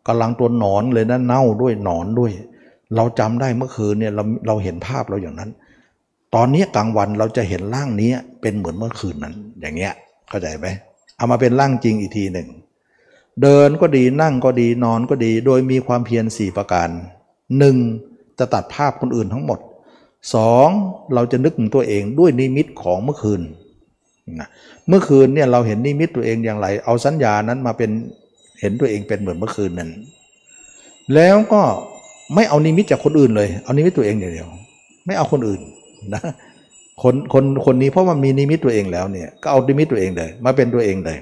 กำลังตัวหนอนเลยนะเน่าด้วยหนอนด้วย เราจำได้เมื่อคืนเนี่ยเราเราเห็นภาพเราอย่างนั้น ตอนนี้กลางวันเราจะเห็นร่างนี้เป็นเหมือนเมื่อคืนนั้น อย่างเงี้ยเข้าใจไหมเอามาเป็นร่างจริงอีกทีหนึ่ง เดินก็ดีนั่งก็ดีนอนก็ดี โดยมีความเพียรสี่ประการหนึ่งจะตัดภาพคนอื่นทั้งหมดสองเราจะนึกถึงตัวเองด้วยนิมิตของเมื่อคืนนะเมื่อคืนเนี่ยเราเห็นนิมิตตัวเองอย่างไร เอาสัญญานั้นมาเป็นเห็นตัวเองเป็นเหมือนเมื่อคืนนั้น แล้วก็ไม่เอานิมิตจากคนอื่นเลย เอานิมิตตัวเองอย่างเดียว ไม่เอาคนอื่นนะคนคนคนนี้เพราะมันมีนิมิตตัวเองแล้วเนี่ยก็เอานิมิตตัวเองเลย มาเป็นตัวเองเลย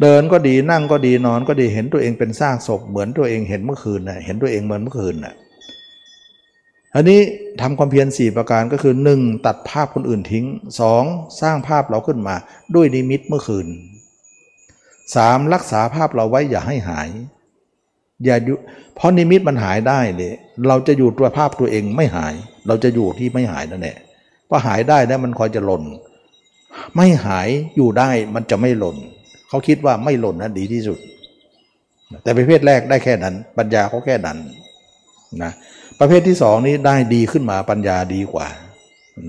เดินก็ดีนั่งก็ดีนอนก็ดีเห็นตัวเองเป็นซากศพเหมือนตัวเองเห็นเมื่อคืนนะเห็นตัวเองเหมือนเมื่อคืนนะอันนี้ทำความเพียรสี่ประการก็คือ 1. ตัดภาพคนอื่นทิ้ง 2. สร้างภาพเราขึ้นมา ด้วยนิมิตเมื่อคืน 3. รักษาภาพเราไว้อย่าให้หาย อย่าอยู่เพราะนิมิตมันหายได้เนี่ยเราจะอยู่ตัวภาพตัวเองไม่หาย เราจะอยู่ที่ไม่หายนั่นแหละพราะหายได้แล้วมันคอยจะหล่นไม่หายอยู่ได้มันจะไม่หล่น เขาคิดว่าไม่หล่นนะดีที่สุด แต่ประเภทแรกได้แค่นั้น ปัญญาเขาแค่นั้นนะประเภทที่สองนี้ได้ดีขึ้นมาปัญญาดีกว่า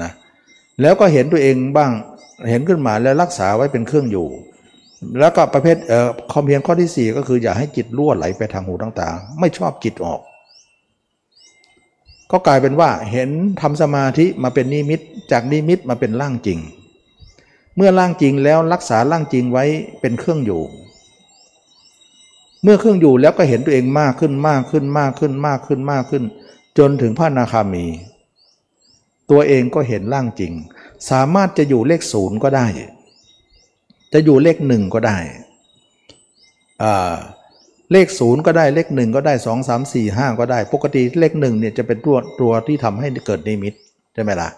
นะแล้วก็เห็นตัวเองบ้างเห็นขึ้นมาแล้วรักษาไว้เป็นเครื่องอยู่ แล้วก็ประเภทเอ่อคอมเพียนข้อที่ 4 ก็คืออย่าให้จิตรั่วไหลไปทางหูต่างๆไม่ชอบจิตออก ก็กลายเป็นว่าเห็นทำสมาธิมาเป็นนิมิต จากนิมิตมาเป็นร่างจริง เมื่อร่างจริงแล้วรักษาร่างจริงไว้เป็นเครื่องอยู่ เมื่อเครื่องอยู่แล้วก็เห็นตัวเองมากขึ้นมากขึ้นมากขึ้นมากขึ้นมากขึ้น จนถึงพระนาคามี ตัวเองก็เห็นร่างจริง สามารถจะอยู่เลขศูนย์ก็ได้ จะอยู่เลขหนึ่งก็ได้เลขศูนย์ก็ได้เลขหนึ่งก็ได้สองสามสี่ห้าก็ได้ ปกติเลขหนึ่งเนี่ยจะเป็นตัวตัวที่ทำให้เกิดนิมิตใช่ไหมล่ะ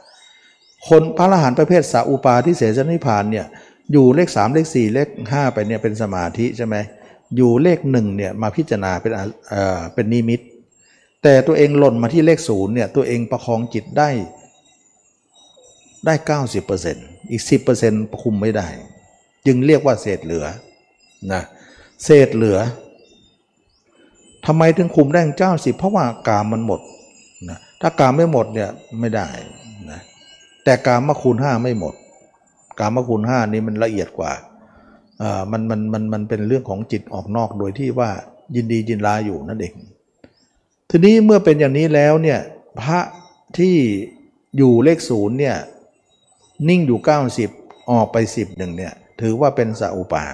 คนพระอรหันต์ประเภทสาอุปาที่เสสนิพานเนี่ยอยู่เลขสามเลขสี่เลขห้าไปเนี่ยเป็นสมาธิใช่ไหมอยู่เลขหนึ่งเนี่ยมาพิจารณาเป็นเอ่อเป็นนิมิต แต่ตัวเองหล่นมาที่เลขศูนย์เนี่ยตัวเองประคองจิตได้ได้ 90%อีก 10%ประคุมไม่ได้ จึงเรียกว่าเศษเหลือนะเศษเหลือทำไมถึงคุมได้เจ้าสิเพราะว่ากามมันหมดนะถ้ากามไม่หมดเนี่ยไม่ได้ แต่กามมาคูณห้าไม่หมด กามมาคูณห้านี้มันละเอียดกว่าอ่ามันมันมันมันเป็นเรื่องของจิตออกนอกโดยที่ว่ายินดียินร้าอยู่นั่นเอง ทีนี้เมื่อเป็นอย่างนี้แล้วเนี่ยพระที่อยู่เลขศูนย์เนี่ยนิ่งอยู่ 90 ออกไป 10หนึ่งเนี่ยถือว่าเป็นสัอุปา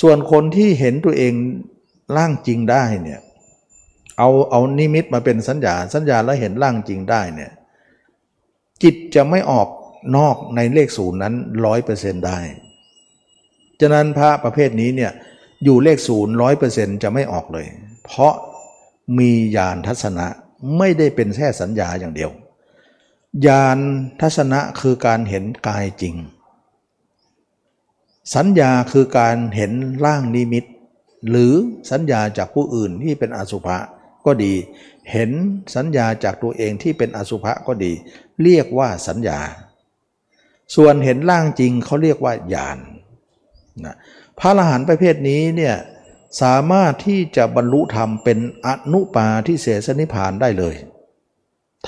ส่วนคนที่เห็นตัวเองร่างจริงได้เนี่ยเอาเอานิมิตมาเป็นสัญญาสัญญาแล้วเห็นร่างจริงได้เนี่ย จิตจะไม่ออกนอกในเลขศูนย์นั้นร้อยเปอร์เซ็นต์ได้ฉะนั้นพระประเภทนี้เนี่ยอยู่เลขศูนย์ร้อยเปอร์เซ็นต์จะไม่ออกเลย เพราะมีญาณทัศนะไม่ได้เป็นแค่สัญญาอย่างเดียวญาณทัศนะคือการเห็นกายจริง สัญญาคือการเห็นร่างนิมิต หรือสัญญาจากผู้อื่นที่เป็นอสุภะ ก็ดี เห็นสัญญาจากตัวเองที่เป็นอสุภะก็ดี เรียกว่าสัญญา ส่วนเห็นร่างจริงเขาเรียกว่าญาณนะพระอรหันต์ประเภทนี้เนี่ยสามารถที่จะบรรลุธรรมเป็นอนุปาทิเสสนิพานได้เลย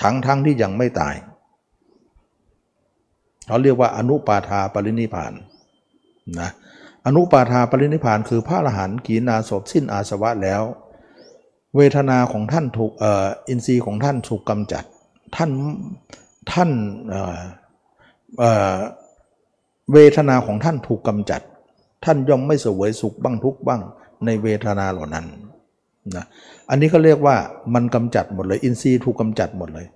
ทั้งทั้งที่ยังไม่ตายเขาเรียกว่าอนุปาทาปรินิพานนะอนุปาทาปรินิพานคือพระอรหันต์กีนาศพสิ้นอาสวะแล้ว เวทนาของท่านถูกออินทรีย์ของท่านถูกกำจัด ท่านท่านเเเวทนาของท่านถูกกำจัด ท่านย่อมไม่เสวยสุขบ้างทุกบ้างในเวทนาเหล่านั้นนะอันนี้ก็เรียกว่ามันกำจัดหมดเลย อินทรีย์ถูกกำจัดหมดเลย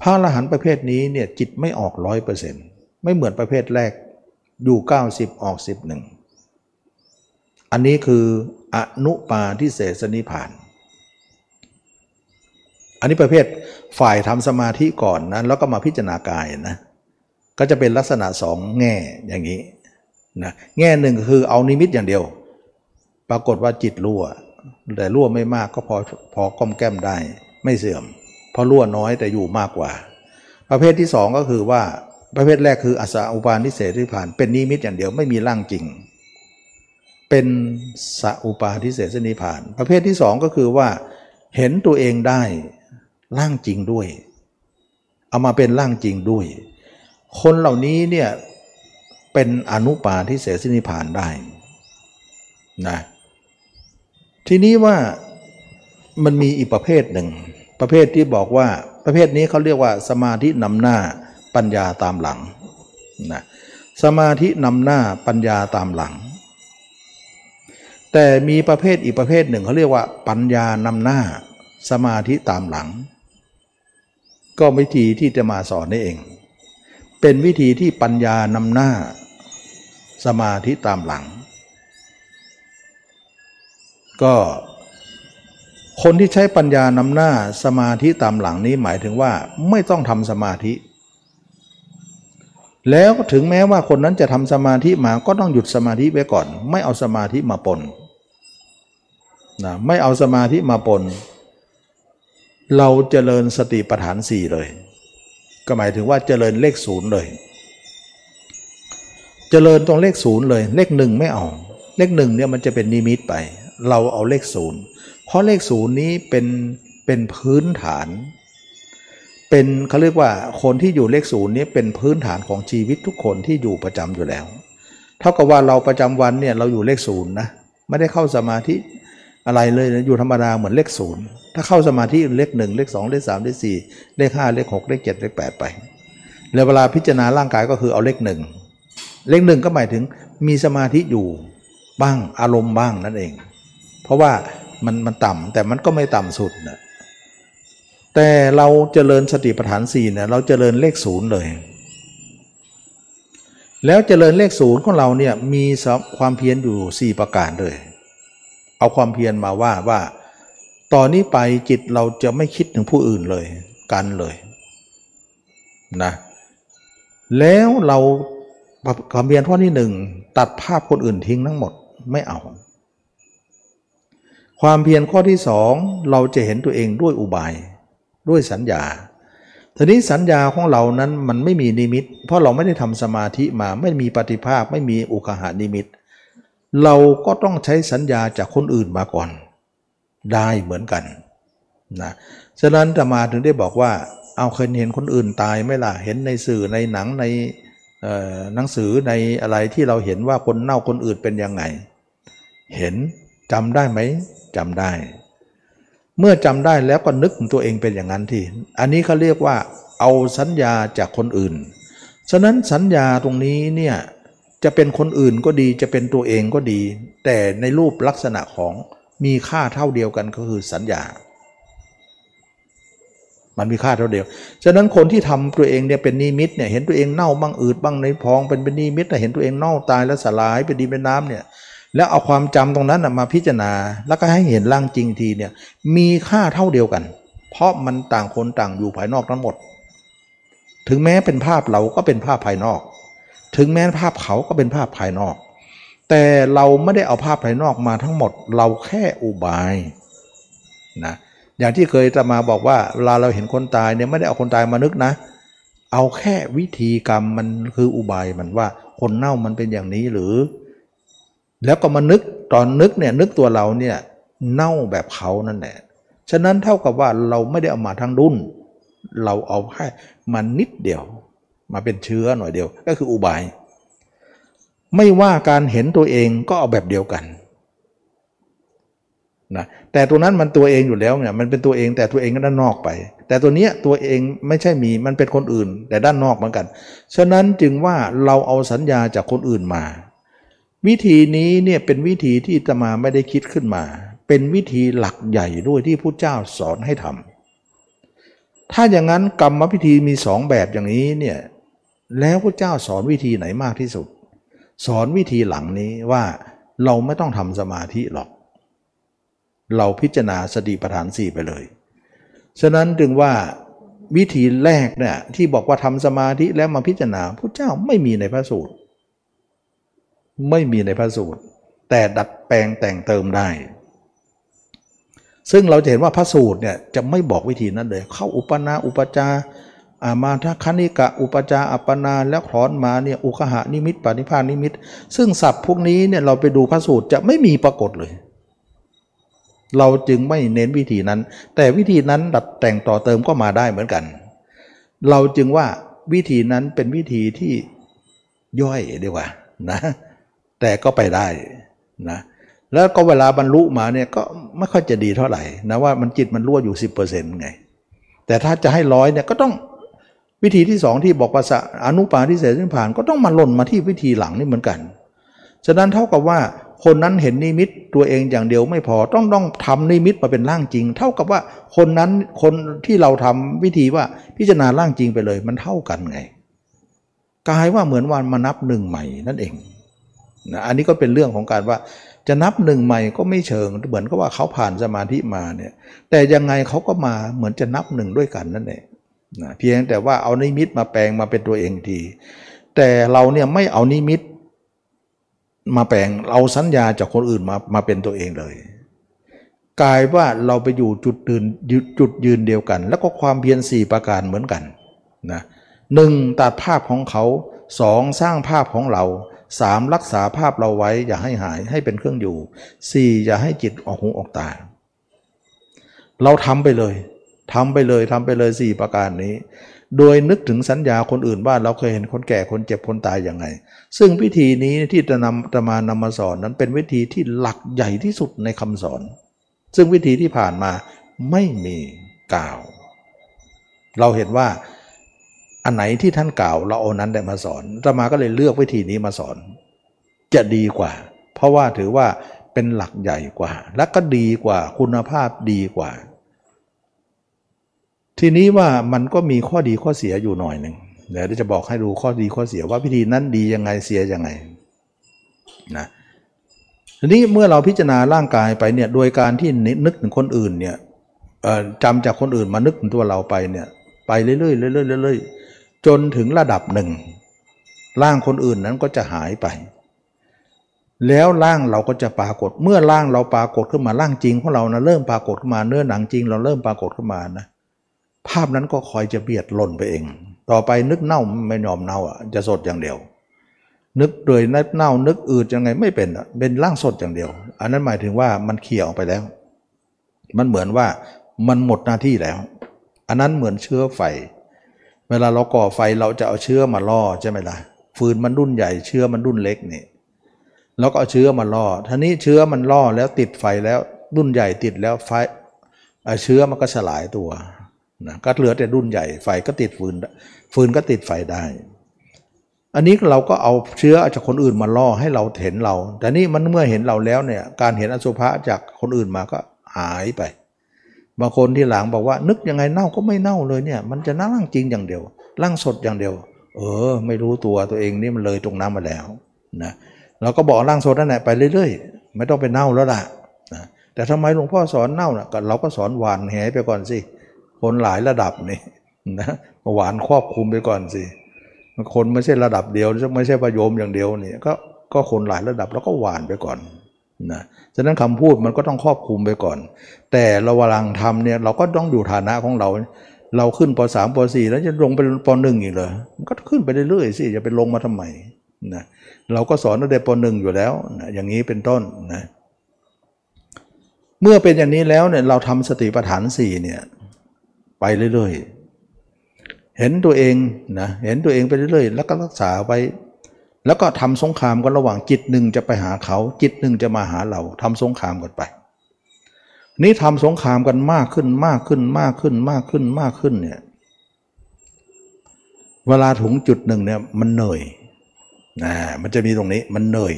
พระอรหันต์ประเภทนี้เนี่ยจิตไม่ออกร้อยเปอร์เซ็นต์ไม่เหมือนประเภทแรกอยู่ 90 ออก 11 อันนี้คืออนุปาทิเสสนิพาน อันนี้ประเภทฝ่ายทำสมาธิก่อนนะแล้วก็มาพิจารณากายนะก็จะเป็นลักษณะสองแง่อย่างนี้นะแง่หนึ่งคือเอานิมิตอย่างเดียว ปรากฏว่าจิตรั่ว แต่รั่วไม่มากก็พอพอก้มแก้มได้ไม่เสื่อม เพราะรั่วน้อยแต่อยู่มากกว่า ประเภทที่สองก็คือว่าประเภทแรกคืออสาอุปาณิเสที่ผ่าน เป็นนิมิตอย่างเดียวไม่มีร่างจริง เป็นสอุปาทิเสสนิพาน ประเภทที่สองก็คือว่าเห็นตัวเองได้ ร่างจริงด้วย เอามาเป็นร่างจริงด้วย คนเหล่านี้เนี่ยเป็นอนุปาทิเสสนิพานได้นะทีนี้ว่ามันมีอีกประเภทหนึ่ง ประเภทที่บอกว่าประเภทนี้เขาเรียกว่าสมาธินำหน้าปัญญาตามหลังนะสมาธินำหน้าปัญญาตามหลัง แต่มีประเภทอีกประเภทหนึ่งเขาเรียกว่าปัญญานำหน้า สมาธิตามหลัง ก็วิธีที่จะมาสอนนี่เอง เป็นวิธีที่ปัญญานำหน้า สมาธิตามหลัง ก็คนที่ใช้ปัญญานำหน้าสมาธิตามหลังนี้หมายถึงว่าไม่ต้องทำสมาธิ แล้วถึงแม้ว่าคนนั้นจะทำสมาธิมาก็ต้องหยุดสมาธิไว้ก่อน ไม่เอาสมาธิมาปนนะไม่เอาสมาธิมาปน เราเจริญสติปัฏฐานสี่เลย ก็หมายถึงว่าเจริญเลขศูนย์เลยเจริญตรงเลขศูนย์เลย เลขหนึ่งไม่เอา เลขหนึ่งเนี่ยมันจะเป็นนิมิตไป เราเอาเลขศูนย์เพราะเลขศูนย์นี้เป็นเป็นพื้นฐาน เป็นเขาเรียกว่าคนที่อยู่เลขศูนย์นี้เป็นพื้นฐานของชีวิตทุกคนที่อยู่ประจำอยู่แล้ว เท่ากับว่าเราประจำวันเนี่ยเราอยู่เลขศูนย์นะไม่ได้เข้าสมาธิอะไรเลยนะอยู่ธรรมดาเหมือนเลขศูนย์ ถ้าเข้าสมาธิเลขหนึ่งเลขสองเลขสามเลขสี่เลขห้าเลขหกเลขเจ็ดเลขแปดไปแล้วเวลาพิจารณาร่างกายก็คือเอาเลขหนึ่งเลขหนึ่งก็หมายถึงมีสมาธิอยู่บ้างอารมณ์บ้างนั่นเอง เพราะว่ามันมันต่ำแต่มันก็ไม่ต่ำสุดนะแต่เราเจริญสติปัฏฐานสี่เนี่ยเราเจริญเลขศูนย์เลย แล้วเจริญเลขศูนย์ของเราเนี่ยมีความเพียรอยู่ 4 ประการเลย เอาความเพียรมาว่าว่า ตอนนี้ไปจิตเราจะไม่คิดถึงผู้อื่นเลย กันเลยนะแล้วเราความเพียรข้อที่หนึ่งตัดภาพคนอื่นทิ้งทั้งหมดไม่เอา ความเพียรข้อที่สองเราจะเห็นตัวเองด้วยอุบาย ด้วยสัญญาทีนี้สัญญาของเรานั้นมันไม่มีนิมิต เพราะเราไม่ได้ทำสมาธิมาไม่มีปฏิภาคไม่มีอุคหานิมิต เราก็ต้องใช้สัญญาจากคนอื่นมาก่อน ได้เหมือนกันนะฉะนั้นธรรมาถึงได้บอกว่า เอาเคยเห็นคนอื่นตายไหมล่ะเห็นในสื่อในหนังในหนังสือในอะไรที่เราเห็นว่าคนเน่าคนอื่นเป็นยังไง เห็นจำได้ไหมจำได้ เมื่อจำได้แล้วก็นึกตัวเองเป็นอย่างนั้นที่ อันนี้เขาเรียกว่าเอาสัญญาจากคนอื่น ฉะนั้นสัญญาตรงนี้เนี่ยจะเป็นคนอื่นก็ดีจะเป็นตัวเองก็ดี แต่ในรูปลักษณะของ มีค่าเท่าเดียวกันก็คือสัญญา มันมีค่าเท่าเดียว ฉะนั้นคนที่ทำตัวเองเนี่ยเป็นนิมิตเนี่ยเห็นตัวเองเน่าบ้างอืดบ้างในพองเป็นเป็นนิมิตแต่เห็นตัวเองเน่าตายแล้วสลายเป็นดินเป็นน้ำเนี่ยแล้วเอาความจำตรงนั้นมาพิจารณา แล้วก็ให้เห็นร่างจริงทีเนี่ยมีค่าเท่าเดียวกัน เพราะมันต่างคนต่างอยู่ภายนอกทั้งหมด ถึงแม้เป็นภาพเราก็เป็นภาพภายนอก ถึงแม้ภาพเขาก็เป็นภาพภายนอก แต่เราไม่ได้เอาภาพภายนอกมาทั้งหมด เราแค่อุบายนะอย่างที่เคยจะมาบอกว่าเวลาเราเห็นคนตายเนี่ยไม่ได้เอาคนตายมานึกนะ เอาแค่วิธีกรรมมันคืออุบายมันว่าคนเน่ามันเป็นอย่างนี้หรือ แล้วก็มานึกตอนนึกเนี่ยนึกตัวเราเนี่ยเน่าแบบเขานั่นแหละฉะนั้นเท่ากับว่าเราไม่ได้เอามาทั้งรุ่นเราเอาแค่มันนิดเดียว มาเป็นเชื้อหน่อยเดียว ก็คืออุบาย ไม่ว่าการเห็นตัวเองก็เอาแบบเดียวกันนะแต่ตัวนั้นมันตัวเองอยู่แล้วเนี่ยมันเป็นตัวเองแต่ตัวเองก็ด้านนอกไป แต่ตัวเนี้ยตัวเองไม่ใช่มีมันเป็นคนอื่น แต่ด้านนอกเหมือนกัน ฉะนั้นจึงว่าเราเอาสัญญาจากคนอื่นมา วิธีนี้เนี่ยเป็นวิธีที่ตมาไม่ได้คิดขึ้นมา เป็นวิธีหลักใหญ่ด้วยที่พระเจ้าสอนให้ทำถ้าอย่างนั้นกรรมวิธีมีสองแบบอย่างนี้เนี่ยแล้วพระเจ้าสอนวิธีไหนมากที่สุด สอนวิธีหลังนี้ว่าเราไม่ต้องทำสมาธิหรอก เราพิจารณาสติปัฏฐานสี่ไปเลย ฉะนั้นจึงว่าวิธีแรกเนี่ยที่บอกว่าทำสมาธิแล้วมาพิจารณาพระเจ้าไม่มีในพระสูตร ไม่มีในพระสูตร แต่ดัดแปลงแต่งเติมได้ ซึ่งเราจะเห็นว่าพระสูตรเนี่ยจะไม่บอกวิธีนั้นเลย เข้าอุปนาอุปจาอา มาทคณิกะอุปจาอัปปนาแล้วถอนมาเนี่ยอุคหานิมิตปณิพานิมิต ซึ่งศัพท์พวกนี้เนี่ยเราไปดูพระสูตรจะไม่มีปรากฏเลย เราจึงไม่เน้นวิธีนั้น แต่วิธีนั้นดัดแต่งต่อเติมก็มาได้เหมือนกัน เราจึงว่าวิธีนั้นเป็นวิธีที่ย่อยดีกว่านะแต่ก็ไปได้นะแล้วก็เวลาบรรลุมาเนี่ยก็ไม่ค่อยจะดีเท่าไหร่นะว่ามันจิตมันรั่วอยู่ 10%ไง แต่ถ้าจะให้ร้อยเนี่ยก็ต้อง วิธีที่สองที่บอกว่าอนุปาที่เสด็จผ่านก็ต้องมาหล่นมาที่วิธีหลังนี่เหมือนกัน ฉะนั้นเท่ากับว่าคนนั้นเห็นนิมิตตัวเองอย่างเดียวไม่พอต้องต้องทำนิมิตมาเป็นร่างจริง เท่ากับว่าคนนั้นคนที่เราทำวิธีว่าพิจารณาร่างจริงไปเลยมันเท่ากันไงกลายว่าเหมือนวันมานับหนึ่งใหม่นั่นเองนะอันนี้ก็เป็นเรื่องของการว่าจะนับหนึ่งใหม่ก็ไม่เชิงเหมือนกับว่าเขาผ่านสมาธิมาเนี่ยแต่ยังไงเขาก็มาเหมือนจะนับหนึ่งด้วยกันนั่นเอง นะเพียงแต่ว่าเอานิมิตมาแปลงมาเป็นตัวเองที แต่เราเนี่ยไม่เอานิมิตมาแปลงเอาสัญญาจากคนอื่นมามาเป็นตัวเองเลย กลายว่าเราไปอยู่จุดยืนจุดยืนเดียวกัน แล้วก็ความเพียรสี่ประการเหมือนกันนะหนึ่งตัดภาพของเขาสองสร้างภาพของเราสามรักษาภาพเราไว้อย่าให้หายให้เป็นเครื่องอยู่สี่อย่าให้จิตออกหูออกตา เราทำไปเลย ทำไปเลยทำไปเลยสี่ประการนี้ โดยนึกถึงสัญญาคนอื่นว่าเราเคยเห็นคนแก่คนเจ็บคนตายอย่างไงซึ่งพิธีนี้ที่จะนำจะมานำมาสอนนั้นเป็นวิธีที่หลักใหญ่ที่สุดในคำสอน ซึ่งวิธีที่ผ่านมาไม่มีกล่าว เราเห็นว่าอันไหนที่ท่านกล่าวเราเอานั้นได้มาสอนจะมาก็เลยเลือกวิธีนี้มาสอน จะดีกว่า เพราะว่าถือว่าเป็นหลักใหญ่กว่า และก็ดีกว่าคุณภาพดีกว่า ทีนี้ว่ามันก็มีข้อดีข้อเสียอยู่หน่อยหนึ่งเดี๋ยวจะบอกให้ดูข้อดีข้อเสียว่าพิธีนั้นดียังไงเสียยังไงนะทีนี้เมื่อเราพิจารณาร่างกายไปเนี่ยโดยการที่นึกถึงคนอื่นเนี่ยจำจากคนอื่นมานึกถึงตัวเราไปเนี่ยไปเรื่อยๆเรื่อยๆเรื่อยๆจนถึงระดับหนึ่งร่างคนอื่นนั้นก็จะหายไป แล้วร่างเราก็จะปรากฏ เมื่อร่างเราปรากฏขึ้นมาร่างจริงของเรานะเริ่มปรากฏขึ้นมาเนื้อหนังจริงเราเริ่มปรากฏขึ้นมานะ ภาพนั้นก็คอยจะเบียดหล่นไปเอง ต่อไปนึกเน่าไม่ยอมเน่าอะจะสดอย่างเดียว นึกโดยนึกเน่านึกอืดยังไงไม่เป็นอะเป็นร่างสดอย่างเดียว อันนั้นหมายถึงว่ามันเขี่ยออกไปแล้ว มันเหมือนว่ามันหมดหน้าที่แล้ว อันนั้นเหมือนเชื้อไฟ เวลาเราก่อไฟเราจะเอาเชื้อมาล่อใช่ไหมล่ะฟืนมันรุ่นใหญ่เชื้อมันรุ่นเล็กนี่แล้วก็เอาเชื้อมาล่อท่านี้เชื้อมันล่อแล้วติดไฟแล้วรุ่นใหญ่ติดแล้วไฟเชื้อมันก็สลายตัว นะก็เหลือแต่รุ่นใหญ่ไฟก็ติดฟืนฟืนก็ติดไฟได้ อันนี้เราก็เอาเชื้อจากคนอื่นมาล่อให้เราเห็นเรา แต่นี่มันเมื่อเห็นเราแล้วเนี่ยการเห็นอสุภะจากคนอื่นมาก็หายไปบางคนที่หลังบอกว่า นึกยังไงเน่าก็ไม่เน่าเลยเนี่ย มันจะนั่งจริงอย่างเดียวร่างสดอย่างเดียว เออ ไม่รู้ตัวตัวเองนี่มันเลยตรงน้ำมาแล้วนะเราก็บอกร่างสดนั่นแหละไปเรื่อยๆ ไม่ต้องไปเน่าแล้วล่ะนะแต่ทำไมหลวงพ่อสอนเน่านะเราก็สอนหวานแหไปก่อนสิ คนหลายระดับนี่นะหวานครอบคุมไปก่อนสิคนไม่ใช่ระดับเดียวไม่ใช่ประโยมอย่างเดียวนี่ก็ก็คนหลายระดับแล้วก็หวานไปก่อนนะฉะนั้นคำพูดมันก็ต้องครอบคลุมไปก่อน แต่เราวลังทำเนี่ยเราก็ต้องดูฐานะของเรา เราขึ้นปสามปสี่แล้วจะลงไปปหนึ่งอีกเหรอมันก็ขึ้นไปเรื่อยๆสิจะไปลงมาทำไมนะเราก็สอนตั้งแต่ปหนึ่งอยู่แล้วนะอย่างนี้เป็นต้นนะเมื่อเป็นอย่างนี้แล้วเนี่ยเราทำสติปัฏฐานสี่เนี่ย ไปเรื่อยๆ เห็นตัวเองนะเห็นตัวเองไปเรื่อยๆ แล้วก็รักษาไปแล้วก็ทำสงครามกันระหว่างจิตหนึ่งจะไปหาเขา จิตหนึ่งจะมาหาเราทำสงครามกันไป นี้ทำสงครามกันมากขึ้นมากขึ้นมากขึ้นมากขึ้นมากขึ้นเนี่ยเวลาถึงจุดหนึ่งเนี่ยมันเหนื่อยนะมันจะมีตรงนี้มันเหนื่อย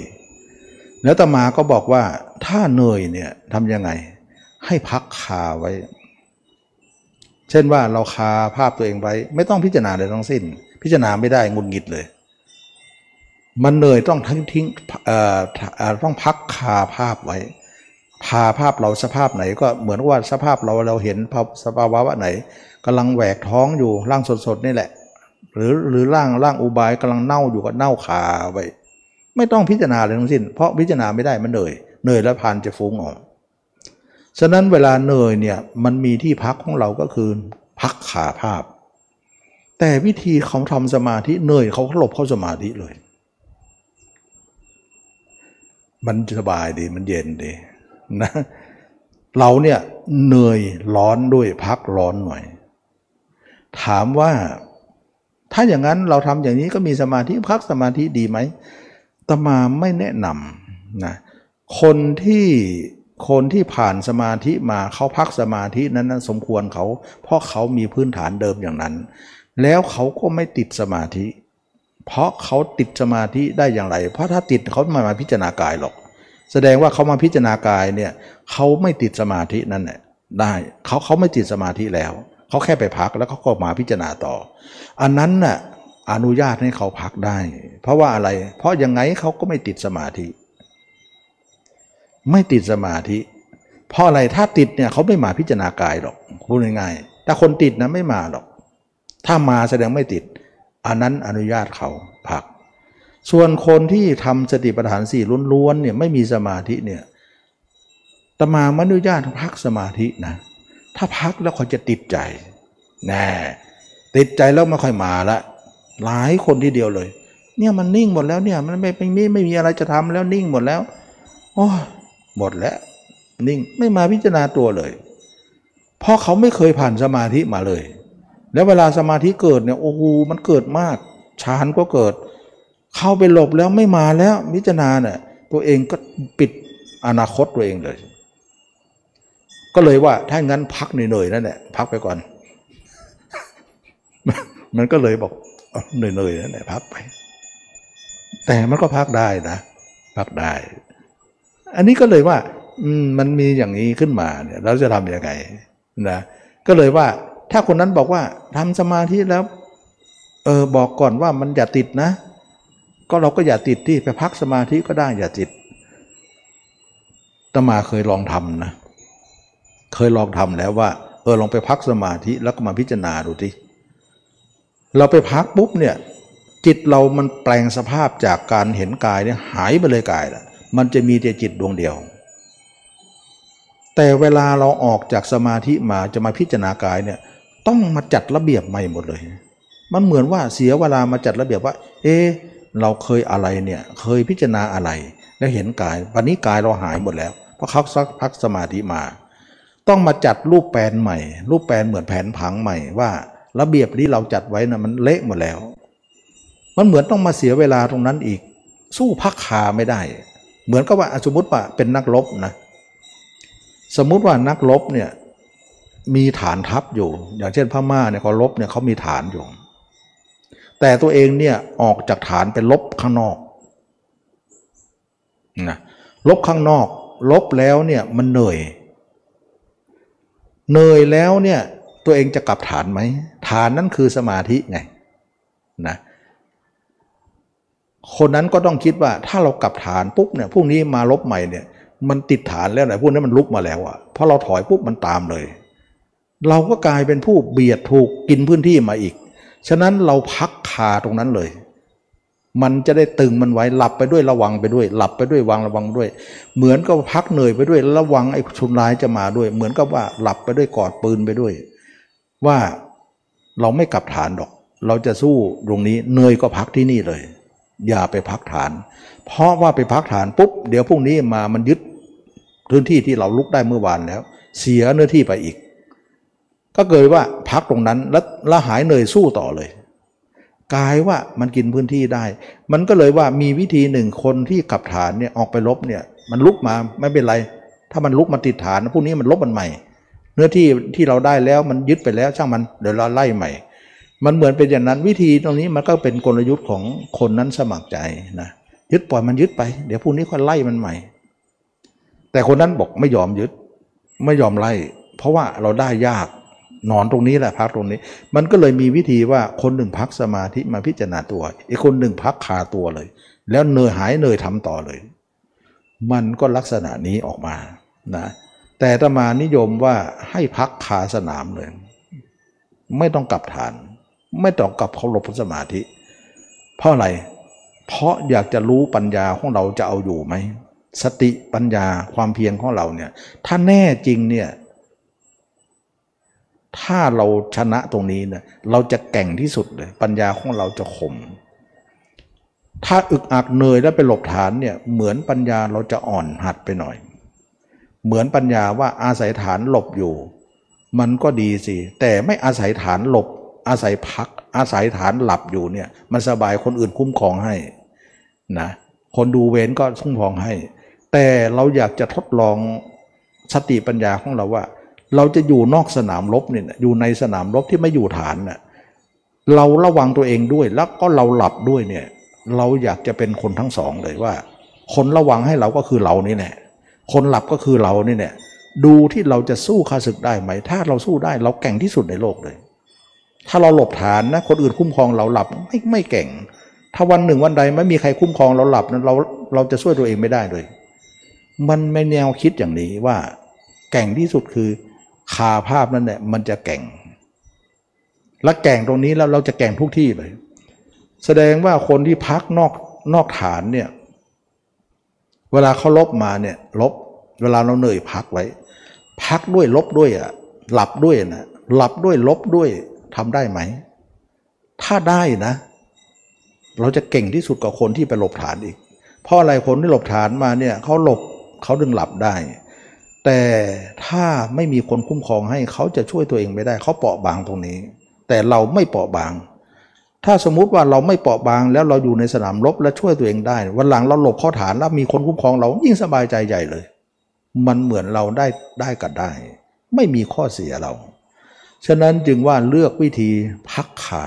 แล้วตมาก็บอกว่าถ้าเหนื่อยเนี่ยทำยังไง ให้พักคาไว้ เช่นว่าเราคาภาพตัวเองไว้ ไม่ต้องพิจารณาเลยทั้งสิ้น พิจารณาไม่ได้งุนงิดเลย มันเลยต้องทิ้งทิ้งต้องพักคาภาพไว้พาภาพเราสภาพไหน ก็เหมือนว่าสภาพเราเราเห็นสภาวะไหนกำลังแหวกท้องอยู่ร่างสดๆนี่แหละ หรือหรือร่างร่างอุบายกำลังเน่าอยู่ก็เน่าคาไว้ไม่ต้องพิจารณาเลยทั้งสิ้น เพราะพิจารณาไม่ได้มันเหนื่อยเหนื่อยแล้วพานจะฟุ้งออก ฉะนั้นเวลาเหนื่อยเนี่ยมันมีที่พักของเราก็คือพักขาภาพ แต่วิธีเขาทำสมาธิเหนื่อยเขาหลบเข้าสมาธิเลย มันสบายดีมันเย็นดีนะเราเนี่ยเหนื่อยร้อนด้วยพักร้อนหน่อย ถามว่าถ้าอย่างนั้นเราทำอย่างนี้ก็มีสมาธิพักสมาธิดีไหมตมาไม่แนะนำนะคนที่ คนที่ผ่านสมาธิมาเขาพักสมาธินั้นนสมควรเขา เพราะเขามีพื้นฐานเดิมอย่างนั้น แล้วเขาก็ไม่ติดสมาธิ เพราะเขาติดสมาธิได้อย่างไร เพราะถ้าติดเขาไม่มาพิจารณากายหรอก แสดงว่าเขามาพิจารณากายเนี่ยเขาไม่ติดสมาธินั่นแหละได้เขาเขาไม่ติดสมาธิแล้ว เขาแค่ไปพักแล้วเขาก็มาพิจารณาต่อ อันนั้นน่ะอนุญาตให้เขาพักได้ เพราะว่าอะไร เพราะยังไงเขาก็ไม่ติดสมาธิ ไม่ติดสมาธิ เพราะอะไรถ้าติดเนี่ยเขาไม่มาพิจารณากายหรอกพูดง่ายๆถ้าคนติดนะไม่มาหรอก ถ้ามาแสดงไม่ติด อันนั้นอนุญาตเขาพัก ส่วนคนที่ทำสติปัฏฐานสี่ล้วนๆเนี่ยไม่มีสมาธิเนี่ยตมาไม่อนุญาตพักสมาธินะ ถ้าพักแล้วเขาจะติดใจแน่ติดใจแล้วไม่ค่อยมาละหลายคนทีเดียวเลย เนี่ยมันนิ่งหมดแล้วเนี่ยมันไม่ไม่ไม่มีอะไรจะทำแล้วนิ่งหมดแล้วโอ้ หมดแล้ว นิ่งไม่มาพิจารณาตัวเลย เพราะเขาไม่เคยผ่านสมาธิมาเลย แล้วเวลาสมาธิเกิดเนี่ยโอ้โหมันเกิดมากฌานก็เกิด เข้าไปหลบแล้วไม่มาแล้วมิจารณาเนี่ยตัวเองก็ปิดอนาคตตัวเองเลย ก็เลยว่าถ้างั้นพักเหนื่อยๆนั่นแหละพักไปก่อน มันก็เลยบอกเหนื่อยๆนั่นแหละพักไป แต่มันก็พักได้นะ พักได้ อันนี้ก็เลยว่า อืมมันมีอย่างนี้ขึ้นมาเนี่ยเราจะทำยังไงนะก็เลยว่า ถ้าคนนั้นบอกว่าทำสมาธิแล้ว เออบอกก่อนว่ามันอย่าติดนะ ก็เราก็อย่าติดที่ไปพักสมาธิก็ได้อย่าติดตมาเคยลองทำนะ เคยลองทำแล้วว่า เออลองไปพักสมาธิแล้วก็มาพิจารณาดูที่เราไปพักปุ๊บเนี่ย จิตเรามันแปลงสภาพจากการเห็นกายเนี่ยหายไปเลยกายละ มันจะมีแต่จิตดวงเดียว แต่เวลาเราออกจากสมาธิมาจะมาพิจารณากายเนี่ยต้องมาจัดระเบียบใหม่หมดเลย มันเหมือนว่าเสียเวลามาจัดระเบียบว่า เอเราเคยอะไรเนี่ยเคยพิจารณาอะไร แล้วเห็นกาย วันนี้กายเราหายหมดแล้ว เพราะเขาสักพักสมาธิมา ต้องมาจัดรูปแปลนใหม่ รูปแปลนเหมือนแผนผังใหม่ว่า ระเบียบที่เราจัดไว้นะ่ะมันเละหมดแล้ว มันเหมือนต้องมาเสียเวลาตรงนั้นอีก สู้พักคาไม่ได้ เหมือนกับว่าสมมติว่าเป็นนักรบนะสมมุติว่านักรบเนี่ยมีฐานทัพอยู่ อย่างเช่นพม่าเนี่ยเขาลบเนี่ยเขามีฐานอยู่ แต่ตัวเองเนี่ยออกจากฐานไปลบข้างนอกนะลบข้างนอก ลบแล้วเนี่ยมันเหนื่อยเหนื่อยแล้วเนี่ยตัวเองจะกลับฐานไหมฐานนั่นคือสมาธิไงนะ คนนั้นก็ต้องคิดว่าถ้าเรากลับฐานปุ๊บเนี่ยพรุ่งนี้มาลบใหม่เนี่ย มันติดฐานแล้วไหนพวกนั้นมันลุกมาแล้วอะพอเราถอยปุ๊บมันตามเลย เราก็กลายเป็นผู้เบียดถูกกินพื้นที่มาอีก ฉะนั้นเราพักคาตรงนั้นเลย มันจะได้ตึงมันไว้หลับไปด้วยระวังไปด้วย หลับไปด้วยวางระวังด้วย เหมือนกับพักเหนื่อยไปด้วยระวังไอ้ชุนร้ายจะมาด้วย เหมือนกับว่าหลับไปด้วยกอดปืนไปด้วย ว่าเราไม่กลับฐานดอก เราจะสู้ตรงนี้เหนื่อยก็พักที่นี่เลย อย่าไปพักฐาน เพราะว่าไปพักฐานปุ๊บเดี๋ยวพรุ่งนี้มามันยึดพื้นที่ที่เราลุกได้เมื่อวานแล้ว เสียเนื้อที่ไปอีก ก็เกิดว่าพักตรงนั้นแล้วละหายเหนื่อยสู้ต่อเลยกลายว่ามันกินพื้นที่ได้ มันก็เลยว่ามีวิธีหนึ่งคนที่กับฐานเนี่ยออกไปลบเนี่ยมันลุกมาไม่เป็นไร ถ้ามันลุกมาติดฐานพวกนี้มันลบมันใหม่ เนื้อที่ที่เราได้แล้วมันยึดไปแล้วช่างมันเดี๋ยวเราไล่ใหม่ มันเหมือนเป็นอย่างนั้นวิธีตรงนี้มันก็เป็นกลยุทธ์ของคนนั้นสมัครใจนะยึดปล่อยมันยึดไป เดี๋ยวพรุ่งนี้ค่อยไล่มันใหม่ แต่คนนั้นบอกไม่ยอมยึด ไม่ยอมไล่ เพราะว่าเราได้ยากนอนตรงนี้แหละพักตรงนี้ มันก็เลยมีวิธีว่าคนหนึ่งพักสมาธิมาพิจารณาตัวอีกคนหนึ่งพักคาตัวเลย แล้วเนยหายเนยทำต่อเลย มันก็ลักษณะนี้ออกมานะแต่ตมานิยมว่าให้พักคาสนามเลย ไม่ต้องกลับฐาน ไม่ต้องกลับเขาหลบสมาธิ เพราะอะไร เพราะอยากจะรู้ปัญญาของเราจะเอาอยู่ไหม สติปัญญาความเพียรของเราเนี่ย ถ้าแน่จริงเนี่ย ถ้าเราชนะตรงนี้เนี่ยเราจะแก่งที่สุดเลย ปัญญาของเราจะคมถ้าอึกอักเนยแล้วไปหลบฐานเนี่ยเหมือนปัญญาเราจะอ่อนหัดไปหน่อย เหมือนปัญญาว่าอาศัยฐานหลบอยู่ มันก็ดีสิ แต่ไม่อาศัยฐานหลบ อาศัยพัก อาศัยฐานหลับอยู่เนี่ยมันสบายคนอื่นคุ้มครองให้นะคนดูเว้นก็คุ้มครองให้ แต่เราอยากจะทดลองสติปัญญาของเราว่า เราจะอยู่นอกสนามรบเนี่ยอยู่ในสนามรบที่ไม่อยู่ฐานเนี่ยเราระวังตัวเองด้วยแล้วก็เราหลับด้วยเนี่ยเราอยากจะเป็นคนทั้งสองเลยว่า คนระวังให้เราก็คือเรานี่แหละคนหลับก็คือเรานี่เนี่ยดูที่เราจะสู้ข้าศึกได้ไหม ถ้าเราสู้ได้เราแก่งที่สุดในโลกเลย ถ้าเราหลบฐานนะคนอื่นคุ้มครองเราหลับไม่ไม่เก่ง ถ้าวันหนึ่งวันใดไม่มีใครคุ้มครองเราหลับนั้นเราเราจะช่วยตัวเองไม่ได้เลย มันไม่แนวคิดอย่างนี้ว่าแก่งที่สุดคือคาภาพนั่นแหละมันจะแก่ง และแก่งตรงนี้แล้วเราจะแก่งทุกที่เลย แสดงว่าคนที่พักนอกนอกฐานเนี่ยเวลาเขาลบมาเนี่ยลบเวลาเราเหนื่อยพักไว้ พักด้วยลบด้วยอะหลับด้วยนะหลับด้วยลบด้วย ทำได้ไหม ถ้าได้นะ เราจะเก่งที่สุดกว่าคนที่ไปหลบฐานอีก เพราะอะไรคนที่หลบฐานมาเนี่ยเขาหลบเขาดึงหลับได้ แต่ถ้าไม่มีคนคุ้มครองให้เขาจะช่วยตัวเองไม่ได้เขาเปราะบางตรงนี้ แต่เราไม่เปราะบาง ถ้าสมมุติว่าเราไม่เปราะบางแล้วเราอยู่ในสนามรบและช่วยตัวเองได้ วันหลังเราหลบเข้าฐานแล้วมีคนคุ้มครองเรายิ่งสบายใจใหญ่เลย มันเหมือนเราได้ได้กันได้ ไม่มีข้อเสียเรา ฉะนั้นจึงว่าเลือกวิธีพักขา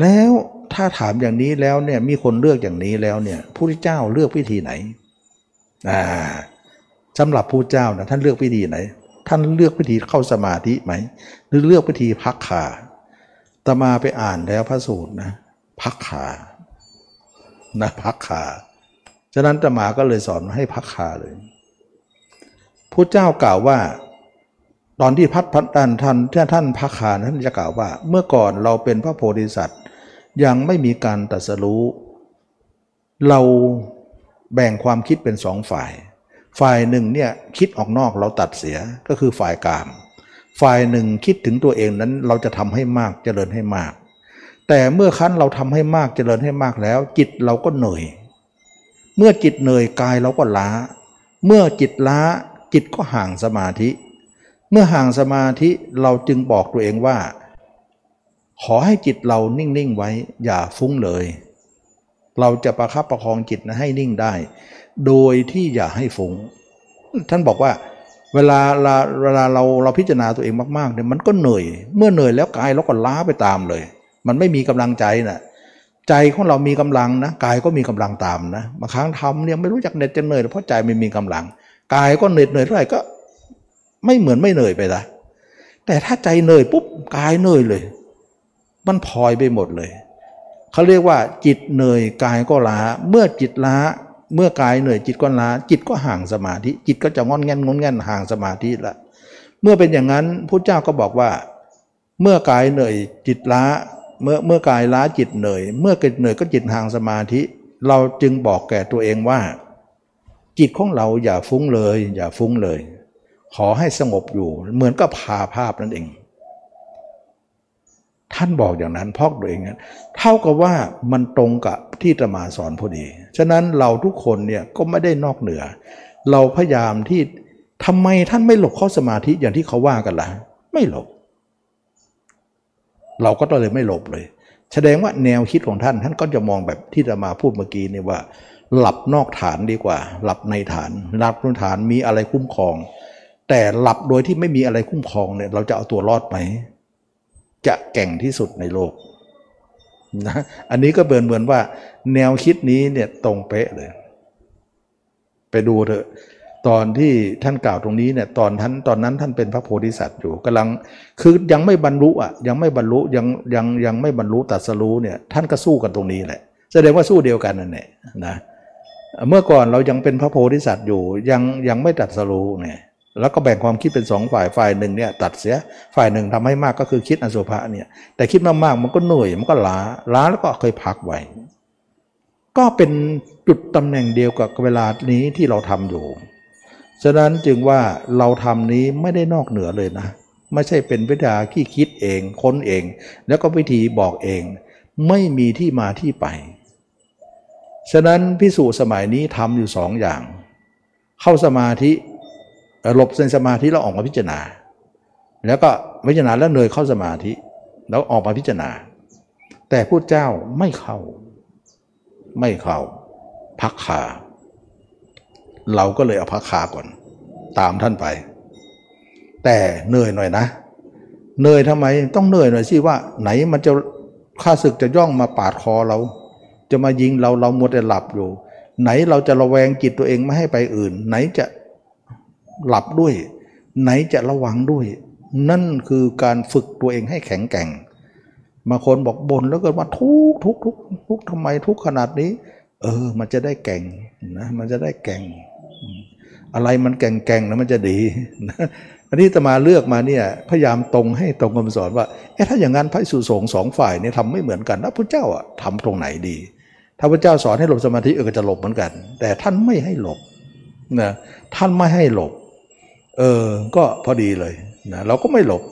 แล้วถ้าถามอย่างนี้แล้วเนี่ยมีคนเลือกอย่างนี้แล้วเนี่ยพระพุทธเจ้าเลือกวิธีไหนอ่าสำหรับผู้เจ้านะท่านเลือกวิธีไหน ท่านเลือกวิธีเข้าสมาธิไหม หรือเลือกวิธีพักขาตมาไปอ่านแล้วพระสูตรนะพักขานะพักขาฉะนั้นตมาก็เลยสอนให้พักขาเลยผู้เจ้ากล่าวว่า ตอนที่พัดพัดดันท่านท่านพักขาท่านจะกล่าวว่า เมื่อก่อนเราเป็นพระโพธิสัตว์ ยังไม่มีการตัดสรู้ เราแบ่งความคิดเป็นสองฝ่าย ฝ่ายหนึ่งเนี่ยคิดออกนอกเราตัดเสียก็คือฝ่ายกาม ฝ่ายหนึ่งคิดถึงตัวเองนั้นเราจะทำให้มากเจริญให้มาก แต่เมื่อคั้นเราทำให้มากเจริญให้มากแล้ว จิตเราก็เหนื่อย เมื่อจิตเหนื่อยกายเราก็ล้า เมื่อจิตล้าจิตก็ห่างสมาธิ เมื่อห่างสมาธิเราจึงบอกตัวเองว่า ขอให้จิตเรานิ่งๆไว้ อย่าฟุ้งเลย เราจะประคับประคองจิตนะให้นิ่งได้ โดยที่อย่าให้ฟุง้งท่านบอกว่าเวลาเวลาเราเราพิจารณาตัวเองมากๆเนี่ยมันก็เหนื่อย เมื่อเหนื่อยแล้วกายเราก็ล้าไปตามเลย มันไม่มีกำลังใจนะ่ะใจของเรามีกำลังนะกายก็มีกำลังตามนะบางครั้งทำเนี่ยไม่รู้จักเหน็ดจะเหนื่อยเพราะใจไม่มีกำลัง กายก็เหน็ดเหนื่อยเท่าไหร่ก็ ไม่เหมือนไม่เหนื่อยไปละแต่ถ้าใจเหนื่อยปุ๊บกายเหนื่อยเลย มันพลอยไปหมดเลยเขาเรียกว่า จิตเหนื่อยกายก็ล้า เมื่อจิตล้า เมื่อกายเหนื่อยจิตก็ล้า จิตก็ห่างสมาธิ จิตก็จะงอนแงนงอนแงนห่างสมาธิละเมื่อเป็นอย่างนั้นพระเจ้าก็บอกว่า เมื่อกายเหนื่อยจิตล้า เมื่อเมื่อกายล้าจิตเหนื่อย เมื่อกิดเหนื่อยก็จิตห่างสมาธิ เราจึงบอกแก่ตัวเองว่า จิตของเราอย่าฟุ้งเลย อย่าฟุ้งเลย ขอให้สงบอยู่ เหมือนกับพาภาพนั่นเอง ท่านบอกอย่างนั้นพอกตัวเองนั้นเท่ากับว่ามันตรงกับที่ตมาสอนพอดี ฉะนั้นเราทุกคนเนี่ยก็ไม่ได้นอกเหนือ เราพยายามที่ทำไมท่านไม่หลบเข้าสมาธิอย่างที่เขาว่ากันละ่ะ ไม่หลบ เราก็เลยไม่หลบเลย แสดงว่าแนวคิดของท่าน ท่านก็จะมองแบบที่จะมาพูดเมื่อกี้นี่ว่า หลับนอกฐานดีกว่า หลับในฐานหลับนฐานมีอะไรคุ้มครอง แต่หลับโดยที่ไม่มีอะไรคุ้มครองเนี่ยเราจะเอาตัวรอดไหม จะแก่งที่สุดในโลกนะอันนี้ก็เบินเหมือนว่า แนวคิดนี้เนี่ยตรงเป๊ะเลย ไปดูเถอะตอนที่ท่านกล่าวตรงนี้เนี่ยตอนท่านตอนนั้นท่านเป็นพระโพธิสัตว์อยู่กำลังคือยังไม่บรรลุอะยังไม่บรรลุยังยังยังไม่บรรลุตัดสรู้เนี่ยท่านก็สู้กันตรงนี้แหละแสดงว่าสู้เดียวกันนั่นแหละนะเมื่อก่อนเรายังเป็นพระโพธิสัตว์อยู่ยังยังไม่ตัดสรู้เนี่ย แล้วก็แบ่งความคิดเป็นสองฝ่ายฝ่ายหนึ่งเนี่ยตัดเสียฝ่ายหนึ่งทำให้มากก็คือคิดอสุภะเนี่ยแต่คิดมากๆมันก็เหนื่อยมันก็ล้าล้าแล้วก็เคยพักไว้ก็เป็นจุดตำแหน่งเดียวกับเวลานี้ที่เราทำอยู่ ฉะนั้นจึงว่าเราทำนี้ไม่ได้นอกเหนือเลยนะ ไม่ใช่เป็นวิธีที่คิดเองค้นเอง แล้วก็วิธีบอกเอง ไม่มีที่มาที่ไป ฉะนั้นพิสูจน์สมัยนี้ทำอยู่สองอย่าง เข้าสมาธิ หลบในสมาธิเราออกมาพิจารณา แล้วก็พิจารณาแล้วเนยเข้าสมาธิ แล้วออกมาพิจารณา แต่พูดเจ้าไม่เข้า ไม่เข้าพักขาเราก็เลยเอาพักขาก่อน ตามท่านไป แต่เหนื่อยหน่อยนะเหนื่อยทำไมต้องเหนื่อยหน่อยสิว่าไหนมันจะข้าศึกจะย่องมาปาดคอเรา จะมายิงเราเรามัวแต่หลับอยู่ ไหนเราจะระแวงจิตตัวเองไม่ให้ไปอื่น ไหนจะ หลับด้วย ไหนจะระวังด้วย นั่นคือการฝึกตัวเองให้แข็งแกร่งมางคนบอกบนแล้วก็มาทุกทุกทุกทุกทำไมทุกขนาดนี้ เออ มันจะได้แก่งนะมันจะได้แก่ง อะไรมันแก่งแก่งแล้วมันจะดีนะอันนี้ตมาเลือกมาเนี่ยพยายามตรงให้ตรงคำสอนว่าเอ๊ะถ้าอย่างนั้นพระสุสงสองฝ่ายเนี่ยทำไม่เหมือนกันแล้วพระเจ้าอะทำตรงไหนดี ถ้าพระเจ้าสอนให้หลบสมาธิเออก็จะหลบเหมือนกัน แต่ท่านไม่ให้หลบนะท่านไม่ให้หลบ เออ ก็พอดีเลยนะเราก็ไม่หลบ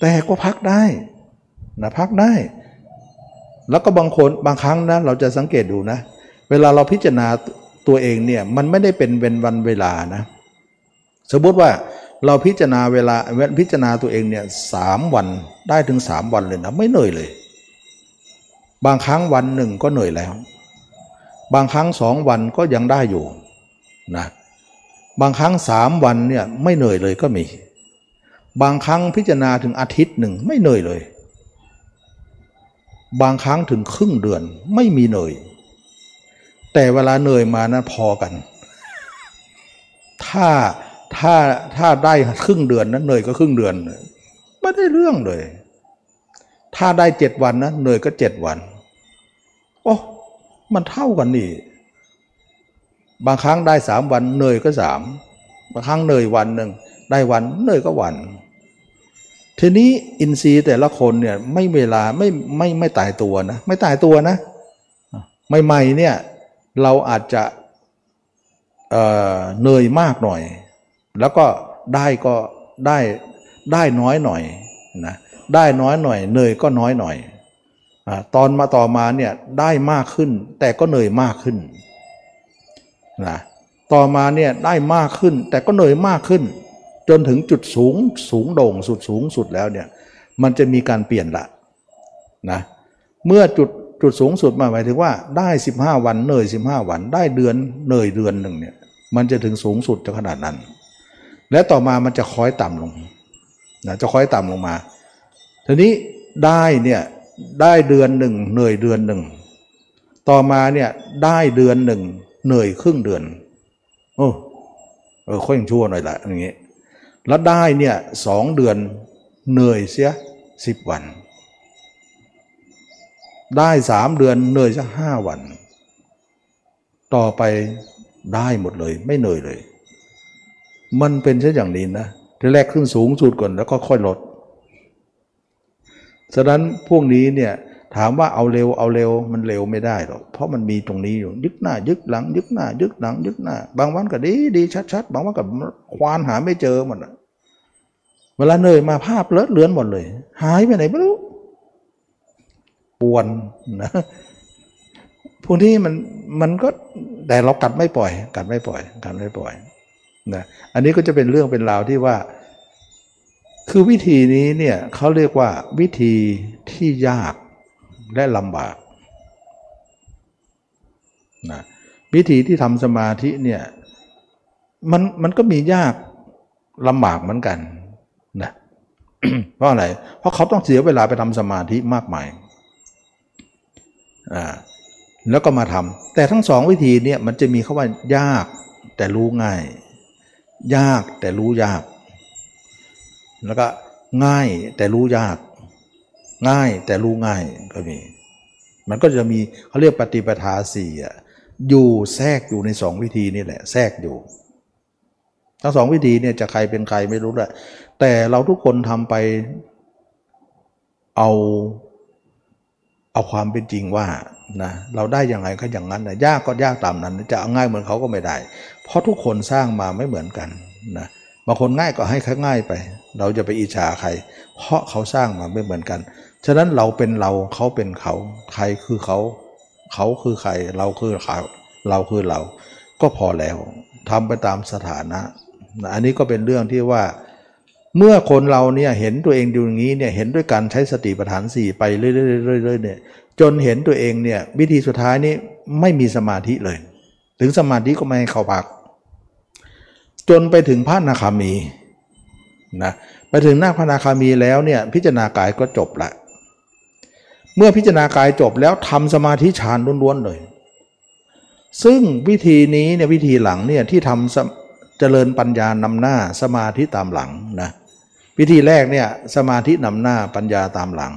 แต่ก็พักได้นะพักได้ แล้วก็บางคนบางครั้งนะเราจะสังเกตดูนะ เวลาเราพิจารณาตัวเองเนี่ยมันไม่ได้เป็นเวนวันเวลานะ สมมติว่าเราพิจารณาเวลาพิจารณาตัวเองเนี่ยสามวันได้ถึงสามวันเลยนะไม่เหนื่อยเลย บางครั้งวันหนึ่งก็เหนื่อยแล้ว บางครั้งสองวันก็ยังได้อยู่นะ บางครั้งสามวันเนี่ยไม่เหนื่อยเลยก็มี บางครั้งพิจารณาถึงอาทิตย์หนึ่งไม่เหนื่อยเลย บางครั้งถึงครึ่งเดือนไม่มีเหนื่อย แต่เวลาเหนื่อยมานะพอกัน ถ้าถ้าถ้าได้ครึ่งเดือนนะเหนื่อยก็ครึ่งเดือน ไม่ได้เรื่องเลย ถ้าได้เจ็ดวันนะเหนื่อยก็เจ็ดวันโอ้มันเท่ากันนี่ บางครั้งได้สามวันเหนื่อยก็สามบางครั้งเหนื่อยวันหนึ่งได้วันเหนื่อยก็วัน ทีนี้อินทรีย์แต่ละคนเนี่ยไม่เวลาไม่ไม่ไม่ตายตัวนะไม่ตายตัวนะใหม่ๆเนี่ยเราอาจจะเเหนื่อยมากหน่อย แล้วก็ได้ก็ได้ได้น้อยหน่อยนะได้น้อยหน่อยเหนื่อยก็น้อยหน่อยอตอนมาต่อมาเนี่ยได้มากขึ้นแต่ก็เหนื่อยมากขึ้น นะต่อมาเนี่ยได้มากขึ้น แต่ก็เหนื่อยมากขึ้น จนถึงจุดสูงสูงโด่งสุดสูงสุดแล้วเนี่ยมันจะมีการเปลี่ยนละนะเมื่อจุดจุดสูงสุดมาหมายถึงว่าได้ 15 วันเหนื่อย 15 วัน ได้เดือนเหนื่อยเดือนหนึ่งเนี่ยมันจะถึงสูงสุดจะขนาดนั้น และต่อมามันจะคอยต่ำลงนะจะคอยต่ำลงมา ทีนี้ได้เนี่ยได้เดือนหนึ่งเหนื่อยเดือนหนึ่ง ต่อมาเนี่ยได้เดือนหนึ่ง เหนื่อยครึ่งเดือนโอ้เออค่อยชั่วหน่อยละอย่างเงี้ยแล้วได้เนี่ยสองเดือนเหนื่อยเสียสิบวัน ได้สามเดือนเหนื่อยสักห้าวัน ต่อไปได้หมดเลยไม่เหนื่อยเลย มันเป็นเช่นอย่างนี้นะทีแรกขึ้นสูงสุดก่อนแล้วก็ค่อยลด ฉะนั้นพวกนี้เนี่ย ถามว่าเอาเร็วเอาเร็วมันเร็วไม่ได้หรอกเพราะมันมีตรงนี้อยู่ยึกหน้า ยึกหลัง ยึกหน้า ยึกหลัง ยึกหน้า บางวันก็ดีดีชัดๆบางวันก็ควานหาไม่เจอหมดเวลาเหนื่อยมาภาพเลอะเลือนหมดเลย หายไปไหนไม่รู้ปวนนะพวกนี้มันมันก็แต่เรากัดไม่ปล่อย กัดไม่ปล่อย กัดไม่ปล่อยนะอันนี้ก็จะเป็นเรื่องเป็นราวที่ว่า คือวิธีนี้เนี่ยเขาเรียกว่าวิธีที่ยาก และลำบากนะวิธีที่ทำสมาธิเนี่ยมันมันก็มียากลำบากเหมือนกันนะเพราะอะไร เพราะเขาต้องเสียเวลาไปทำสมาธิมากมายอ่าแล้วก็มาทำแต่ทั้งสองวิธีเนี่ยมันจะมีคาว่ายากแต่รู้ง่าย ยากแต่รู้ยาก แล้วก็ง่ายแต่รู้ยาก ง่ายแต่รู้ง่ายก็มี มันก็จะมีเขาเรียกปฏิปทาสี่อะอยู่แทรกอยู่ในสองวิธีนี่แหละ แทรกอยู่ ทั้งสองวิธีเนี่ยจะใครเป็นใครไม่รู้แหละแต่เราทุกคนทำไปเอาเอาความเป็นจริงว่านะเราได้อย่างไรก็อย่างนั้นนะยากก็ยากตามนั้น จะเอาง่ายเหมือนเขาก็ไม่ได้ เพราะทุกคนสร้างมาไม่เหมือนกันนะบางคนง่ายก็ให้เขาง่ายไป เราจะไปอิจฉาใคร เพราะเขาสร้างมาไม่เหมือนกัน ฉะนั้นเราเป็นเราเขาเป็นเขา ใครคือเขา เขาคือใคร เราคือเขาเราคือเรา ก็พอแล้วทำไปตามสถานะ อันนี้ก็เป็นเรื่องที่ว่า เมื่อคนเราเนี่ยเห็นตัวเองอยู่อย่างนี้เนี่ยเห็นด้วยการใช้สติปัฏฐานสี่ไปเรื่อยๆเนี่ยจนเห็นตัวเองเนี่ยวิธีสุดท้ายนี่ไม่มีสมาธิเลย ถึงสมาธิก็ไม่ให้เข้าพัก จนไปถึงพระนาคามีนะไปถึงหน้าพระนาคามีแล้วเนี่ยพิจารณากายก็จบละ เมื่อพิจารณากายจบแล้วทำสมาธิฌานล้วนๆเลย ซึ่งวิธีนี้เนี่ยวิธีหลังเนี่ยที่ทำเจริญปัญญานำหน้าสมาธิตามหลังนะวิธีแรกเนี่ยสมาธินำหน้าปัญญาตามหลัง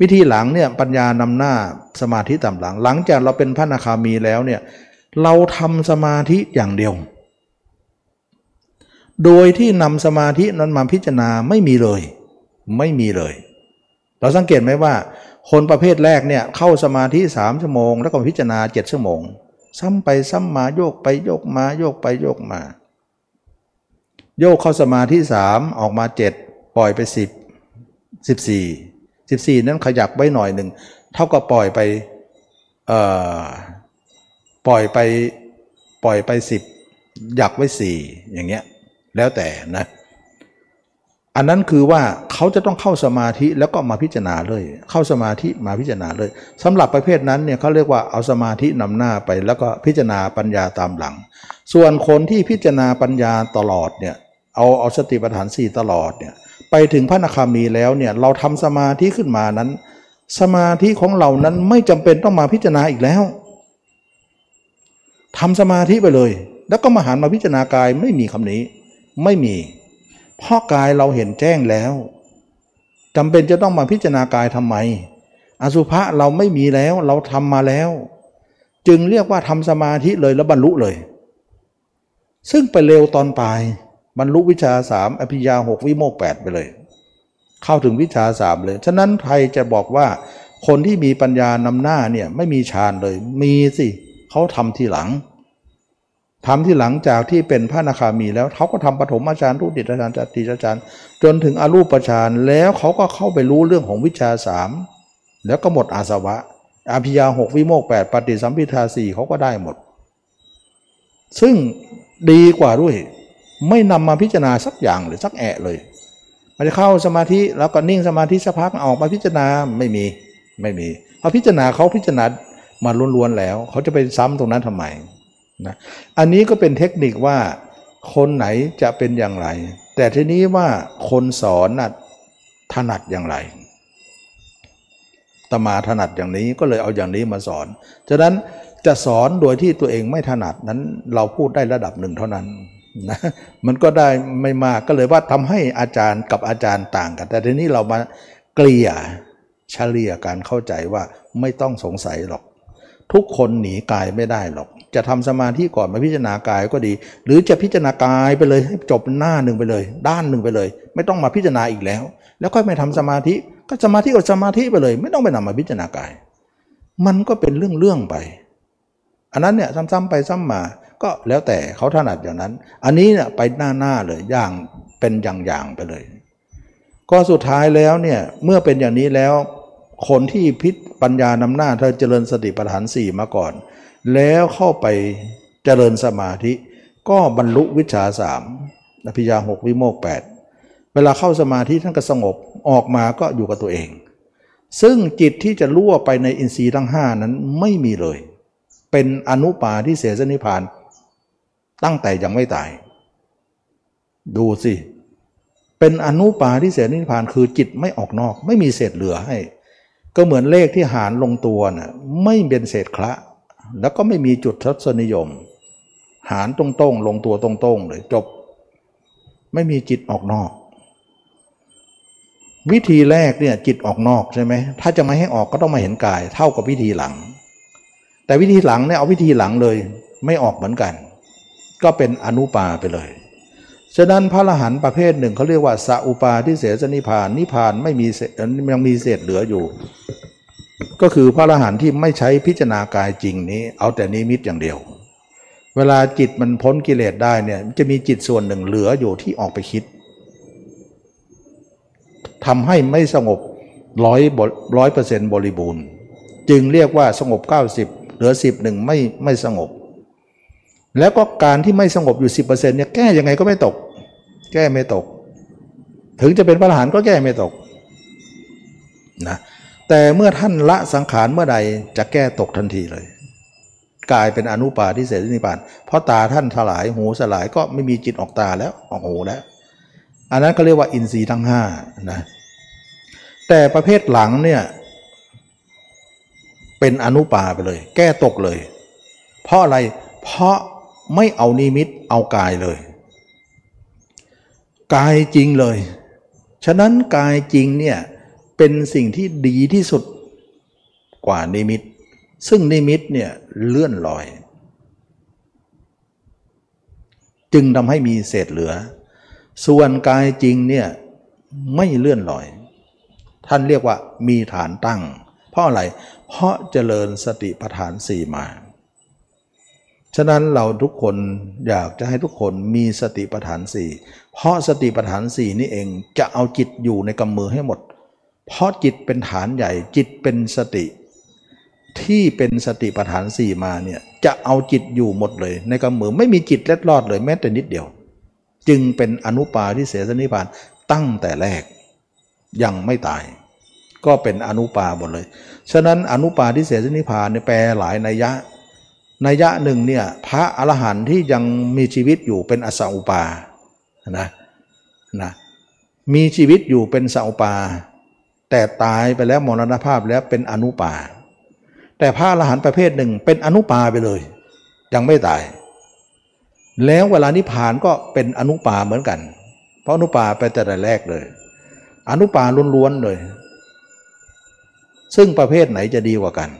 วิธีหลังเนี่ยปัญญานำหน้าสมาธิตามหลัง หลังจากเราเป็นพระนาคามีแล้วเนี่ยเราทำสมาธิอย่างเดียว โดยที่นำสมาธินั้นมาพิจารณาไม่มีเลย ไม่มีเลย เราสังเกตไหมว่า คนประเภทแรกเนี่ยเข้าสมาธิสามชั่วโมง แล้วก็พิจารณาเจ็ดชั่วโมง ซ้ำไปซ้ำมาโยกไปโยกมาโยกไปโยกมา โยกเข้าสมาธิสามออกมาเจ็ดปล่อยไปสิบสิบสี่สิบสี่นั้นขยับไว้หน่อยหนึ่งเท่ากับปล่อยไปเอ่อปล่อยไปปล่อยไปสิบหยักไว้สี่อย่างเงี้ยแล้วแต่นะ อันนั้นคือว่าเขาจะต้องเข้าสมาธิแล้วก็มาพิจารณาเลย เข้าสมาธิมาพิจารณาเลยสำหรับประเภทนั้นเนี่ยเขาเรียกว่าเอาสมาธินำหน้าไป แล้วก็พิจารณาปัญญาตามหลัง ส่วนคนที่พิจารณาปัญญาตลอดเนี่ยเอาเอาสติปัฏฐานสี่ตลอดเนี่ยไปถึงพระนาคามีแล้วเนี่ยเราทำสมาธิขึ้นมานั้น สมาธิของเรานั้นไม่จำเป็นต้องมาพิจารณาอีกแล้วทำสมาธิไปเลย แล้วก็มาหันมาพิจารณากายไม่มีคำนี้ไม่มี เพราะกายเราเห็นแจ้งแล้วจำเป็นจะต้องมาพิจารณากายทำไม อสุภะเราไม่มีแล้วเราทำมาแล้ว จึงเรียกว่าทำสมาธิเลยแล้วบรรลุเลย ซึ่งไปเร็วตอนปลายบรรลุวิชาสามอภิญาหกวิโมกแปดไปเลย เข้าถึงวิชาสามเลย ฉะนั้นใครจะบอกว่าคนที่มีปัญญานำหน้าเนี่ยไม่มีฌานเลย มีสิเขาทำทีหลัง ทำที่หลังจากที่เป็นพระนาคามีแล้วเขาก็ทำปฐมอาจารย์ทุติยอาจารย์จติอาจารย์ จนถึงอรูปฌานแล้วเขาก็เข้าไปรู้เรื่องของวิชาสามแล้วก็หมดอาสวะอภิยาหกวิโมกแปดปฏิสัมพิทาสี่เขาก็ได้หมด ซึ่งดีกว่าด้วย ไม่นำมาพิจารณาสักอย่างหรือสักแอะเลยมันจะเข้าสมาธิแล้วก็นิ่งสมาธิสักพักออกมาพิจารณาไม่มีไม่มีพอพิจารณาเขาพิจารณามาล้วนๆแล้ว เขาจะไปซ้ำตรงนั้นทำไม นะอันนี้ก็เป็นเทคนิคว่าคนไหนจะเป็นอย่างไร แต่ทีนี้ว่าคนสอนน่ะถนัดอย่างไรตมาถนัดอย่างนี้ก็เลยเอาอย่างนี้มาสอน ฉะนั้นจะสอนโดยที่ตัวเองไม่ถนัดนั้นเราพูดได้ระดับหนึ่งเท่านั้นนะมันก็ได้ไม่มากก็เลยว่าทำให้อาจารย์กับอาจารย์ต่างกัน แต่ทีนี้เรามาเกลี่ยเฉลี่ยการเข้าใจว่าไม่ต้องสงสัยหรอก ทุกคนหนีกายไม่ได้หรอก จะทำสมาธิก่อนมาพิจารณากายก็ดี หรือจะพิจารณากายไปเลยให้จบหน้าหนึ่งไปเลย ด้านหนึ่งไปเลย ไม่ต้องมาพิจารณาอีกแล้ว แล้วก็ไม่ทำสมาธิก็สมาธิก็สมาธิไปเลย ไม่ต้องไปนำมาพิจารณากาย มันก็เป็นเรื่องๆไป อันนั้นเนี่ยซ้ำๆไปซ้ำมา ก็แล้วแต่เขาถนัดอย่างนั้น อันนี้เนี่ยไปหน้าๆเลยอย่างเป็นอย่างๆไปเลย ก็สุดท้ายแล้วเนี่ยเมื่อเป็นอย่างนี้แล้วคนที่พิษปัญญานำหน้าเธอเจริญสติปัฏฐานสี่มาก่อน แล้วเข้าไปเจริญสมาธิ ก็บรรลุวิชาสามอภิญาหกวิโมกแปดเวลาเข้าสมาธิท่านก็สงบออกมาก็อยู่กับตัวเอง ซึ่งจิตที่จะล่วไปในอินทรีย์ทั้งห้านั้นไม่มีเลย เป็นอนุปาที่เสสนิพาน ตั้งแต่ยังไม่ตาย ดูสิ เป็นอนุปาที่เสสนิพานคือจิตไม่ออกนอก ไม่มีเศษเหลือให้ ก็เหมือนเลขที่หารลงตัวนะ่ะไม่เป็นเศษคละ แล้วก็ไม่มีจุดทัศนิยม หารตรงๆ ลงตัวตรงๆเลยจบ ไม่มีจิตออกนอก วิธีแรกเนี่ยจิตออกนอกใช่ไหมถ้าจะไม่ให้ออกก็ต้องมาเห็นกาย เท่ากับวิธีหลัง แต่วิธีหลังเนี่ยเอาวิธีหลังเลย ไม่ออกเหมือนกัน ก็เป็นอนุปาไปเลยฉะนั้นพระอรหันต์ประเภทหนึ่งเขาเรียกว่าสัอุปาที่เสสนิพานนิพานไม่มียังมีเศษเหลืออยู่ ก็คือพระอรหันต์ที่ไม่ใช้พิจารณากายจริงนี้ เอาแต่นิมิตอย่างเดียว เวลาจิตมันพ้นกิเลสได้เนี่ยจะมีจิตส่วนหนึ่งเหลืออยู่ที่ออกไปคิดทำให้ไม่สงบร้อยร้อยเปอร์เซ็นต์บริบูรณ์ จึงเรียกว่าสงบ 90 เหลือ 10หนึ่งไม่ไม่สงบ แล้วก็การที่ไม่สงบอยู่ 10%เนี่ยแก้ยังไงก็ไม่ตก แก้ไม่ตก ถึงจะเป็นพระอรหันต์ก็แก้ไม่ตกนะ แต่เมื่อท่านละสังขารเมื่อใดจะแก้ตกทันทีเลย กลายเป็นอนุปาทิเสสนิพาน เพราะตาท่านถลายหูสลายก็ไม่มีจิตออกตาแล้วออกหูแล้ว อันนั้นก็เรียกว่าอินทรีย์ทั้งห้านะแต่ประเภทหลังเนี่ยเป็นอนุปาไปเลย แก้ตกเลย เพราะอะไรเพราะไม่เอานิมิตเอากายเลย กายจริงเลย ฉะนั้นกายจริงเนี่ย เป็นสิ่งที่ดีที่สุดกว่านิมิต ซึ่งนิมิตเนี่ยเลื่อนลอย จึงทำให้มีเศษเหลือ ส่วนกายจริงเนี่ยไม่เลื่อนลอย ท่านเรียกว่ามีฐานตั้ง เพราะอะไร เพราะเจริญสติปัฏฐานสี่มา ฉะนั้นเราทุกคนอยากจะให้ทุกคนมีสติปัฏฐานสี่เพราะสติปัฏฐานสี่นี่เองจะเอาจิตอยู่ในกำมือให้หมด เพราะจิตเป็นฐานใหญ่ จิตเป็นสติ ที่เป็นสติปัฏฐานสี่มาเนี่ยจะเอาจิตอยู่หมดเลย ในกำมือไม่มีจิตเล็ดลอดเลยแม้แต่นิดเดียว จึงเป็นอนุปาที่เสสนิพานตั้งแต่แรกยังไม่ตาย ก็เป็นอนุปาหมดเลย ฉะนั้นอนุปาที่เสสนิพานเนี่ยแปลหลายนัยยะนัยยะหนึ่งเนี่ยพระอรหันต์ที่ยังมีชีวิตอยู่เป็นอสอุปานะนะมีชีวิตอยู่เป็นสอุปา แต่ตายไปแล้วมรณภาพแล้วเป็นอนุปา แต่พระอรหันต์ประเภทหนึ่งเป็นอนุปาไปเลย ยังไม่ตาย แล้วเวลานิพพานก็เป็นอนุปาเหมือนกัน เพราะอนุปาไปแต่แรกเลย อนุปาล้วนๆเลย ซึ่งประเภทไหนจะดีกว่ากัน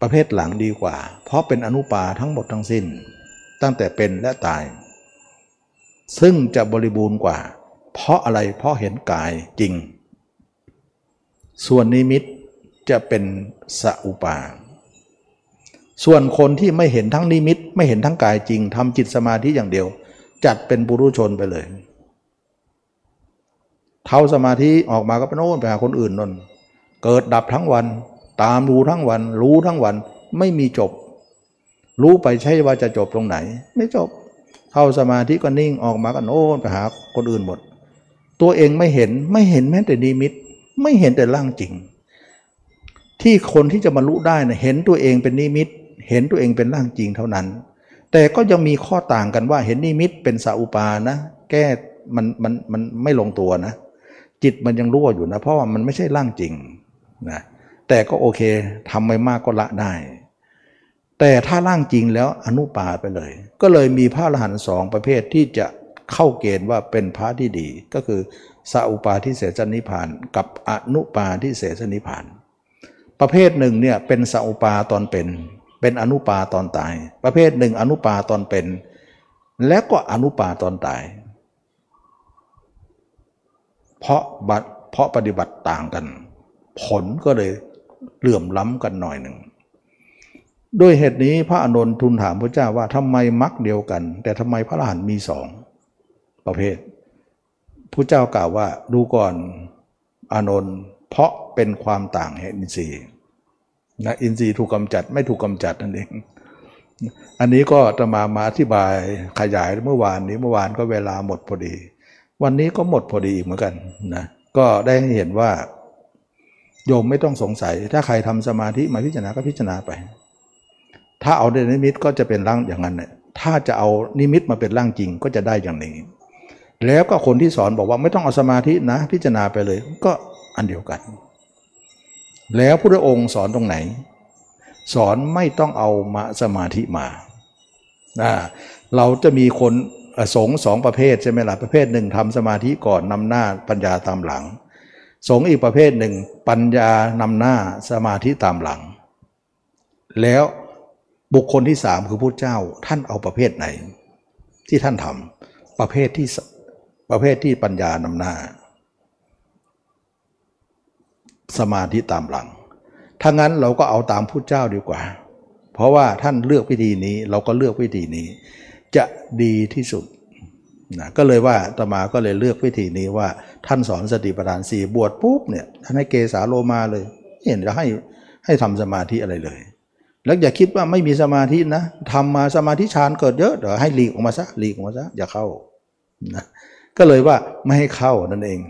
ประเภทหลังดีกว่า เพราะเป็นอนุปาทั้งหมดทั้งสิ้น ตั้งแต่เป็นและตาย ซึ่งจะบริบูรณ์กว่า เพราะอะไรเพราะเห็นกายจริง ส่วนนิมิตจะเป็นสัอุปา ส่วนคนที่ไม่เห็นทั้งนิมิต ไม่เห็นทั้งกายจริงทำจิตสมาธิอย่างเดียว จัดเป็นบุรุชนไปเลย เท่าสมาธิออกมาก็ไปโน่นไปหาคนอื่นนนเกิดดับทั้งวัน ตามรู้ทั้งวัน รู้ทั้งวันไม่มีจบ รู้ไปใช่ว่าจะจบตรงไหน ไม่จบ เข้าสมาธิก็นิ่งออกมาก็โน่นไปหาคนอื่นหมด ตัวเองไม่เห็นไม่เห็นแม้แต่นิมิต ไม่เห็นแต่ร่างจริง ที่คนที่จะบรรลุได้นะเห็นตัวเองเป็นนิมิต เห็นตัวเองเป็นร่างจริงเท่านั้น แต่ก็ยังมีข้อต่างกันว่าเห็นนิมิตเป็นสาอุปานะ แก้มันมันมันไม่ลงตัวนะ จิตมันยังรั่วอยู่นะ เพราะว่ามันไม่ใช่ร่างจริงนะแต่ก็โอเคทำไม่มากก็ละได้ แต่ถ้าร่างจริงแล้วอนุปาไปเลย ก็เลยมีพระอรหันต์สองประเภทที่จะเข้าเกณฑ์ว่าเป็นพระที่ดี ก็คือ สัอุปาทิเสสนิพาน กับอนุปาทิเสสนิพาน ประเภทหนึ่งเนี่ยเป็นสัอุปาตอนเป็น เป็นอนุปาตอนตาย ประเภทหนึ่งอนุปาตอนเป็น และก็อนุปาตอนตาย เพราะบัตเพราะปฏิบัติต่างกัน ผลก็เลยเหลื่อมล้ำกันหน่อยหนึ่งด้วยเหตุนี้พระอานนท์ทูลถามพระเจ้าว่าทำไมมรรคเดียวกัน แต่ทำไมพระอรหันต์มีสองประเภท พระเจ้ากล่าวว่าดูก่อนอานนท์เพราะเป็นความต่างแห่งอินทรีย์นะอินทรีย์ถูกกำจัดไม่ถูกกำจัดนั่นเอง อันนี้ก็จะมามาอธิบายขยายเมื่อวานนี้เมื่อวานก็เวลาหมดพอดี วันนี้ก็หมดพอดีอีกเหมือนกันนะก็ได้เห็นว่า โยมไม่ต้องสงสัย ถ้าใครทำสมาธิมาพิจารณาก็พิจารณาไป ถ้าเอาเดนิมิตก็จะเป็นร่างอย่างนั้นเนี่ยถ้าจะเอานิมิตมาเป็นร่างจริงก็จะได้อย่างนี้ แล้วก็คนที่สอนบอกว่าไม่ต้องเอาสมาธินะ พิจารณาไปเลยก็อันเดียวกัน แล้วพระองค์สอนตรงไหน สอนไม่ต้องเอามาสมาธิมา เราจะมีคนสงสองประเภทใช่ไหมล่ะประเภทหนึ่งทำสมาธิก่อนนำหน้าปัญญาตามหลัง สงอีกประเภทหนึ่งปัญญานำหน้าสมาธิตามหลัง แล้วบุคคลที่สามคือพระเจ้าท่านเอาประเภทไหน ที่ท่านทำประเภทที่ ประเภทที่ปัญญานำหน้า สมาธิตามหลัง ถ้างั้นเราก็เอาตามพุทธเจ้าดีกว่า เพราะว่าท่านเลือกวิธีนี้เราก็เลือกวิธีนี้ จะดีที่สุดนะก็เลยว่าตมาก็เลยเลือกวิธีนี้ว่าท่านสอนสติปัฏฐานสี่บวชปุ๊บเนี่ยท่านให้เกสาโลมาเลยไม่เห็นจะให้ให้ทำสมาธิอะไรเลย แล้วอย่าคิดว่าไม่มีสมาธินะทำมาสมาธิฌานเกิดเยอะเดี๋ยวให้หลีกออกมาซะหลีกออกมาซะอย่าเข้านะ ก็เลยว่าไม่ให้เข้านั่นเอง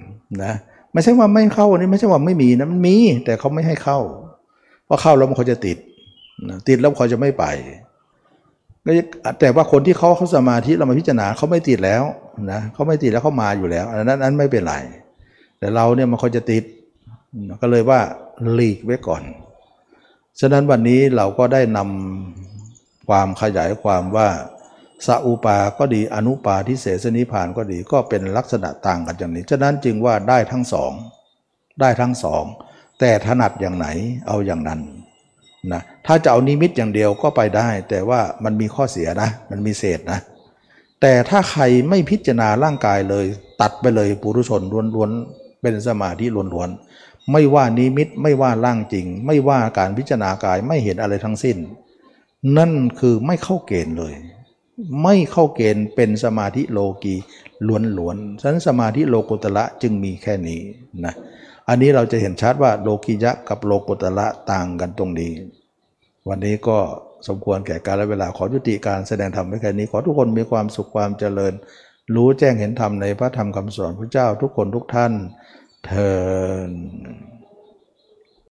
นะไม่ใช่ว่าไม่เข้านี่ไม่ใช่ว่าไม่มีนะมันมีแต่เขาไม่ให้เข้าเพราะเข้าแล้วมันเขาจะติดนะติดแล้วเขาจะไม่ไปแต่ว่าคนที่เขาเขาสมาธิเรามาพิจารณาเขาไม่ติดแล้วนะเขาไม่ติดแล้วเขามาอยู่แล้วอันนั้นนั้นไม่เป็นไรแต่เราเนี่ยมันเขาจะติดก็เลยว่าหลีกไว้ก่อน ฉะนั้นวันนี้เราก็ได้นำความขยายความว่า สัอุปาก็ดีอนุปาทิเสสนิพานก็ดีก็เป็นลักษณะต่างกันอย่างนี้ ฉะนั้นจึงว่าได้ทั้งสอง ได้ทั้งสอง แต่ถนัดอย่างไหนเอาอย่างนั้นนะถ้าจะเอานิมิตอย่างเดียวก็ไปได้ แต่ว่ามันมีข้อเสียนะ มันมีเศษนะ แต่ถ้าใครไม่พิจารณาร่างกายเลย ตัดไปเลยปุรุชนล้วนๆเป็นสมาธิล้วนๆไม่ว่านิมิตไม่ว่าร่างจริง ไม่ว่าการพิจารณากายไม่เห็นอะไรทั้งสิ้น นั่นคือไม่เข้าเกณฑ์เลย ไม่เข้าเกณฑ์เป็นสมาธิโลกีล้วนๆฉะนั้นสมาธิโลกุตละจึงมีแค่นี้นะอันนี้เราจะเห็นชัดว่าโลกิยะกับโลกุตละต่างกันตรงนี้ วันนี้ก็สมควรแก่การและเวลาขอยุติการแสดงธรรมไว้แค่นี้ ขอทุกคนมีความสุขความเจริญ รู้แจ้งเห็นธรรมในพระธรรมคำสอนพระเจ้าทุกคนทุกท่านเทอ